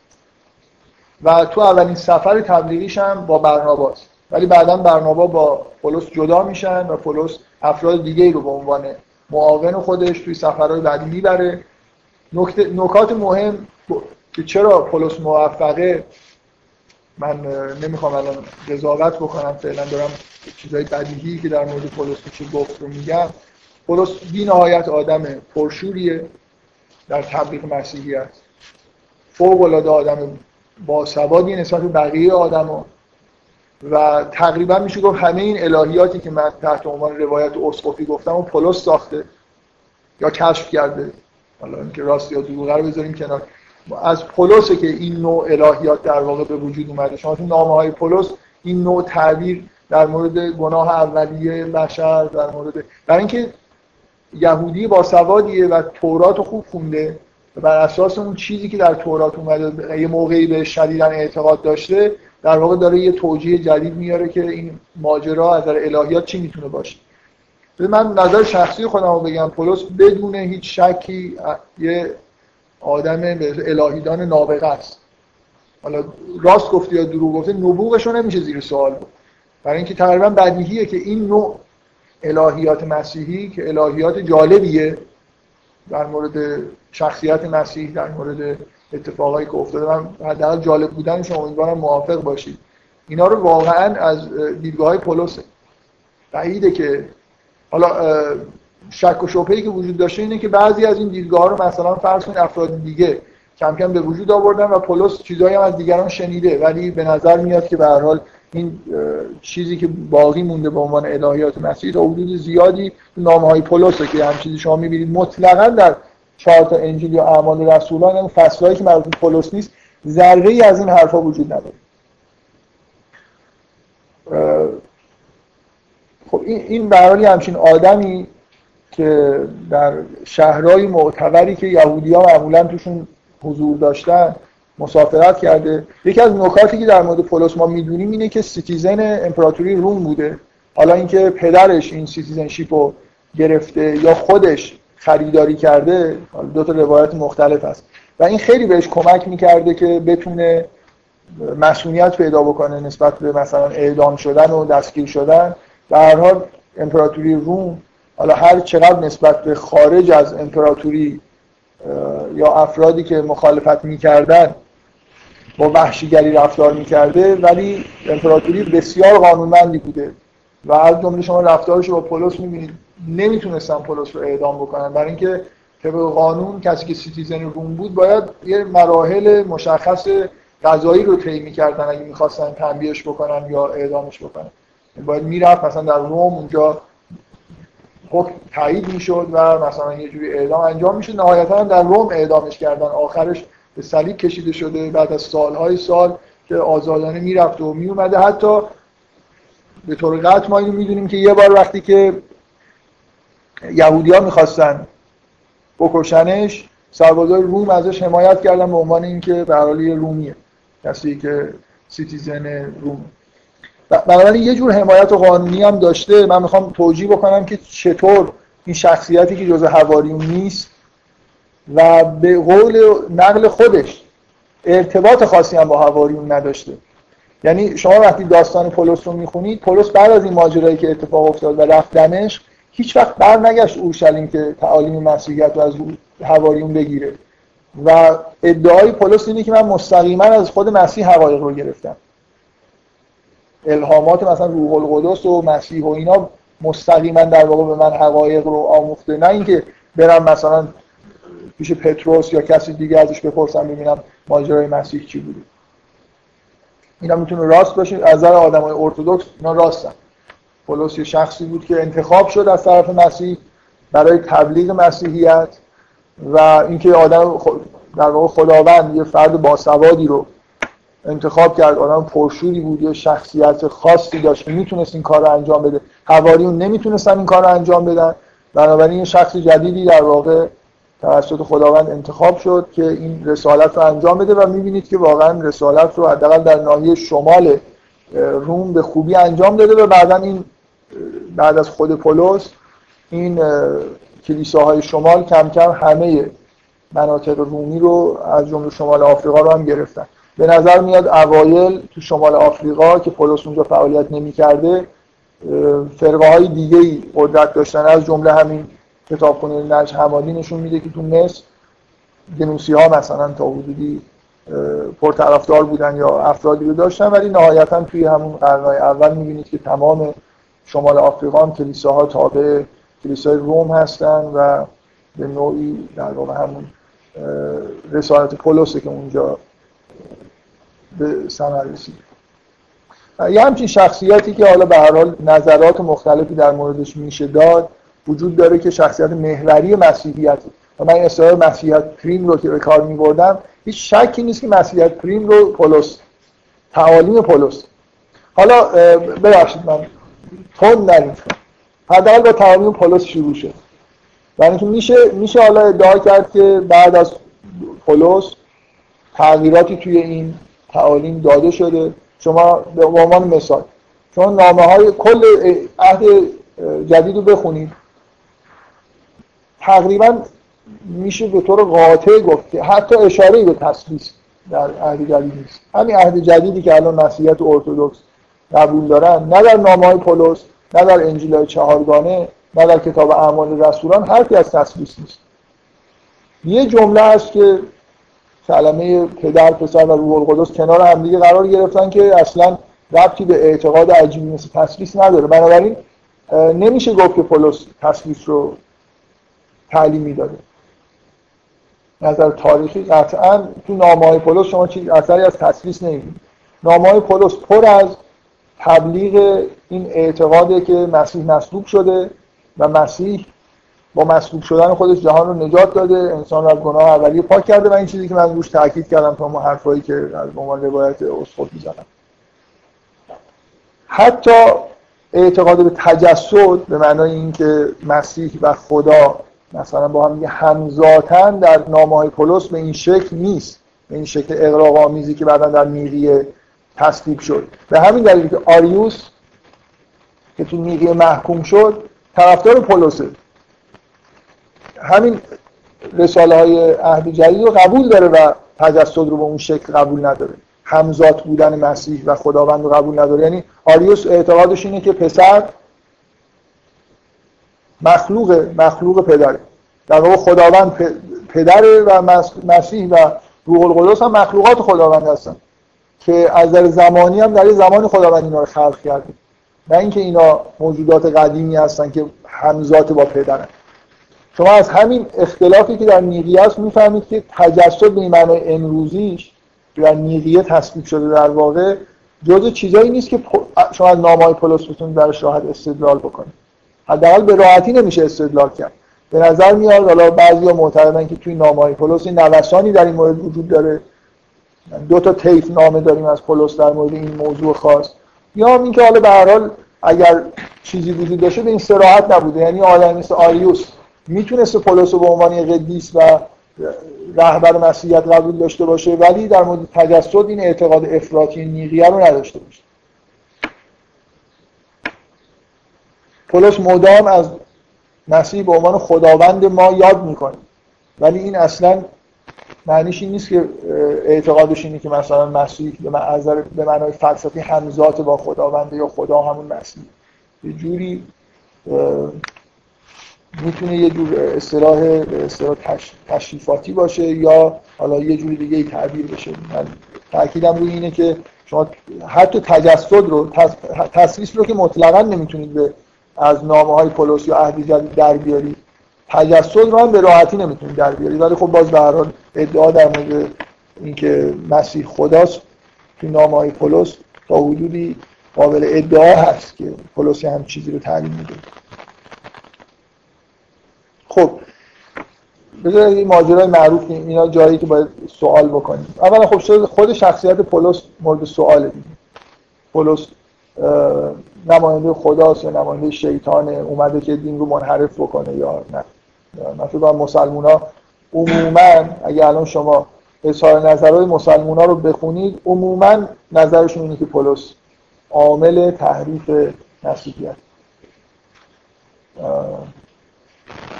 و تو اولین سفر تبلیغیش هم با برناباست. ولی بعدا برنابا با پولس جدا میشن و پولس افراد دیگه رو به عنوان معاون خودش توی سفرهای بعدی می‌بره. نکات مهم که چرا پولس موفقه؟ من نمی‌خوام الان قضاوت بکنم فعلا دارم چیزای بدیهی که در مورد پولس چه گفت رو میگم. پولس بی نهایت آدم پرشوریه در تبلیغ مسیحیت فوق العاده آدم باسوادی نسبت به بقیه آدما و تقریبا میشه گفت همه این الهیاتی که من تحت عنوان روایت اسقفی گفتم و پولس ساخته یا کشف کرده. حالا اینکه راست یا دروغ رو بذاریم کنار. از پولسه که این نوع الهیات در واقع به وجود اومده. شما تو نامه های پولس این نوع تعبیر در مورد گناه اولیه بشر در مورد برای اینکه یهودی با سوادیه و تورات خوب خونده و بر اساس اون چیزی که در تورات اومده یه موقعی به شدیدن اعتقاد داشته در واقع داره یه توجیه جدید میاره که این ماجرا از در الهیات چی می‌تونه باشه. من نظر شخصی خودم رو بگم پولس بدون هیچ شکی یه آدم الهیدان نابغه است. حالا راست گفتی یا دروغ گفته نبوغش رو نمیشه زیر سوال بود. برای اینکه تقریبا بدیهیه که این نوع الهیات مسیحی که الهیات جالبیه در مورد شخصیت مسیح در مورد اتفاقایی که افتاده من حداقل جالب بودنش امیدوارم موافق باشید. اینا رو واقعا از دیدگاه های پولس بعیده که حالا شک و شبهه‌ای که وجود داشته اینه که بعضی از این دیدگاه رو مثلا فرض کنید افراد دیگه کم کم به وجود آوردن و پولس چیزایی هم از دیگران شنیده ولی به نظر میاد که به هر حال این چیزی که باقی مونده به عنوان الهیات مسیح تا حدود زیادی نامه های پولس که هم چیزی شما می‌بینید. مطلقا در چهار تا انجیل یا اعمال رسولان این فصلایی که مربوط پولس نیست ذره ای از این حرفا وجود نداره. خب این این همچین آدمی که در شهرهای معتبری که یهودی ها معمولا توشون حضور داشتن مسافرت کرده. یکی از نکاتی که در مورد پولس ما می‌دونیم اینه که citizen امپراتوری روم بوده. حالا اینکه پدرش این citizenship رو گرفته یا خودش خریداری کرده دو تا روایت مختلف هست. و این خیلی بهش کمک می‌کرده که بتونه مسئولیت پیدا بکنه نسبت به مثلا اعدام شدن و دستگیر شدن. در هر حال امپراتوری روم حالا هر چقدر نسبت به خارج از امپراتوری یا افرادی که مخالفت می‌کردن با وحشیگری رفتار می‌کرده ولی امپراتوری بسیار قانونمندی بوده و از جمله شما رفتارش با پولس می‌بینید نمی‌تونستن پولس رو اعدام بکنن. برای اینکه طبق قانون کسی که citizen روم بود باید یه مراحل مشخص قضایی رو طی می‌کردن اگه می‌خواستن تنبیهش بکنن یا اعدامش بکنن. باید می‌رفت مثلا در روم اونجا حکم تایید می‌شد و مثلا یه جوری اعدام انجام می‌شد. نهایتا در روم اعدامش کردن. آخرش به صلیب کشیده شده بعد از سالهای سال که آزادانه می‌رفت و میومده حتی به طور قطع ما اینو می‌دونیم که یه بار وقتی که یهودی ها می‌خواستن بکشنش سربازای روم ازش حمایت کردن به عنوان اینکه به هر حال رومیه. کسی که citizen روم. بنابراین یه جور حمایت و قانونی هم داشته. من می‌خوام توجیه بکنم که چطور این شخصیتی که جز هواریون نیست و به قول نقل خودش ارتباط خاصی هم با هواریون نداشته. یعنی شما وقتی داستان پولس رو می‌خونید پولس بعد از این ماجرایی که اتفاق افتاد و رفت دمشق هیچ وقت بر نگشت اورشلیم که تعالیم مسیحیت رو از هواریون بگیره. و ادعای پولس اینه که من مستقیما از خود مسیح حقایق رو گرفتم. الهامات مثلا روح القدس و مسیح و اینا مستقیما در واقع به من حقایق رو آموخته. نه اینکه برم مثلا پیش پتروس یا کسی دیگه ازش بپرسم ببینم ماجرای مسیح چی بوده. اینا می‌تونه راست باشه. از نظر آدمای ارتدکس اینا راستن. پولس یه شخصی بود که انتخاب شد از طرف مسیح برای تبلیغ مسیحیت و اینکه آدم در واقع خداوند یه فرد باسوادی رو انتخاب کرد آدم پرشوری بود یه شخصیت خاصی داشت می‌تونست این کار رو انجام بده. حواریون نمی‌تونستن این کار رو انجام بدن. بنابراین یه شخص جدیدی در واقع توسط خداوند انتخاب شد که این رسالت رو انجام بده و می‌بینید که واقعا رسالت رو حداقل در ناحیه شمال روم به خوبی انجام داده و بعدا این بعد از خود پولس این کلیساهای شمال کم کم همه مناطق رومی رو از جمله شمال آفریقا رو هم گرفتن. به نظر میاد اوایل تو شمال آفریقا که پولس اونجا فعالیت نمی‌کرده فرقه های دیگه ای قدرت داشتن. از جمله همین کتابخونه نج حمادی نشون میده که تو مصر گنوسی ها مثلا تا حدودی پرطرفدار بودن یا افرادی رو داشتن ولی نهایتا توی همون قرنهای اول می‌بینید که تمام شمال آفریقا هم کلیساها تابع کلیسای روم هستن و به نوعی در واقع همون رسالت پولوسه که اونجا به ثمر رسید. یه همچین شخصیتی که حالا به هر حال نظرات مختلفی در موردش میشه داد وجود داره که شخصیت محوری مسیحیت. و من اصطلاح مسیحیت پریم رو که به کار میبردم هیچ شکی نیست که مسیحیت پریم رو پولس تعالیم پولس. حالا ببخشید من تون نریم. حداقل با تعالیم پولس شروع شد. یعنی که میشه میشه حالا ادعا کرد که بعد از پولس تغییراتی توی این تعالیم داده شده. شما به عنوان مثال چون نامه های کل عهد جدید رو بخونید. تقریبا میشه به طور قاطع گفت که حتی اشاره به تسلیس در عهد جدید نیست. همین عهد جدیدی که الان مسیحیت ارتودکس قبول دارن نه در نامه های پولس نه در انجیل های چهارگانه نه در کتاب اعمال رسولان حرفی از تسلیس نیست. یه جمله است که کلمه پدر پسر و روح القدس کنار همدیگه قرار گرفتن که اصلا ربطی به اعتقاد عجیبی مثل تسلیس نداره. بنابراین نمیشه گفت که پولس تسلیس رو تعلیمی داده نظر تاریخی قطعا تو نامه های پولس شما چیز اثری از تسلیس نمی‌دید نامه های پولس پر از تبلیغ این اعتقاده که مسیح مصلوب شده و مسیح با مصلوب شدن خودش جهان رو نجات داده انسان رو از گناه اولیه پاک کرده و این چیزی که من روش تاکید کردم تا ما حرفایی که از عنوان روایت اسقط می‌زنم. حتی اعتقاد به تجسد به معنای اینکه مسیح و خدا مثلا با هم همزاتن در نامه های پولس به این شکل نیست به این شکل اقراق آمیزی که بعدا در نیقیه تصدیق شد. به همین دلیل که آریوس که تو نیقیه محکوم شد طرفدار پولسه. همین رساله های عهد جدید رو قبول داره و تجسد رو به اون شکل قبول نداره. همزاد بودن مسیح و خداوند رو قبول نداره. یعنی آریوس اعتقادش اینه که پسر مخلوق مخلوق پدره. در واقع خداوند پدره و مسیح و روح القدس هم مخلوقات خداوند هستن که از در زمانی هم در زمان خداوند اینا رو خلق کرده نه اینکه اینا موجودات قدیمی هستن که همزات با پدرن. شما از همین اختلافی که در نیقیه است می‌فهمید که تجسد به این معنای امروزیش در نیقیه تصویب شده در واقع جزء چیزایی نیست که شما از نامه‌های پولس بتونید برش راحت استدلال بکنید. حداقل به راحتی نمیشه استدلال کرد. به نظر میاد حالا بعضیا معتقدن که توی نامه‌های پولس این نوسانی در این مورد وجود داره. دو تا طیف نامه داریم از پولس در مورد این موضوع خاص. یا اینکه حالا به هر حال اگر چیزی وجود داشته به این صراحت نبوده. یعنی آدمی مثل آریوس می‌تونست پولس رو به عنوان قدیس و رهبر مسیحیت قبول داشته باشه ولی در مورد تجسد این اعتقاد افراطی نیقیه رو نداشته باشه. پولس مدام از مسیح به عنوان خداوند ما یاد می‌کنه ولی این اصلا معنیش این نیست که اعتقادش اینه که مثلا مسیح به معنای فلسفی همزات با خداونده یا خدا همون مسیح. یه جوری می‌تونه یه جور اصطلاح اصطلاح تشریفاتی باشه یا حالا یه جوری دیگه ای تعبیر بشه. من تاکیدم روی اینه که شما حتی تجسد رو تصریف رو که مطلقا نمی‌تونید به از نامه های پولس یا عهد جدید در بیارید تجسد رو هم به راحتی نمی‌تونید در بیارید ولی خب باز به حال ادعا در مورد اینکه مسیح خداست تو نامه های پولس تا حدودی قابل ادعا هست که پولس هم چیزی رو تعلیم میده. خب بذارید این ماجرای معروف اینا جایی که باید سوال بکنیم. اولا خب خود شخصیت پولس مورد سواله دیگه. پولس نماینده خداست یا نماینده شیطانه اومده که دین رو منحرف بکنه یا نه. مثلا مسلمون ها عموما اگه الان شما اظهار نظرهای مسلمون ها رو بخونید عموما نظرشون اینه که پولس عامل تحریف مسیحیت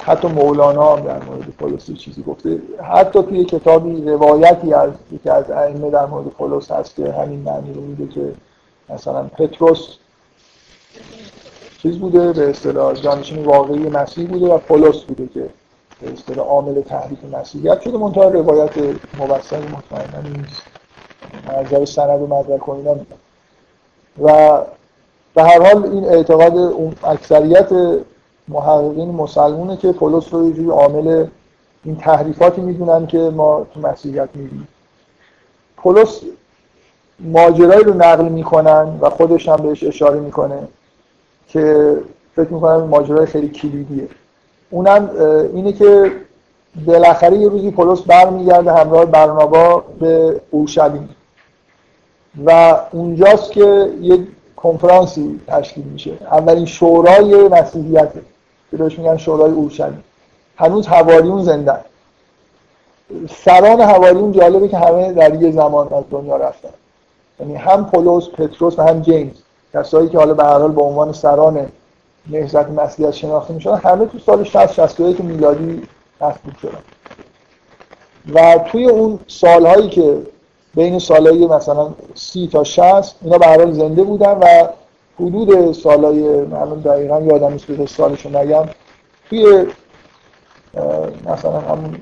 حتی مولانا هم در مورد پولس چیزی گفته. حتی توی کتابی روایتی از یکی از ائمه در مورد پولس هست که همین معنی رو میده که مثلا پتروس چیز بوده به اصطلاح جانشین واقعی مسیح بوده و پولس بوده که به اصطلاح عامل تحریف مسیحیت شده منتها روایت موثق مطمئنا نیست. از سند و مدرک کنیدم و به هر حال این اعتقاد اکثریت محققین مسلمونه که پولس رو یه عامل این تحریفاتی می‌دونن که ما تو مسیحیت می‌بینیم. پولس ماجرایی رو نقل می‌کنن و خودش هم بهش اشاره می‌کنه که فکر می‌کنم ماجرای خیلی کلیدیه. اونم اینه که بالاخره یه روزی پولس برمیگرده همراه برنابا به اورشلیم. و اونجاست که یه کنفرانسی تشکیل میشه. اولین شورای مسیحیته. که بهش میگن شورای اورشلیم. هنوز حواریون زنده سران حواریون جالبه که همه در یه زمان از دنیا رفتن. یعنی هم پولس پتروس و هم جیمز. کسایی که حالا به هر حال به عنوان سران نهضت مسیحیت شناخته میشن همه تو سال 60 61 میلادی مخلوق شدن. و توی اون سالهایی که بین سالهای مثلا سی تا 60 اینا به هر حال زنده بودن و حدود سالهای معلوم دقیقا یادم نیست به سالشون نگم. توی مثلا همون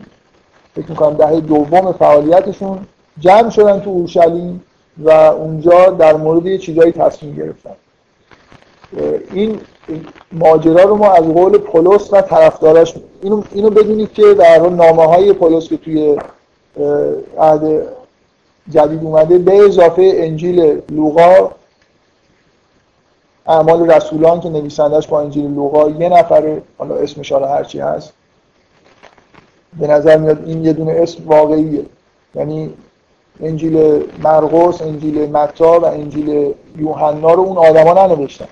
فکر می‌کنم دهه دوم فعالیتشون جمع شدن تو اورشلیم و اونجا در مورد یه چیزایی تصمیم گرفتن. این ماجرا رو ما از قول پولس و طرفداراش اینو, اینو بدونید که در نامه های پولس که توی عهد جدید اومده به اضافه انجیل لوقا اعمال رسولان که نویسندش با انجیل لوقا یه نفره حالا اسمش حالا هرچی هست به نظر میاد این یه دونه اسم واقعیه. یعنی انجیل مرقس، انجیل متا و انجیل یوحنا رو اون آدما ننوشتن.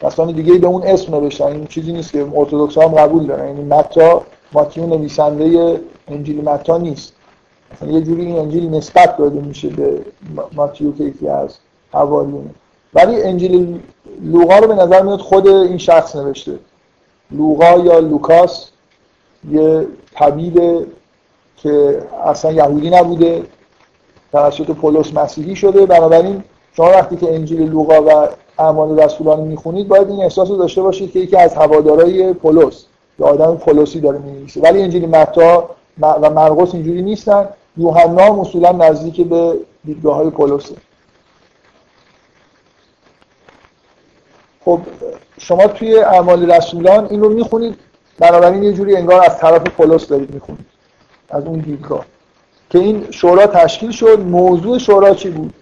داستان دیگه به اون اسم نوشتن. این چیزی نیست که ارتدوکس هم قبول دارن. یعنی متا Matthew نویسنده انجیل متی نیست. یه جوری این انجیل نسبت داده میشه به Matthew که یکی از حواریونه ولی انجیل لوقا رو به نظر میاد خود این شخص نوشته. لوقا یا لوکاس یه طبیب که اصلا یهودی نبوده توسط پولس مسیحی شده. بنابراین شما وقتی که انجیل لوقا و اعمال رسولان می‌خونید باید این احساس رو داشته باشید که یکی از هوادارای پولس یا آدم پولسی داره می‌نویسه. ولی انجیل متا و مرقس اینجوری نیستن. یوحنا اصولا نزدیک به دیدگاه های پولسه. خب شما توی اعمال رسولان این رو می‌خونید بنابراین یه جوری انگار از طرف پولس دارید می‌خونید از اون دیدگاه. که این شورا تشکیل شد موضوع شورا چی بود؟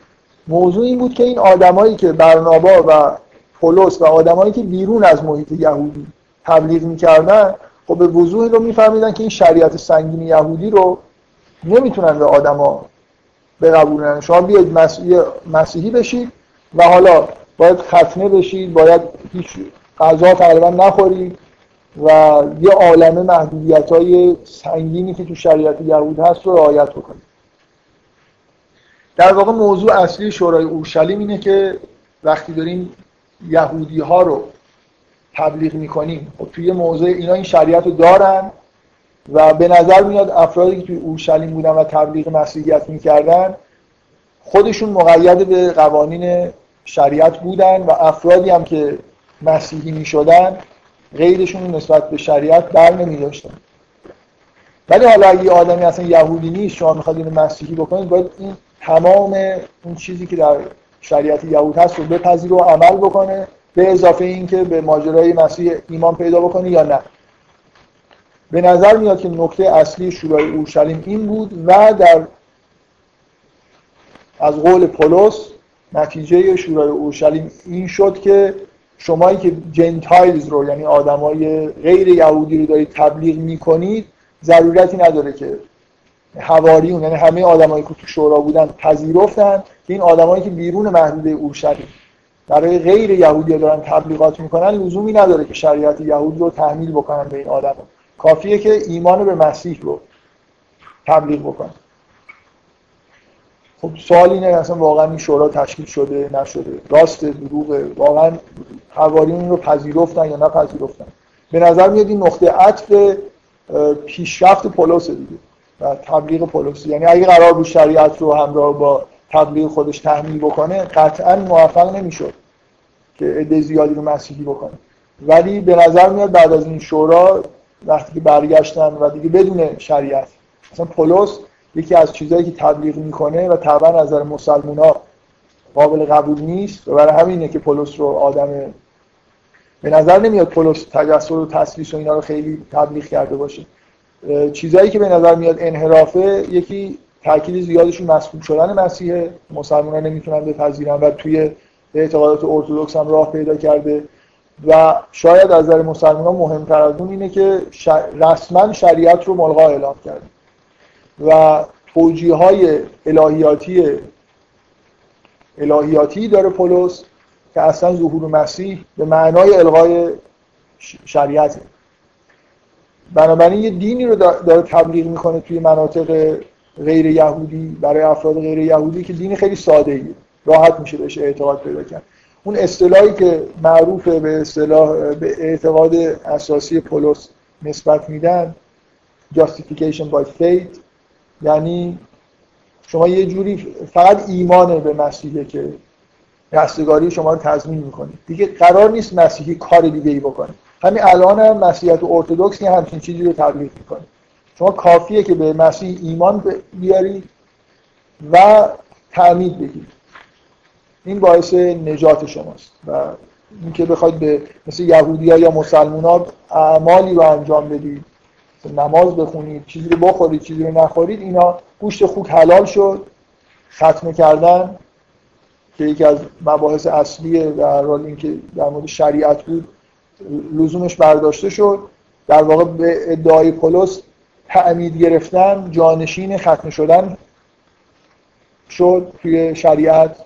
موضوع این بود که این آدمایی که برنابا و پولس و آدمایی که بیرون از محیط یهودی تبلیغ می‌کردن خب به وضوح رو میفهمیدن که این شریعت سنگین یهودی رو نمی‌تونن به آدما بقبولن. شما بیاید مسیحی بشید و حالا باید ختنه بشید باید هیچ غذا تقریبا نخورید و یه عالم محدودیت های سنگینی که تو شریعت یهود هست رو رعایت بکنید در واقع موضوع اصلی شورای اورشلیم اینه که وقتی داریم یهودی ها رو تبلیغ می‌کنیم خب توی موضوع اینا این شریعت رو دارن و به نظر میاد افرادی که توی اورشلیم بودن و تبلیغ مسیحیت می‌کردن خودشون مقید به قوانین شریعت بودن و افرادی هم که مسیحی می‌شدن غیرشون نسبت به شریعت بر نمی داشتن ولی حالا اگه یه آدمی اصلا یهودی نیست شما می‌خواد اینو مسیحی بکنید باید این تمام اون چیزی که در شریعت یهود هست رو بپذیر و عمل بکنه به اضافه اینکه به ماجرای مسیح ایمان پیدا بکنه یا نه. به نظر میاد که نکته اصلی شورای اورشلیم این بود و در از قول پولس نتیجه شورای اورشلیم این شد که شمایی که جنتایلز رو یعنی آدمای غیر یهودی رو دارید تبلیغ می‌کنید ضرورتی نداره که حواریون یعنی همه آدمایی که تو شورا بودن پذیرفتن که این آدمایی که بیرون محدوده اورشلیم برای غیر یهودی دارن تبلیغات می‌کنن لزومی نداره که شریعت یهود رو تحمیل بکنن به این آدم کافیه که ایمان به مسیح رو تبلیغ بکنن. خب سوال اینه اصلا واقعا این شورا تشکیل شده نشده. راست دروغه واقعا حواریون رو پذیرفتن یا نپذیرفتن؟ به نظر میاد این نقطه عطف پیشرفت پولس دیگه و تبلیغ پولس یعنی اگه قرار بود شریعت رو همراه با تبلیغ خودش تحمیل بکنه قطعا موفق نمی‌شد که عده زیادی رو مسیحی بکنه. ولی به نظر میاد بعد از این شورا وقتی برگشتن و دیگه بدون شریعت مثلا پولس یکی از چیزهایی که تبلیغ می‌کنه و طبعا نظر مسلمان ها قابل قبول نیست و برای همینه که پولس رو آدم به نظر نمیاد پولس تجسر و تسلیس و اینا رو خیلی تبلیغ کرده باشه. چیزهایی که به نظر میاد انحرافه یکی تاکید زیادشون مسئول شدن مسیحه مسلمان ها نمی‌تونن بپذیرن و توی اعتقادات ارتودکس هم راه پیدا کرده. و شاید از نظر مسلمان ها مهمتر از اون اینه که رسما شریعت رو ملغا اعلام کرده. و توجیه های الهیاتی الهیاتی داره پولس که اصلا ظهور مسیح به معنای الغای شریعته بنابراین یه دینی رو داره تبلیغ می‌کنه توی مناطق غیر یهودی برای افراد غیر یهودی که دین خیلی ساده ایه. راحت میشه بهش اعتقاد پیدا کرد اون اصطلاحی که معروف به اصطلاح به اعتقاد اساسی پولس نسبت میدن justification by faith یعنی شما یه جوری فقط ایمان به مسیحه که رستگاری شما رو تضمین می‌کنه. دیگه قرار نیست مسیحی کار دیگه ای بکنه. همین الان هم مسیحیت ارتدوکس همچین چیزی رو تبلیغ می‌کنه. شما کافیه که به مسیح ایمان بیارید و تعمید بگیرید این باعث نجات شماست و اینکه بخواید به مثل یهودی ها یا مسلمان ها اعمالی رو انجام بدید. نماز بخونید چیزی رو بخورید چیزی رو نخورید اینا گوشت خوک حلال شد. ختم کردن که یکی از مباحث اصلی در حال اینکه در مورد شریعت بود لزومش برداشته شد. در واقع به ادعای پولس تعمید گرفتن جانشین ختم شدن شد توی شریعت.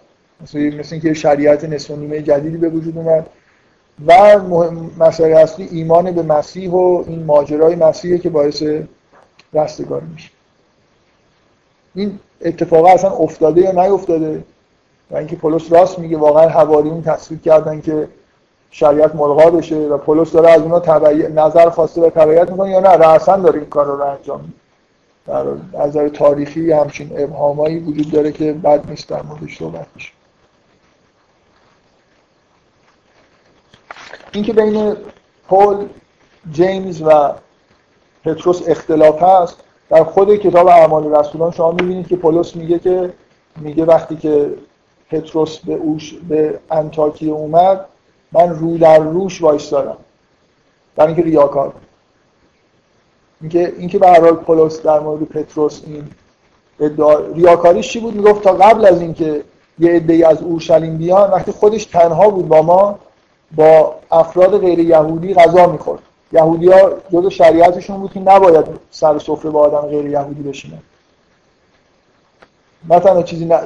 مثل, مثل اینکه شریعت نصف نیمه جدیدی به وجود اومد. و مهم مسئله اصلی ایمان به مسیح و این ماجرای مسیحه که باعث رستگاری میشه. این اتفاق اصلا افتاده یا نیفتاده؟ و اینکه پولس راست میگه واقعا حواریون تصویر کردن که شریعت ملغا بشه و پولس داره از اونا تبعی... نظر خواسته و تبعیت می‌کنه یا نه؟ رأسا داره این کار رو انجام میده. در نظر تاریخی همچین ابهامایی وجود داره که بد نیست در موردش صحبت میشه اینکه بین پول جیمز و پتروس اختلاف هست در خود کتاب اعمال رسولان شما می‌بینید که پولس میگه که میگه وقتی که پتروس به اوش به انتاکی اومد من رو در روش وایستادم. در اینکه ریاکار اینکه اینکه به هر حال پولس در مورد پتروس این ادعا ریاکاریش چی بود؟ می‌گفت تا قبل از اینکه یه عده‌ای از اورشلیم بیان وقتی خودش تنها بود با ما با افراد غیر یهودی غذا می‌خورد. یهودی ها جز شریعتشون بود که نباید سر سفره با آدم غیر یهودی بشینن مثلا چیزی, ن...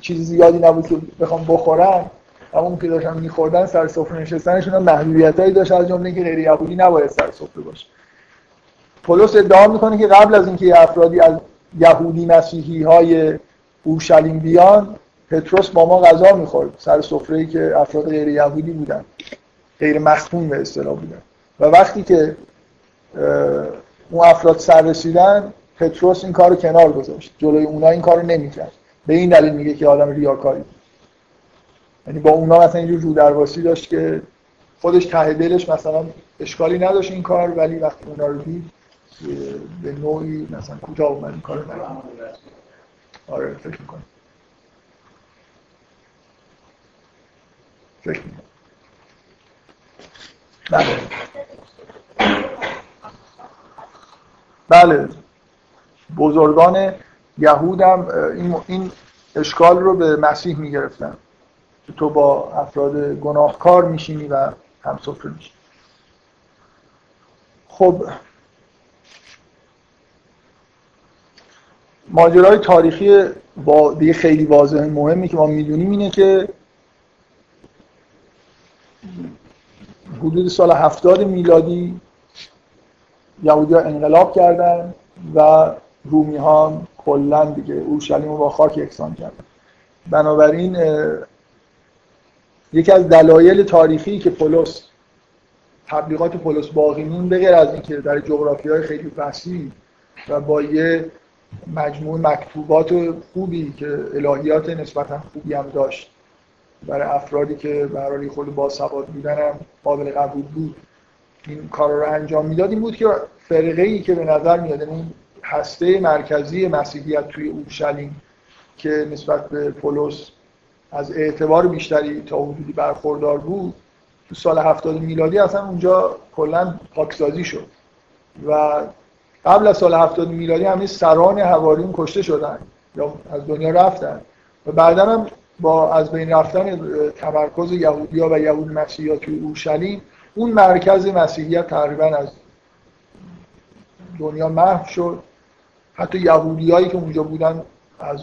چیزی زیادی نبود که بخوام بخورن اون که داشتن میخوردن سر سفره نشستنشون محدودیت هایی داشت از جمله اینکه غیر یهودی نباید سر سفره باشه. پولس ادعا می‌کنه که قبل از اینکه افرادی از یهودی مسیحی های اورشلیم بیان پتروس با ما غذا می‌خورد. سر سفره که افراد غیر یهودی بودن غیر مختون به اصطلاح بودن. و وقتی که اون افراد سر رسیدن پتروس این کار رو کنار گذاشت. جلوی اونا این کار رو نمی‌کرد. به این دلیل میگه که آدم ریاکاری یعنی با اونا مثلا اینجور رو درواسی داشت که خودش ته دلش مثلا اشکالی نداشت این کار ولی وقتی اونا رو دید به نوعی مثلا کوتاه اومد این کار آره فکر می‌کنم. فکر بله. بله. بزرگان یهود هم این, اشکال رو به مسیح می‌گرفتن. تو با افراد گناهکار میشینی و هم سفره میشینی. خب ماجرای تاریخی با دیگه خیلی واضح مهمی که ما می‌دونیم اینه که حدود سال هفتاد میلادی یهودی انقلاب کردن و رومی ها کلا دیگه اورشلیم رو با خاک یکسان کردن. بنابراین یکی از دلایل تاریخی که پولس تبلیغات پولس باقی مون به غیر از اینکه در جغرافی های خیلی وسیع و با یه مجموع مکتوبات خوبی که الهیات نسبتا خوبی هم داشت برای افرادی که برای خود با سواد بودن هم قابل قبول بود. این کار رو انجام می‌داد. این بود که فرقه ای که به نظر میاد این یعنی هسته مرکزی مسیحیت توی اورشلیم که نسبت به پولس از اعتبار بیشتری تا حدودی برخوردار بود تو سال هفتاد میلادی اصلا اونجا کلا پاکسازی شد. و قبل از سال هفتاد میلادی همه سران حواریون کشته شدن یا از دنیا رفتن. و بعدا هم با از بین رفتن تمرکز یهودیا و یهود مسیحیات توی اورشلیم اون مرکز مسیحیت تقریبا از دنیا محو شد. حتی یهودیایی که اونجا بودن از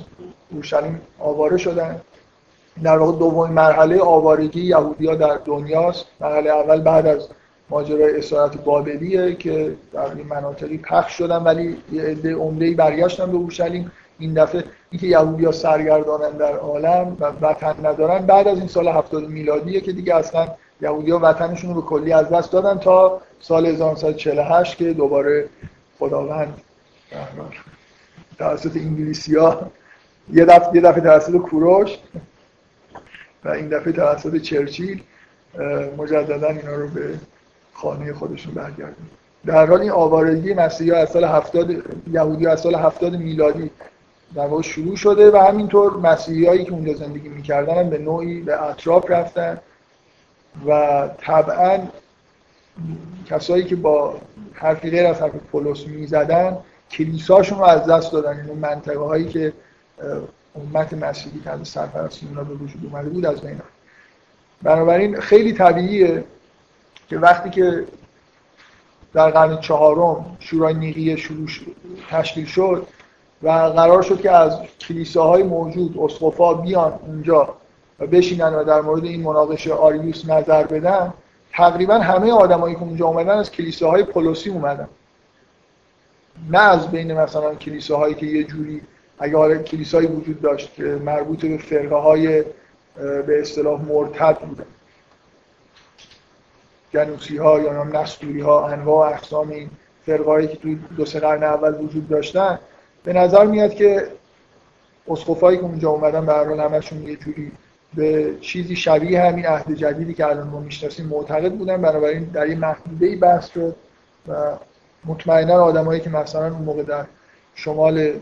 اورشلیم آواره شدن. در واقع دومین مرحله آوارگی یهودیا در دنیاست. مرحله اول بعد از ماجرای اسارت بابلیه که در این مناطقی پخش شدن ولی یه عده عمده‌ای برگشتن به اورشلیم. این دفعه اینکه یهودیا سرگردانن در عالم و وطن ندارن بعد از این سال 70 میلادیه که دیگه اصلا یهودیا وطنشون رو به کلی از دست دادن تا سال 1948 که دوباره خداوند توسط انگلیسی ها یه دفعه یه دفعه توسط کوروش و این دفعه توسط چرچیل مجددا اینا رو به خانه خودشون برگردن. در حال این آوارگی مسیحی از سال 70 یهودی از سال 70 میلادی در واقع شروع شده و همینطور مسیحیایی که اونجا زندگی می‌کردن به نوعی به اطراف رفتن و طبعا کسایی که با حرفی غیر از حرف پولس می‌زدن کلیساشون رو از دست دادن. این منطقه هایی که امت مسیحی که از سرپرستی اونا به وجود اومده بود از بین بنابراین خیلی طبیعیه که وقتی که در قرن چهارم شورای نیقیه شروع تشکیل شد و قرار شد که از کلیساهای موجود اسقفا بیان اونجا و بشینن و در مورد این مناقشه آریوس نظر بدن تقریبا همه آدمایی که اونجا اومدن از کلیساهای پولوسی اومدن. نه از بین مثلا کلیساهایی که یه جوری اگه حالا کلیسایی وجود داشت که مربوط به فرقه های به اصطلاح مرتد بودن. جنوسی ها یا نستوری ها انواع اقسام این فرقه که توی دو سه قرن اول وجود داشتن به نظر میاد که اسقفایی که اونجا اومدن به هر همشون یه جوری به چیزی شبیه همین عهد جدیدی که الان ما می‌شناسیم معتقد بودن. بنابراین در این محدوده ای بحث شد و مطمئنا آدمایی که مثلا اون موقع در شمال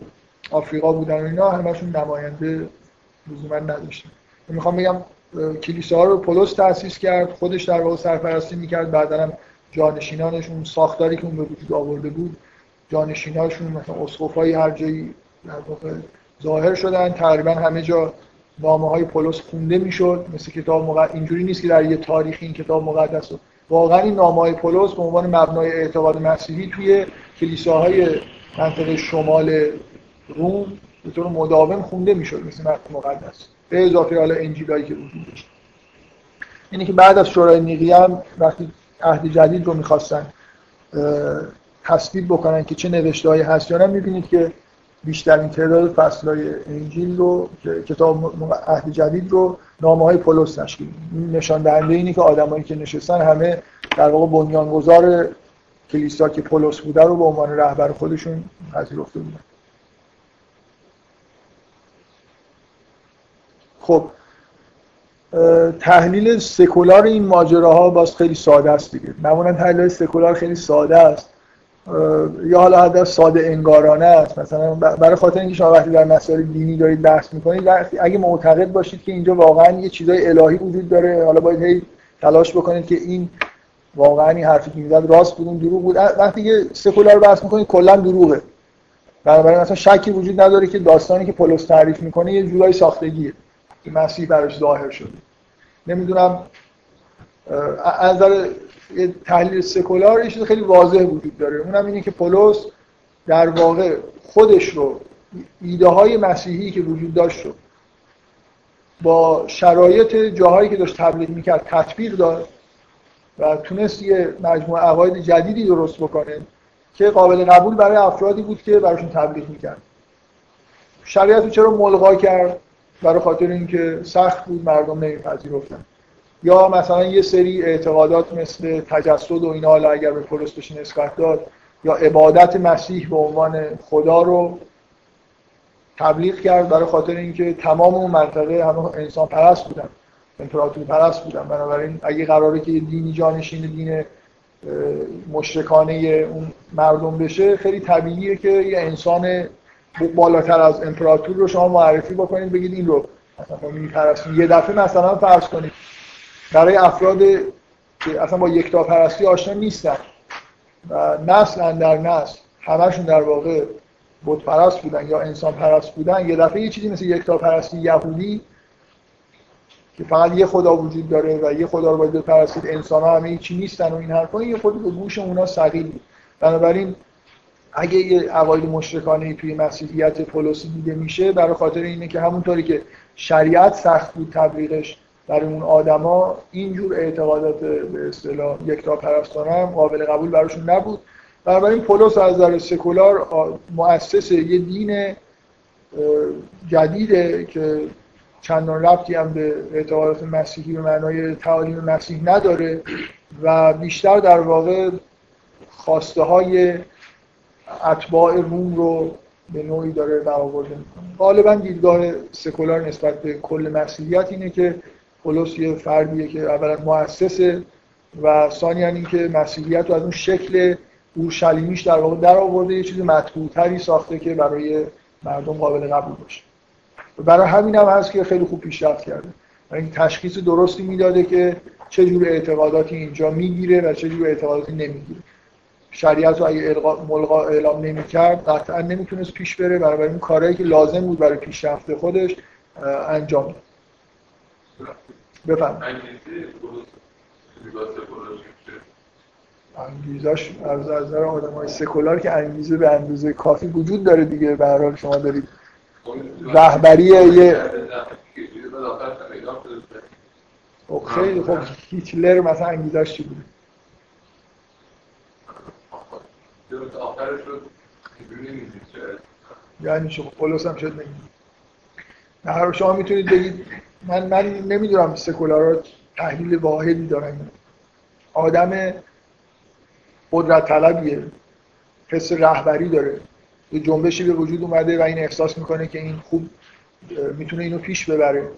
آفریقا بودن و اینا همشون نماینده لزوما نداشتن. می‌خوام بگم کلیسا رو پولس تأسیس کرد خودش در واقع سرپرستی می‌کرد بعدا هم جانشینانشون ساختاری که اون به وجود آورده بود جانشیناشون مثلا اسقفای هر جایی در واقع ظاهر شدن. تقریبا همه جا نامه های پولس خونده می‌شد. مثل کتاب مقدس اینجوری نیست که در یه تاریخی این کتاب مقدس واقعا این نامه های پولس به عنوان مبنای اعتقاد مسیحی توی کلیساهای منطقه شمال روم به طور مداوم خونده می‌شد مثل متن مقدس. به اضافه حالا انجیلایی که وجود داشت. اینی که بعد از شورای نیقیه هم وقتی عهد جدید رو می‌خواستن تصویب بکنن که چه نوشتهایی هست یا نه می‌بینید که بیشترین تعداد فصلهای انجیل رو کتاب عهد جدید رو نامه های پولس تشکیل نشان دهنده اینی که آدمایی که نشستن همه در واقع بنیانگذار کلیسا که پولس بوده رو به عنوان رهبر خودشون پذیرفته بودن. خب تحلیل سکولار این ماجراها باز خیلی ساده است دیگه. معمولا تحلیل سکولار خیلی ساده است. یا حالا حد ساده انگارانه است. مثلا برای خاطر اینکه شما وقتی در مسائل دینی دارید بحث می‌کنید اگه معتقد باشید که اینجا واقعا یه چیزای الهی وجود داره حالا باید هی تلاش بکنید که این واقعا این حرفی که می‌زد راست بود دروغ بود. وقتی که سکولار بحث می‌کنید کلا دروغه. بنابراین مثلا شکی وجود نداره که داستانی که پولس تعریف می‌کنه یه جورایی ساختگیه. که مسیح براش ظاهر شده. نمی‌دونم از نظر تحلیل سکولار یه خیلی واضح وجود داره. اونم اینه که پولس در واقع خودش رو ایده های مسیحی که وجود داشت رو با شرایط جاهایی که داشت تبلیغ می‌کرد تطبیق داد و تونست یه مجموعه عقاید جدیدی درست بکنه که قابل قبول برای افرادی بود که براشون تبلیغ می‌کرد. شریعت رو چرا ملغا کرد؟ برای خاطر اینکه سخت بود مردم نمیپذیرفتن. یا مثلا یه سری اعتقادات مثل تجسد و اینا حالا اگر به بشه نسبت داد یا عبادت مسیح به عنوان خدا رو تبلیغ کرد برای خاطر اینکه تمام اون منطقه همه انسان پرست بودن امپراتوری پرست بودن. بنابراین اگه قراره که دینی جانشین دین مشرکانه اون مردم بشه خیلی طبیعیه که یه انسان بالاتر از امپراتور رو شما معرفی بکنید بگید این رو مثلا یه دفعه مثلا فرض کنید برای افراد که اصلا با یکتا پرستی آشنا نیستن. و نسل در نسل همشون در واقع بود پرست بودن یا انسان پرست بودن یه دفعه یه چیزی مثل یکتا پرستی یهودی که فقط یه خدا وجود داره و یه خدا رو باید بپرستید انسان ها همه چی نیستن و این حرفا یه خود به گوش اونا ثقیل بنابراین اگه یه عقاید مشرکانه توی مسیحیت پولسی دیده میشه برای خاطر اینه که همونطوری که شریعت سخت بود تبلیغش برای اون آدما اینجور اعتقادات به اصطلاح یکتا پرستانه هم قابل قبول براشون نبود. بنابراین پولس از نظر سکولار مؤسس یه دین جدیده که چندان ربطی هم به اعتقادات مسیحی به معنای تعالیم مسیح نداره و بیشتر در واقع خواسته های اتباع روم رو به نوعی داره برآورده می‌کنه. غالبا دیدگاه سکولار نسبت به کل مسیحیت اینه که پولس یه فردیه که اولا مؤسسه و ثانیا اینکه مسیحیت رو از اون شکل اورشلیمیش در واقع در آورده یه چیز مطبوعتری ساخته که برای مردم قابل قبول باشه. برای همین هم هست که خیلی خوب پیشرفت کرده. این تشخیص درستی می‌داده که چه جور اعتقاداتی اینجا می‌گیره و چه جور اعتقاداتی نمی‌گیره. شریعت رو اگه ملغا اعلام نمی‌کرد قطعا نمی‌تونست پیش بره. برای این کارهایی که لازم بود برای پیشرفت خودش انجام داد. بفهم انگیزش از نظر آدم های سکولار که انگیزه به اندازه کافی وجود داره دیگه. به هر حال شما دارید رهبری یه خب خیلی خب. هیتلر مثلا انگیزش چی بود یعنی شما پولس هم شد نمی‌دید نه شما می‌تونید بگید من من نمی‌دونم سکولارا تحلیل واحدی دارن. آدم قدرت طلبیه حس رهبری داره. یه جنبشی به وجود اومده و این احساس می‌کنه که این خوب می‌تونه اینو پیش ببره.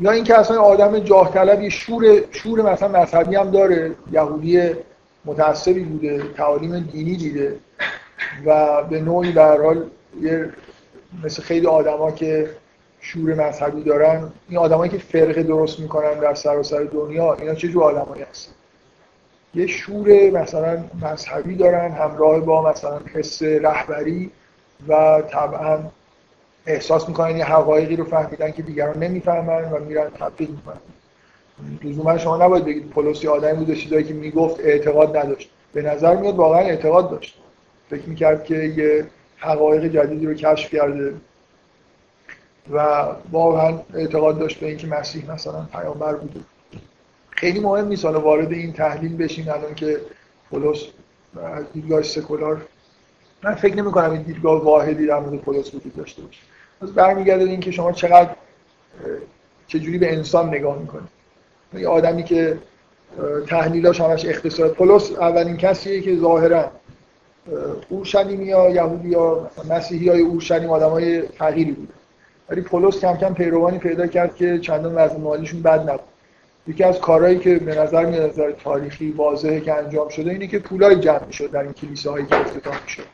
یا اینکه اصلا آدم جاه طلبی شور شور مثلا مذهبی هم داره. یهودی متعصبی بوده تعالیم دینی دیده. و به نوعی حال یه مثل خیلی آدما که شور مذهبی دارن این آدمایی که فرقه درست می‌کنن در سراسر دنیا اینا چه جور آدمایی هستن؟ یه شور مثلا مذهبی دارن همراه با مثلا حس رهبری و طبعا احساس می‌کنن یه حقایقی رو فهمیدن که دیگران نمی‌فهمن و میرن تبدیل می‌کنن. لزوما شما نباید بگید پولس آدمی بود چیزایی که می‌گفت اعتقاد نداشت. به نظر میاد واقعا اعتقاد داشت. فکر می‌کرد که یه حقایق جدیدی رو کشف کرده. و واقعا اعتقاد داشت به اینکه مسیح مثلا پیامبر بوده. خیلی مهم نیست حالا وارد این تحلیل بشیم الان که پولس از دیدگاه سکولار. من فکر نمی کنم این دیدگاه واحدی در مورد پولس وجود داشته باشه. از برمیگرده این که شما چقدر چجوری به انسان نگاه می‌کنید؟ یه آدمی که تحلیلاش همش اقتصاد پولس اولین کسیه که ظاهرا اورشلیمی یا یهودی یا مسیحی های اورشلیم آدم های فقیری بوده ولی پولس کم کم پیروانی پیدا کرد که چندان وضع مالیشون بد نبود. یکی از کارهایی که به نظر میاد نظر تاریخی واضحه که انجام شده اینه که پولای جمع می‌شد در این کلیساهایی که افتتاح می‌شد.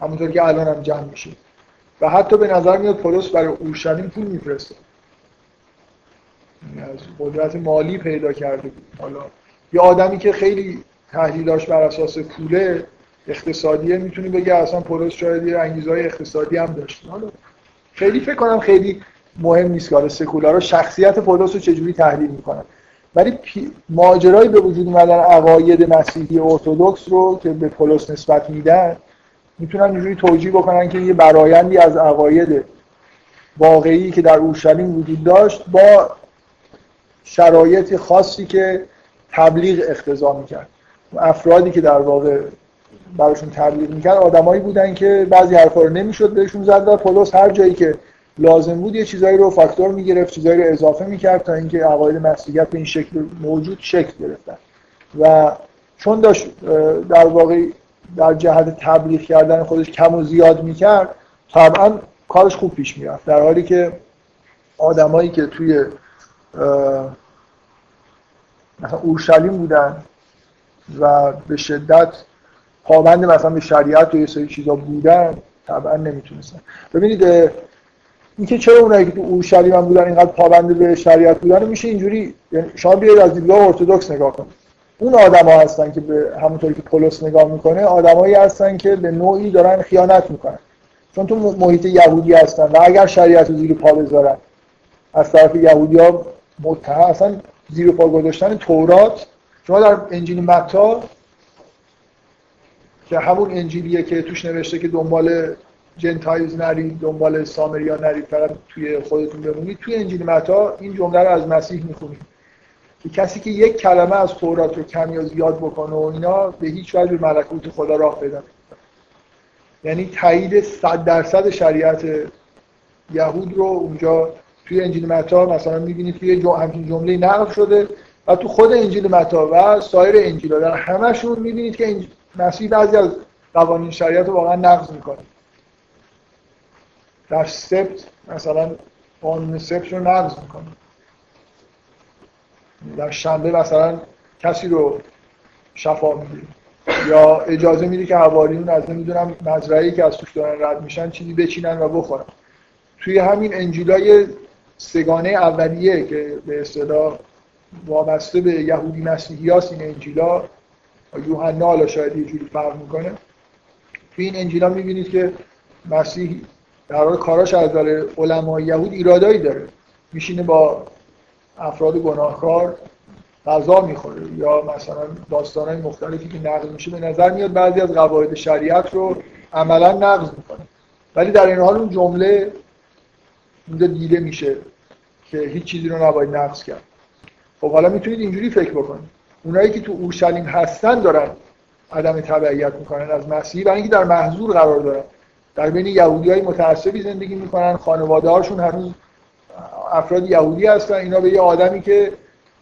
همونطور که الان هم جمع میشه. و حتی به نظر میاد پولس برای اورشلیم پول میفرسته یعنی از قدرت مالی پیدا کرده بود. حالا یه آدمی که خیلی تحلیلاش بر اساس پوله اقتصادیه می‌تونی بگه اصلا پولس شاید یه انگیزهای اقتصادی هم داشت. حالا خیلی فکر کنم خیلی مهم نیست که سکولارا شخصیت پولس رو چجوری تحلیل می‌کنن ولی ماجرایی به وجود اومدن عقاید مسیحی ارتودکس رو که به پولس نسبت میدن می‌تونن اینجوری توجیه بکنن که یه برایندی از عقاید واقعی که در اورشلیم وجود داشت با شرایط خاصی که تبلیغ اقتضا می‌کرد. افرادی که در واقع براشون تبلیغ می‌کرد آدمایی بودن که بعضی حرفا رو نمی‌شد بهشون زد و پولس هر جایی که لازم بود یه چیزایی رو فاکتور می‌گرفت چیزایی رو اضافه می‌کرد تا اینکه عقاید مسیحیت به این شکل موجود شکل گرفتن. و چون داشت در واقع در جهت تبلیغ کردن خودش کم و زیاد می‌کرد طبعا کارش خوب پیش می‌رفت. در حالی که آدمایی که توی مثلا اورشلیم بودن و به شدت پابند مثلا به شریعت و یه سری چیزا بودن طبعا نمی‌تونستن. ببینید اینکه چرا اونایی که تو اورشلیم هم بودن اینقدر پابند به شریعت بودن میشه اینجوری یعنی شما بیاید از دیدگاه ارتدوکس نگاه کنید. اون آدما هستن که به همونطوری که پولس نگاه می‌کنه آدمایی هستن که به نوعی دارن خیانت می‌کنن. چون تو محیط یهودی هستن و اگر شریعت رو زیر پا بذارن از طرف یهودی ها متهم اصلا زیر پا گذاشتن تورات. شما در انجیل متی که همون انجیلیه که توش نوشته که دنبال جنتایز نرید دنبال سامریا نرید فقط توی خودتون بمونید. توی انجیل متا این جمله رو از مسیح می‌خونید که کسی که یک کلمه از تورات رو کم یا زیاد بکنه و اینا به هیچ وجه به ملکوت خدا راه پیدا یعنی تایید صد درصد شریعت یهود رو اونجا توی انجیل متا مثلا می‌بینید توی جو همچین جمله نقل شده و تو خود انجیل متا و سایر انجیل در همشون می‌بینید که مسیح بعضی از قوانین شریعت رو واقعا نقض می‌کنه. در سبت مثلا قانون سبت رو نقض می‌کنه. در شنبه مثلا کسی رو شفا میده. یا اجازه میده که حواریون از نمی‌دونم مزرعه‌ای که از توش دارن رد میشن چیزی بچینن و بخورن. توی همین انجیلای سگانه اولیه که به اصطلاح وابسته به یهودی مسیحی این انجیلا یوحنا حالا شاید یه جوری فرق می‌کنه. توی این انجیلا می‌بینید که مسیح در حال کاراش از داره علمای یهود ایرادایی داره. میشینه با افراد گناهکار غذا می‌خوره یا مثلا داستانهای مختلفی که نقل میشه به نظر میاد بعضی از قواعد شریعت رو عملا نقض می‌کنه. ولی در این حال اون جمله اونجا دیده میشه که هیچ چیزی رو نباید نقض کرد. خب حالا می‌تونید اینجوری فکر بکنید. اونایی که تو اورشلیم هستن دارن عدم تبعیت می‌کنن از مسیحی برای اینکه در محضور قرار دارن. در بین یهودی های متعصبی زندگی می‌کنن خانواده هاشون هنوز افراد یهودی هستن. اینا به یه آدمی که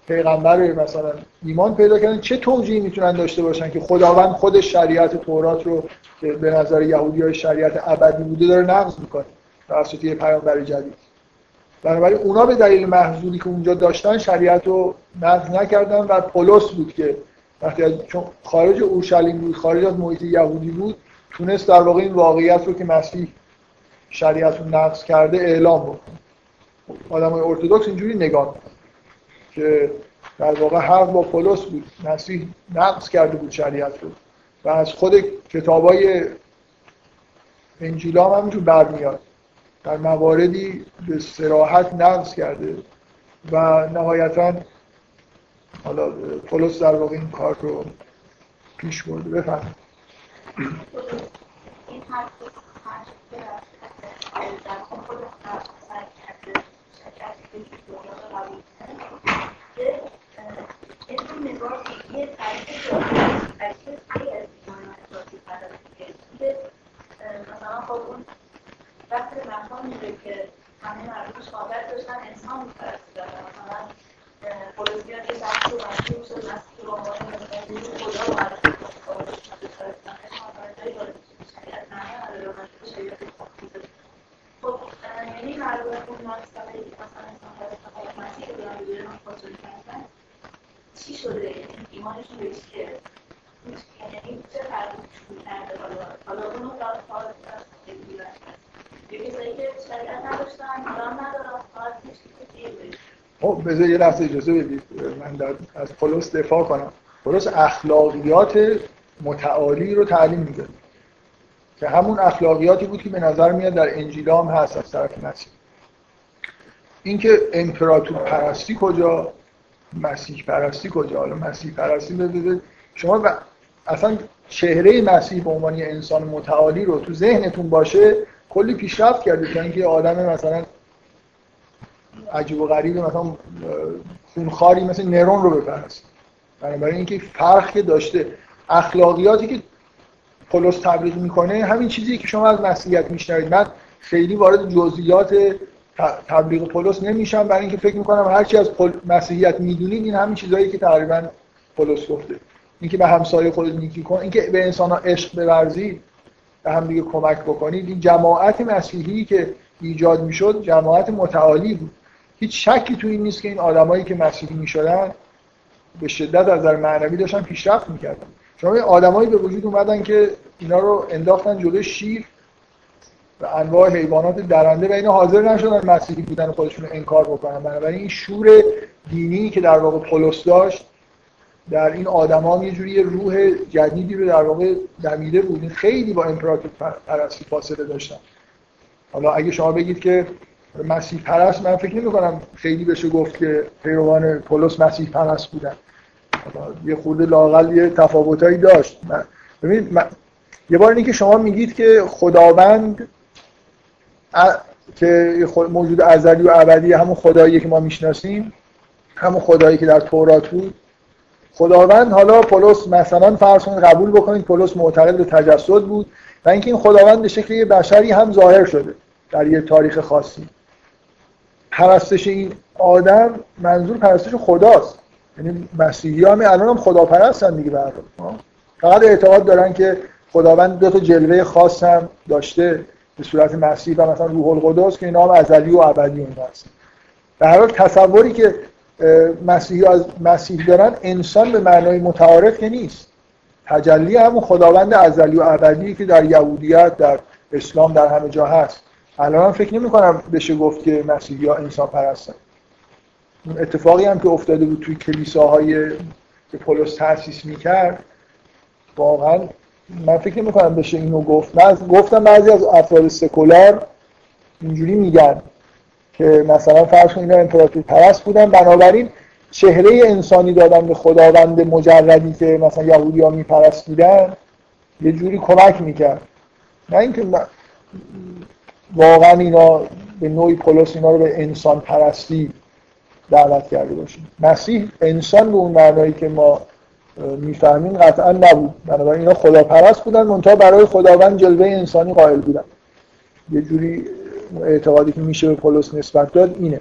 پیغمبر مثلا ایمان پیدا کردن چه توجیهی می‌تونن داشته باشن که خداوند خودش شریعت تورات رو که به نظر یهودی های شریعت ابدی بوده داره نقض می‌کنه؟ توسط یه پیامبر جدید. بنابراین اونا به دلیل محضوری که اونجا داشتن شریعت رو نقض نکردن و پولس بود که وقتی چون خارج اورشلیم بود خارج از محیط یهودی بود تونست در واقع این واقعیت رو که مسیح شریعت رو نقض کرده اعلام بکنه. آدم های ارتودکس اینجوری نگاه که در واقع حق با پولس بود. مسیح نقض کرده بود شریعت رو و از خود کتاب های انجیل هم همینجور برمیاد. در مواردی به سراحت نقض کرده و نهایتا حالا پولس در واقع این کار رو پیش برده بفهم خب وقتی مفهوم میده که همه مردم شهادت داشتن انسان میپرستیدن مثلا پولوزیا که بحث رو مسیح میشه مسیح رو عنوان خدا رو معرفی خب یعنی مردم اون منطقه مثلا انسان مسیح رو دارن چی شده ایمانشون به چیه خب بذار یه لحظه اجازه بدید. من در از پولس دفاع کنم. پولس اخلاقیات متعالی رو تعلیم میده. که همون اخلاقیاتی بود که به نظر میاد در انجیل هم هست از طرف مسیح. اینکه امپراتور پرستی کجا مسیح پرستی کجا؟ حالا مسیح پرستی ببینید شما اصلا چهره مسیح به عنوان انسان متعالی رو تو ذهنتون باشه کلی پیشرفت کرده تا اینکه آدم مثلا عجیب و غریب مثلا خونخاری مثل نرون رو بپرست. بنابراین اینکه فرق که داشته اخلاقیاتی که پولس تبلیغ می‌کنه همین چیزی که شما از مسیحیت میشنوید. من خیلی وارد جزئیات تبلیغ پولس نمیشم. برای اینکه فکر می‌کنم هرچی از مسیحیت می‌دونید این همین چیزهایی که تقریبا پولس گفته. اینکه به همسایه خودت نیکی کن اینکه به انسان ها عشق بورزید به هم دیگه کمک بکنید این جماعت مسیحی که ایجاد می‌شد جماعت متعالی بود. هیچ شکی تو این نیست که این آدمایی که مسیحی می‌شدن به شدت از نظر معنوی داشتن پیشرفت می‌کردن. شما آدمایی به وجود اومدن که اینا رو انداختن جلوی شیر و انواع حیوانات درنده و اینا حاضر نشدن مسیحی بودن خودشون رو انکار بکنن. بنابراین این شور دینی که در واقع پولس داشت در این آدما یه جوری روح جدیدی رو در واقع دمیده بود خیلی با امپراتور پرستی فاصله داشتن. حالا اگه شما بگید که مسیح پرست من فکر نمی کنم خیلی بشه گفت که پیروان پولس مسیح پرست بودن. یه خورده لاقل یه تفاوتایی داشت. ببینید یه بار اینکه شما میگید که خداوند که موجود ازلی و ابدی همون خدایی که ما می‌شناسیم همون خدایی که در تورات بود خداوند حالا پولس مثلا فرض کنید قبول بکنید پولس معتقد به تجسد بود و اینکه این خداوند به شکل یه بشری هم ظاهر شده در یه تاریخ خاصی. پرستش این آدم منظور پرستش خداست. یعنی مسیحی هم الان هم خدا پرستن دیگه برای فقط اعتقاد دارن که خداوند دو تا جلوه خاص هم داشته به صورت مسیح و مثلا روح القدس که اینا هم ازلی و ابدی اون هست در حال تصوری که مسیحی از مسیح دارن انسان به معنای متعارف که نیست. تجلی همون خداوند ازلی و ابدی که در یهودیت در اسلام در همه جا هست. الان فکر نمی کنم بشه گفت که مسیحی ها انسان پرستن. اتفاقی هم که افتاده بود توی کلیساهای که پولس تأسیس می‌کرد واقعا من فکر نمی کنم بشه اینو گفت. من گفتم بعضی از افراد سکولار اینجوری میگن. که مثلا فرض کنید اینا امپراتور پرست بودن بنابراین چهره انسانی دادن به خداوند مجردی که مثلا یهودی ها میپرستیدن یه جوری کمک می‌کرد. نه اینکه واقعا اینا به نوعی پولس اینا رو به انسان پرستی دعوت کرده باشیم. مسیح انسان به اون معنایی که ما می‌فهمیم قطعا نبود. بنابراین اینا خداپرست بودن منتها برای خداوند جلوه انسانی قائل بودن. یه جوری اعتقادی که میشه به پولس نسبت داد اینه.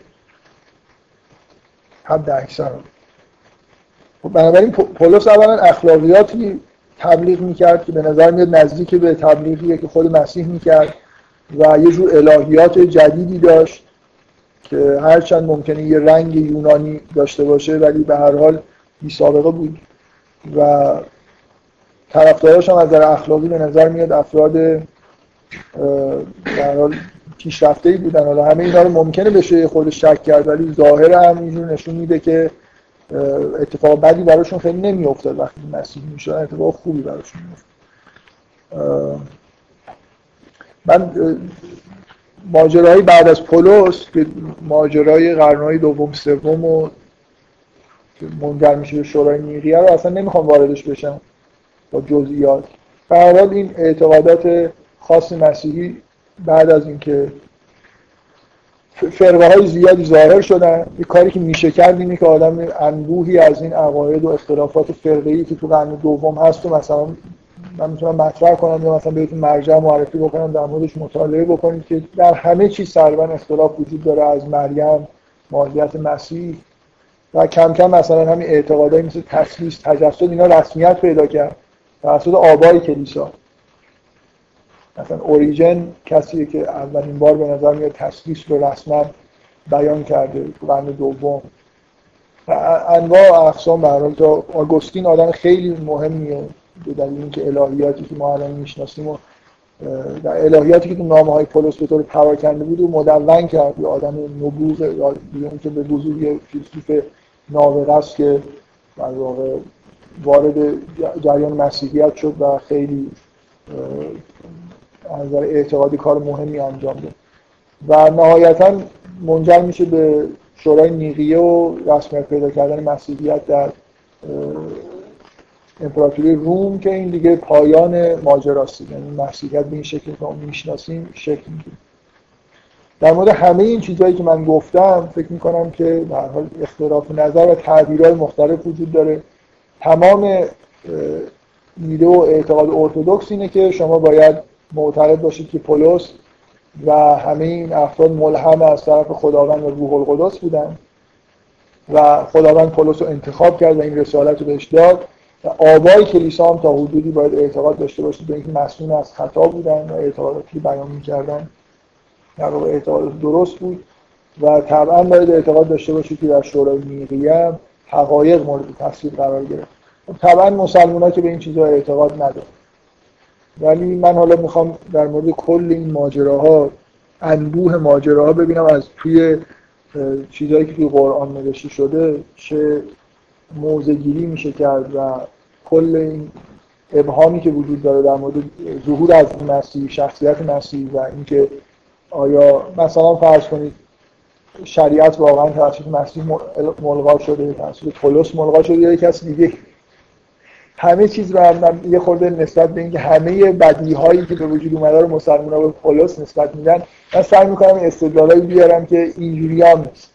حد اکثر. بنابراین پولس اولا اخلاقیاتی تبلیغ می‌کرد که به نظر میاد نزدیک به تبلیغیه که خود مسیح می‌کرد و یه جور الهیات جدیدی داشت که هرچند ممکنه یه رنگ یونانی داشته باشه ولی به هر حال بی سابقه بود و طرفداراش هم از نظر اخلاقی به نظر میاد افراد در حال پیشرفته ای بودن. حالا همه اینا رو ممکنه بشه خود شک کرد ولی ظاهر هم اینجور نشون میده که اتفاق بدی براشون خیلی نمیافتاد وقتی مسیح می‌شد. اتفاق خوبی براشون میافتاد. من ماجرای بعد از پولس که ماجرای قرنهای دوم سوم و منجر میشه به شورای نیقیه رو اصلا نمی‌خوام واردش بشم با جزئیات. به این اعتقادات خاص مسیحی بعد از اینکه فرقه های زیادی ظاهر شدن یه کاری که میشه کرد اینه که آدم انبوهی از این عقاید و اختلافات فرقه که تو قرن دوم هست و مثلا من می‌تونم مطرح کنم یا مثلا بهتون مرجع معرفی بکنم در موردش مطالعه بکنید که در همه چیز تقریبا اختلاف وجود داره از مریم ماهیت مسیح و کم کم مثلا همین اعتقادایی مثل تسلیس تجسد اینا رسمیت پیدا کرد توسط آبای کلیسا. مثلا اوریجن کسیه که اولین بار به نظر میاد تسلیس رو رسما بیان کرده قرن دوم. انواع اقسام به تا آگوستین آدم خیلی مهمیه به دلیل اینکه الهیاتی که ما الان می‌شناسیم و در الهیاتی که تو نامه های پولس به طور پراکنده بود و مدون کرد. یه آدم نبوغ یا که به بزرگ یه فیلسوف است که در واقع وارد جریان مسیحیت شد و خیلی نظر اعتقادی کار مهمی انجام داد. و نهایتا منجر میشه به شورای نیقیه و رسمیت پیدا کردن مسیحیت در امپراتوری روم که این دیگه پایان ماجراست. یعنی مسیحیت به این شکل که ما می‌شناسیم شکل می‌گیره. در مورد همه این چیزهایی که من گفتم فکر می‌کنم که در حال اختلاف نظر و تعبیرهای مختلف وجود داره. تمام ایده و اعتقاد ارتودکس اینه که شما باید معتقد باشید که پولس و همه این افراد ملهم از طرف خداوند و روح القدس بودن و خداوند پولس رو انتخاب کرد و این رسالت رو بهش داد و آبای کلیسا هم تا حدودی باید اعتقاد داشته باشید به اینکه مسئول از خطا بودن و اعتقاداتی بیان می‌کردن در واقع اعتقاد درست بود و طبعا باید اعتقاد داشته باشید که در شورای نیقیه حقایق مورد تفسیر قرار گرفت. طبعا مسلمان ها که به این چیزها اعتقاد ندارن. ولی من حالا می‌خوام در مورد کل این ماجراها انبوه ماجراها ببینم از توی چیزهایی که توی قرآن نوشته شده چه موزگیری میشه کرد و کل این ابهامی که وجود داره در مورد ظهور از مسیح شخصیت مسیح و اینکه آیا مثلا فرض کنید شریعت واقعا توسط مسیح ملغا شده توسط پولس ملغا شده یا کسی دیگه همه چیز رو یه خورده نسبت به اینکه همه بدی هایی که به وجود اومده رو مسلمان به پولس نسبت میدن من سعی می‌کنم استدلالایی بیارم که اینجوری هم نیست.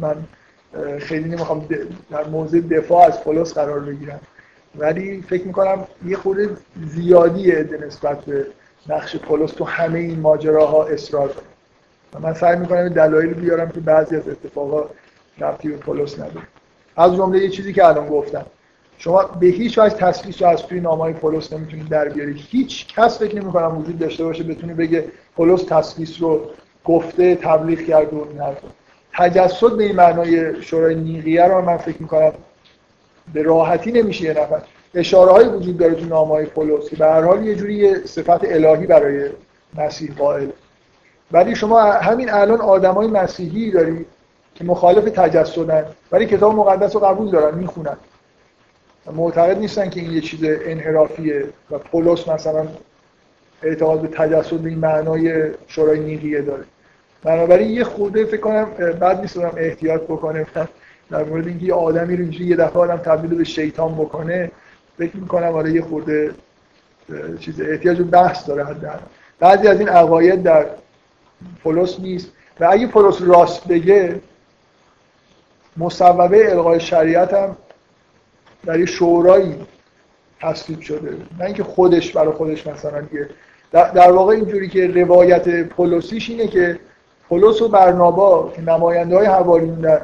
من خیلی نمی‌خوام در موضع دفاع از پولس قرار بگیرم. ولی فکر می‌کنم یه خورده زیادی نسبت به نقش پولس تو همه این ماجراها اصرار و من سعی می‌کنم دلایل بیارم که بعضی از اتفاقا ربطی به پولس نداره. از جمله یه چیزی که الان گفتم. شما به هیچ وجه تسلیس رو از توی نامهای پولس نمی‌تونید در بیارید. هیچ کس فکر نمی‌کنم وجود داشته باشه بتونه بگه پولس تسلیس رو گفته تبلیغ کرد و این تجسد به معنای شورای نیقیه رو من فکر می‌کنم به راحتی نمیشه یه نفر. اشاره های وجود داره تو نامه های پولس به هر حال یه جوری صفت الهی برای مسیح قائل. ولی شما همین الان آدمای مسیحی داری که مخالف تجسدن ولی کتاب مقدس رو قبول دارن می‌خونن. معتقد نیستن که این یه چیز انحرافیه و پولس مثلا اعتقاد به تجسد به این معنای شورای نیقیه داره. بنابراین یه خورده فکر کنم بعد نیست احتیاط بکنه. در مورد اینکه یه آدمی رو یه دفعه آدم تبدیل به شیطان بکنه فکر می‌کنم آره یه خورده چیز احتیاج بحث داره حداقل. بعضی از این عقاید در پولس نیست. و اگه پولس راست بگه مصوبه الغای شریعت هم در یه شورایی تصویب شده. نه اینکه خودش برای خودش مثلا یه در واقع اینجوری که روایت پولوسیش اینه که پولس و برنابا که نماینده های حواریون در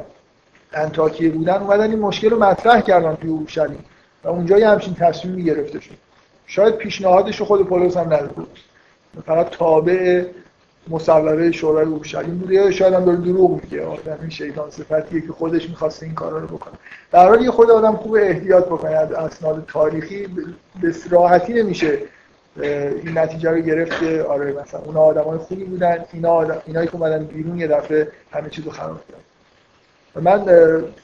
انتاکیه بودن اومدن این مشکل رو مطرح کردن توی اورشلیم و اونجا یه همچین تصمیمی گرفته شد. شاید پیشنهادش رو خود پولس هم نداده فقط تابع مصوبه شورای اورشلیم بوده. یا شاید هم داره دروغ میگه. آدم شیطان صفتیه که خودش می‌خواسته این کارا رو بکنه. در حالی یه خود آدم خوب احتیاط بکنه. از اسناد تاریخی به راحتی نمیشه این نتیجه رو گرفت که آره مثلا اونا آدمای خوبی بودن. اینا آدم اینایی که اومدن بیرون یه دفعه همه چیزو خراب کردن. من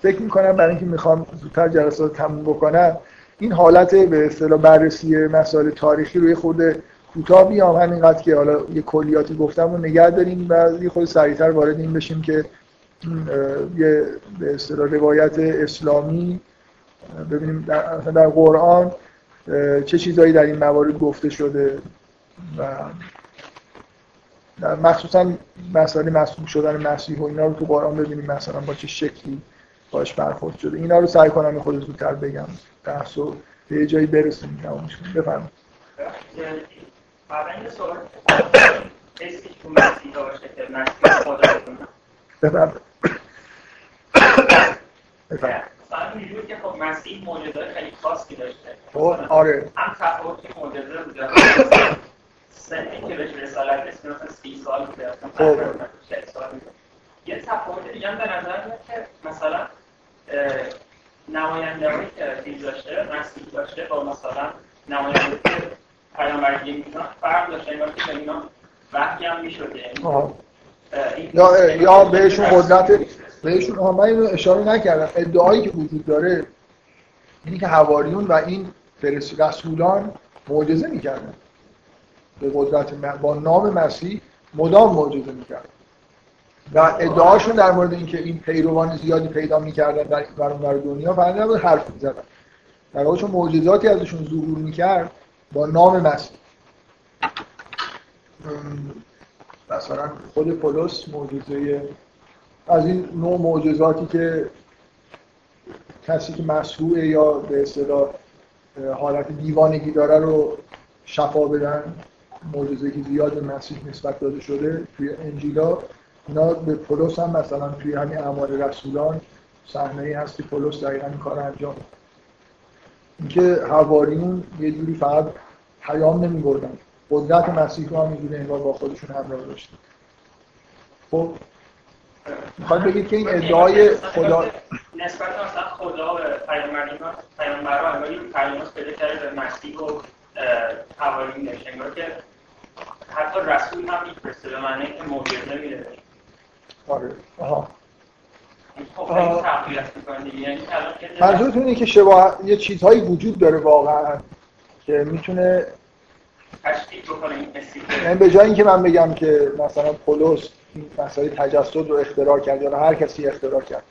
فکر می‌کنم برای اینکه می‌خوام زودتر جلسات تموم بکنم این حالت به اصطلاح بررسی مسائل تاریخی روی خود کوتاه بیام همینقدر که حالا یه کلیاتی گفتم و نگه داریم و خود سریعتر وارد این بشیم که یه به اصطلاح روایت اسلامی ببینیم در, در قرآن چه چیزهایی در این موارد گفته شده و مخصوصا مسئله مسئول شدن مسیح و اینا رو تو قرآن ببینیم مثلا با چه شکلی باش برخورد شده. اینا رو سعی کنم خود زودتر بگم. بحث رو به جایی برسیم تمامش بفرمایید. که بفرمایید. مثلا اینجور که خب مسیح معجزه خیلی خاصی داشته. خب آره. هم تفاوت معجزه بوده سنی که بهش رسالت رسید مثلا سی سال بوده خب. یه تفاوت دیگه هم به نظر میاد که مثلا نماینده هایی که داشته مسیح داشته با مثلا نماینده که پیامبرگی می‌کنن فرق داشته که اینا وحی هم می‌شده یا یا بهشون قدرت بهشون من اینو اشاره نکردم. ادعایی که وجود داره اینی که حواریون و این رسولان معجزه می‌کردن. به قدرت با نام مسیح مدام معجزه می‌کردن. و ادعاشون در مورد اینکه این پیروان زیادی پیدا می‌کردن در برون دنیا فقط نبود حرف می‌زدن. در واقع چون معجزاتی ازشون ظهور می‌کرد با نام مسیح. مثلا خود پولس معجزه از این نوع معجزاتی که کسی که مسئوله یا به اصطلاح حالت دیوانگی داره رو شفا بدن معجزه که زیاد مسیح نسبت داده شده توی انجیلا اینا به پولس هم مثلا توی همین اعمال رسولان صحنه ای هست که پولس دقیقا این کار انجام اینکه حواریون یه جوری فقط پیام نمی بردن قدرت مسیح رو هم اینجوری انگار با خودشون همراه داشتن. خب می‌خواد بگید که این ادعای خدا نسبت مثلا خدا به پیامبران پیامبران این پیامات پیدا کرده به مسیح و حواریون انگار که حتی رسول هم میفرسته به معنی که معجزه میده آره. آها. منظورتون اینه که شباه یه چیزهایی وجود داره واقعا که می‌تونه یعنی به جای اینکه من بگم که مثلا پولس مسائل تجسد رو اختراع کرد یا هر کسی اختراع کرد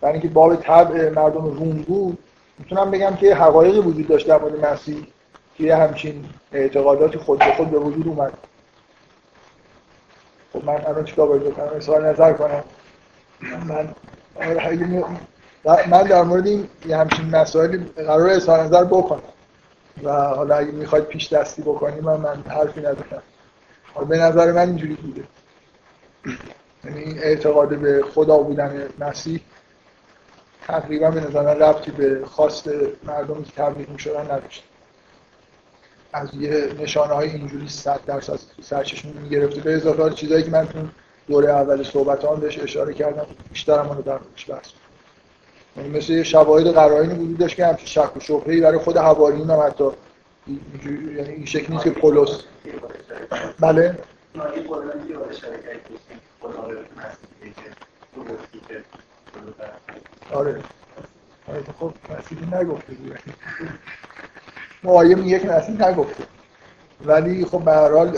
برای اینکه باب طبع مردم روم بود می‌تونم بگم که حقایقی وجود داشت در مورد مسیح که یه همچین اعتقاداتی خود به خود به وجود اومد. خب من الان چیکار باید بکنم؟ اظهار نظر کنم. من من در مورد این همچین مسائلی قرار اظهار نظر بکنم. و حالا اگه می‌خواید پیش دستی بکنیم من, من حرفی ندارم به نظر من اینجوری بوده. یعنی این اعتقاد به خدا بودن مسیح تقریبا به نظر من ربطی به خواست مردمی که تبلیغ می‌شدن نداشت. از یه نشانه های اینجوری صد درصد سرچشمه می‌گرفته. به اضافه چیزایی که من دوره اول صحبت هم بهش اشاره کردم. بیشتر هم رو در موردش بحث یعنی مثل یه شواهد قرائنی وجود داشت که همچین شک و شبهه‌ای برای خود حواریون هم حتی یعنی این شکل نیست که پولس بله؟ آره. آره خب مسیحی نگفته معایم میگه که مسیحی نگفته. ولی خب به هر حال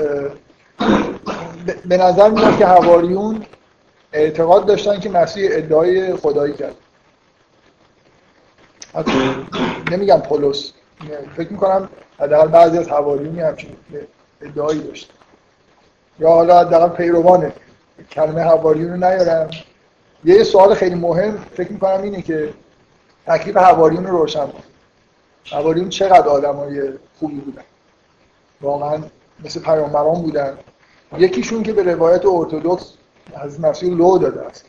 به نظر میاد که حواریون اعتقاد داشتن که مسیح ادعای خدایی کرد. نمیگم پولس. فکر می‌کنم حداقل بعضی از حواریونی همچین ادعایی داشت. یا حالا حداقل پیروان کلمه حواریون رو نیارم. یه سوال خیلی مهم فکر می‌کنم اینه که تکلیف حواریون رو روشن کن. حواریون چقدر آدمای خوبی بودن؟ واقعا مثل پیامبران بودن. یکیشون که به روایت ارتودکس از مسیح لو داده است.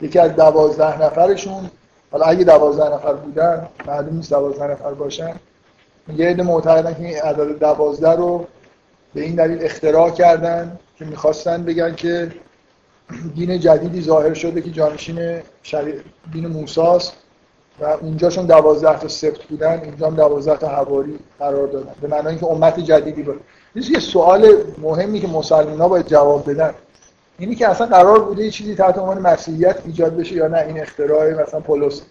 یکی از دوازده نفرشون حالا اگه دوازده نفر بودن معلوم نیست دوازده نفر باشن. یه عده معتقدن که این عدد دوازده رو به این دلیل اختراع کردن که می‌خواستن بگن که دین جدیدی ظاهر شده که جانشین دین موساست. و اونجاشون دوازده تا سفت بودن اینجا هم دوازده تا حواری قرار دادن. به معنی اینکه امت جدیدی بود. یه سوال مهمی که مسلمان ها باید جواب بدن. اینی که اصلا قرار بوده یه چیزی تحت عنوان مسیحیت ایجاد بشه یا نه این اختراع مثلا پولس.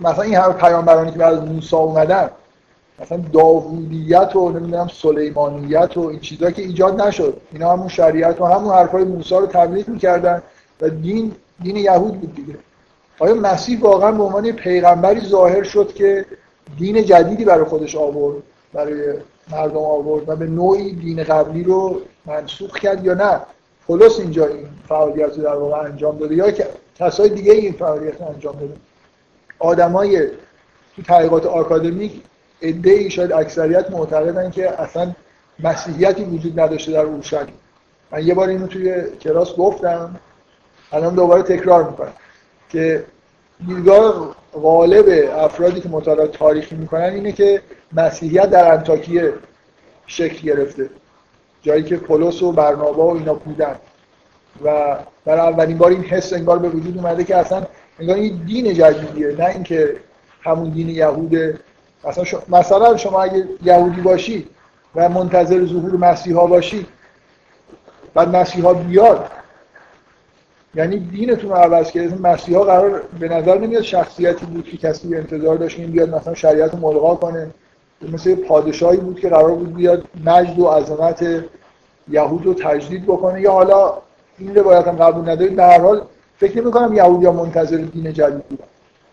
مثلا این همه پیامبرانی که بعد از موسی اومدن مثلا داوودیت و نمی‌دونم سلیمانیت و این چیزا که ایجاد نشد. اینا همون شریعت و همون حرفای موسی رو تبلیغ می‌کردن و دین دین یهود بود دیگه. آیا مسیح واقعا به عنوان پیغمبری ظاهر شد که دین جدیدی برای خودش آورد برای مردم آورد و به نوعی دین قبلی رو منسوخ کرد یا نه؟ پولس اینجا این فعالیت رو در واقع انجام داده یا کسای دیگه این فعالیت رو انجام داده؟ آدمای تو تحقیقات آکادمیک ای شاید اکثریت معتقدن که اصلا مسیحیتی وجود نداشته در اورشلیم. من یه بار اینو توی کلاس گفتم الان دوباره تکرار می‌کنم. که دیدگاه غالب افرادی که مطالعه تاریخی می‌کنن اینه که مسیحیت در انتاکیه شکل گرفته. جایی که پولس و برنابا و اینا بودن. و برای اولین بار این حس انگار به وجود اومده که اصلا انگار این دین جدیدیه نه اینکه همون دین یهوده. مثلا شما, مثلا شما اگه یهودی باشی و منتظر ظهور مسیحا باشی بعد مسیحا بیاد یعنی دینتون رو عوض کرد مسیحا قرار به نظر نمیاد شخصیتی بود که کسی انتظار داشت این بیاد مثلا شریعت ملغا کنه. مثل پادشاهی بود که قرار بود بیاد مجد و عظمت یهود رو تجدید بکنه. یا حالا این روایت هم قبول ندارید به هر حال فکر نمی کنم یهودی ها منتظر دین جدید بودن.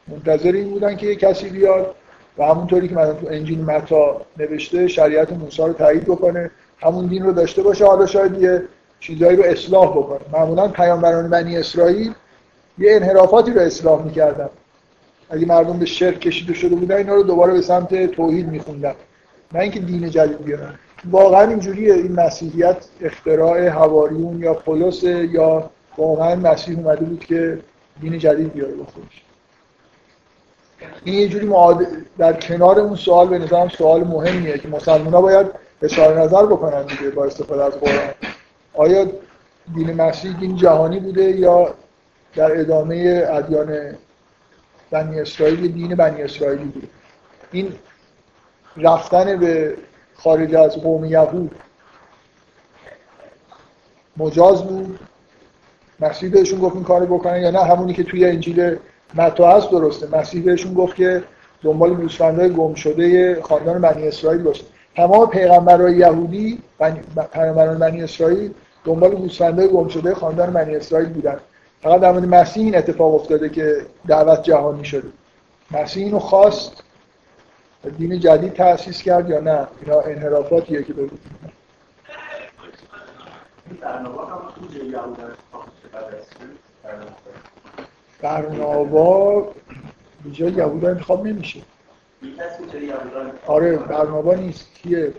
منتظر این بودن که کسی بیاد و همونطوری که مثلا تو انجیل متا نوشته شریعت موسی رو تایید بکنه همون دین رو داشته باشه. حالا شاید یه چیزایی رو اصلاح بکنه. معمولا پیامبران بنی اسرائیل یه انحرافاتی رو اصلاح می‌کردن. اگه مردم به شرک کشیده شده بودن اینا رو دوباره به سمت توحید میخوندن. نه اینکه دین جدید بیارن. واقعا اینجوریه. این مسیحیت اختراع هواریون یا پولس یا واقعا مسیح اومده بود که دین جدید بیاره به خودش. این یه جوری در کنار اون سوال به نظرم سوال مهمیه که مسلمان ها باید اظهار نظر بکنن دیگه با استفاده از قرآن. آیا دین مسیح دین جهانی بوده یا در ادامه ادیان بنی اسرائیل دین بنی اسرائیلی بوده؟ این رفتن به خارج از قوم یهود مجاز بود؟ مسیح بهشون گفت این کارو بکنن یا نه؟ همونی که توی انجیل متا هست درسته. مسیح بهشون گفت که دنبال گوسفندهای گم شده خاندان بنی اسرائیل باشه تمام پیغمبرای یهودی پیغمبران بنی اسرائیل دنبال گوسفندهای گم شده خاندان بنی اسرائیل بودن. فقط در مورد مسیح این اتفاق افتاده که دعوت جهانی شده. مسیح اینو خواست دین جدید تأسیس کرد یا نه؟ اینا انحرافاتیه که به برنابا جای یهودا انتخاب نمیشه. آره برنابا نیست. کیه؟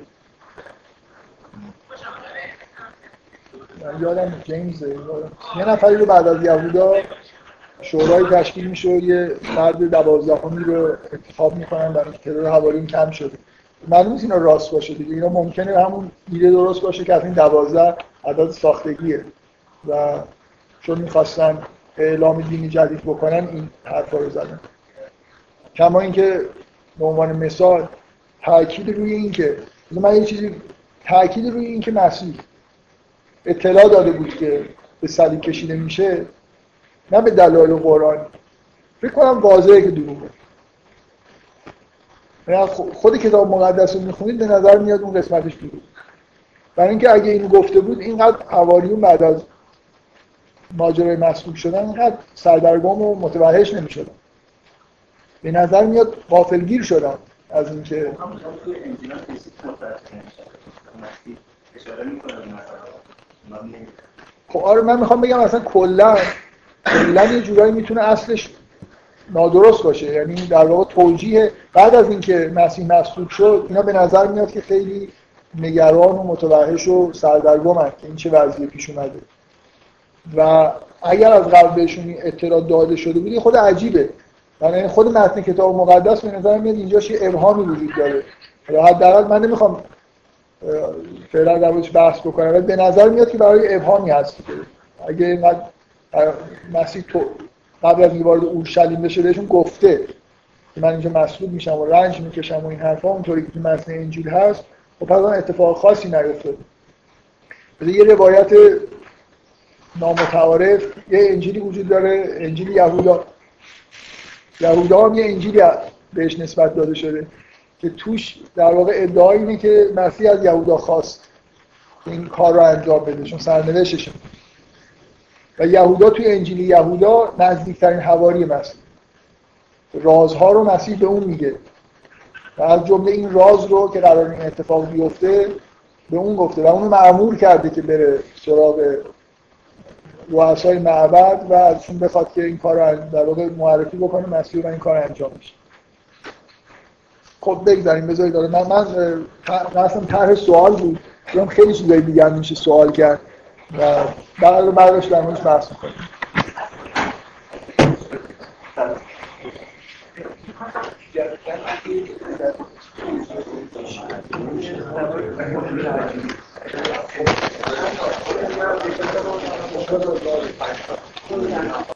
یادم جیمز. یه نفری رو بعد از یهودا شورای تشکیل میشه و یه فرد دوازدهمی رو انتخاب می‌کنن برای اینکه تعداد حواریون کم شده. معلوم نیست اینا راست باشه دیگه. اینا ممکنه همون ایده درست باشه که از این دوازده عدد ساختگیه. و چون می‌خواستن اعلام دینی جدید بکنن این حرفا رو زدن. کما اینکه به عنوان مثال تاکید روی این که من یه چیزی تاکید روی این که مسیح اطلاع داده بود که به صلیب کشیده میشه نه به دلایل قرآن فکر کنم واضحه که دروغه. خود کتاب مقدس رو می‌خونید به نظر میاد اون قسمتش دروغ برای اینکه اگه اینو گفته بود اینقدر حواریون بعد از ماجرای مسئول شدن اینقدر سردرگم و متوحش نمی‌شدن. به نظر میاد غافلگیر شدن از اینکه خب آره من می‌خوام بگم اصلا کلا کلا یه جورایی می‌تونه اصلش نادرست باشه. یعنی در واقع توجیه بعد از اینکه مسیح مسعود شد اینا به نظر میاد که خیلی نگران و متوحش و سردرگمن که این چه وضعی پیش اومده. و اگر از قبل بهشون اطلاع داده شده بود خود عجیبه. یعنی خود متن کتاب مقدس به نظر میاد اینجاش یه ابهامی وجود داره. حداقل من نمی‌خوام فعلا در بحث بکنم؟ ولی به نظر میاد که برای ابهامی هست اگه اینقدر مسیح تو قبل از وارد اورشلیم بشه بهشون گفته که من اینجا مسلوب میشم و رنج می‌کشم و این حرفا اونطوری که متن انجیل هست خب پس اتفاق خاصی نیفتاد یه روایت نامتعارف. یه انجیلی وجود داره. انجیل یهودا یهودا هم یه انجیلی بهش نسبت داده شده. که توش در واقع ادعا اینه که مسیح از یهودا خواست این کار رو انجام بده چون سرنوشتشه و یهودا توی انجیل یهودا نزدیکترین حواری مسیح. رازها رو مسیح به اون میگه. و از جمله این راز رو که قرار این اتفاق بیفته به اون گفته. و اونو معمول کرده که بره سراغ رؤسای معبد و ازشون بخواد که این کار رو در واقع معرفی بکنه مسیح و این کار انجام میشه. خب بگذاریم. بذارید من من اصلا طرح سوال بود. چون خیلی چیزای دیگه میشه سوال کرد. و بعد بعدش در موردش بحث می‌کنیم.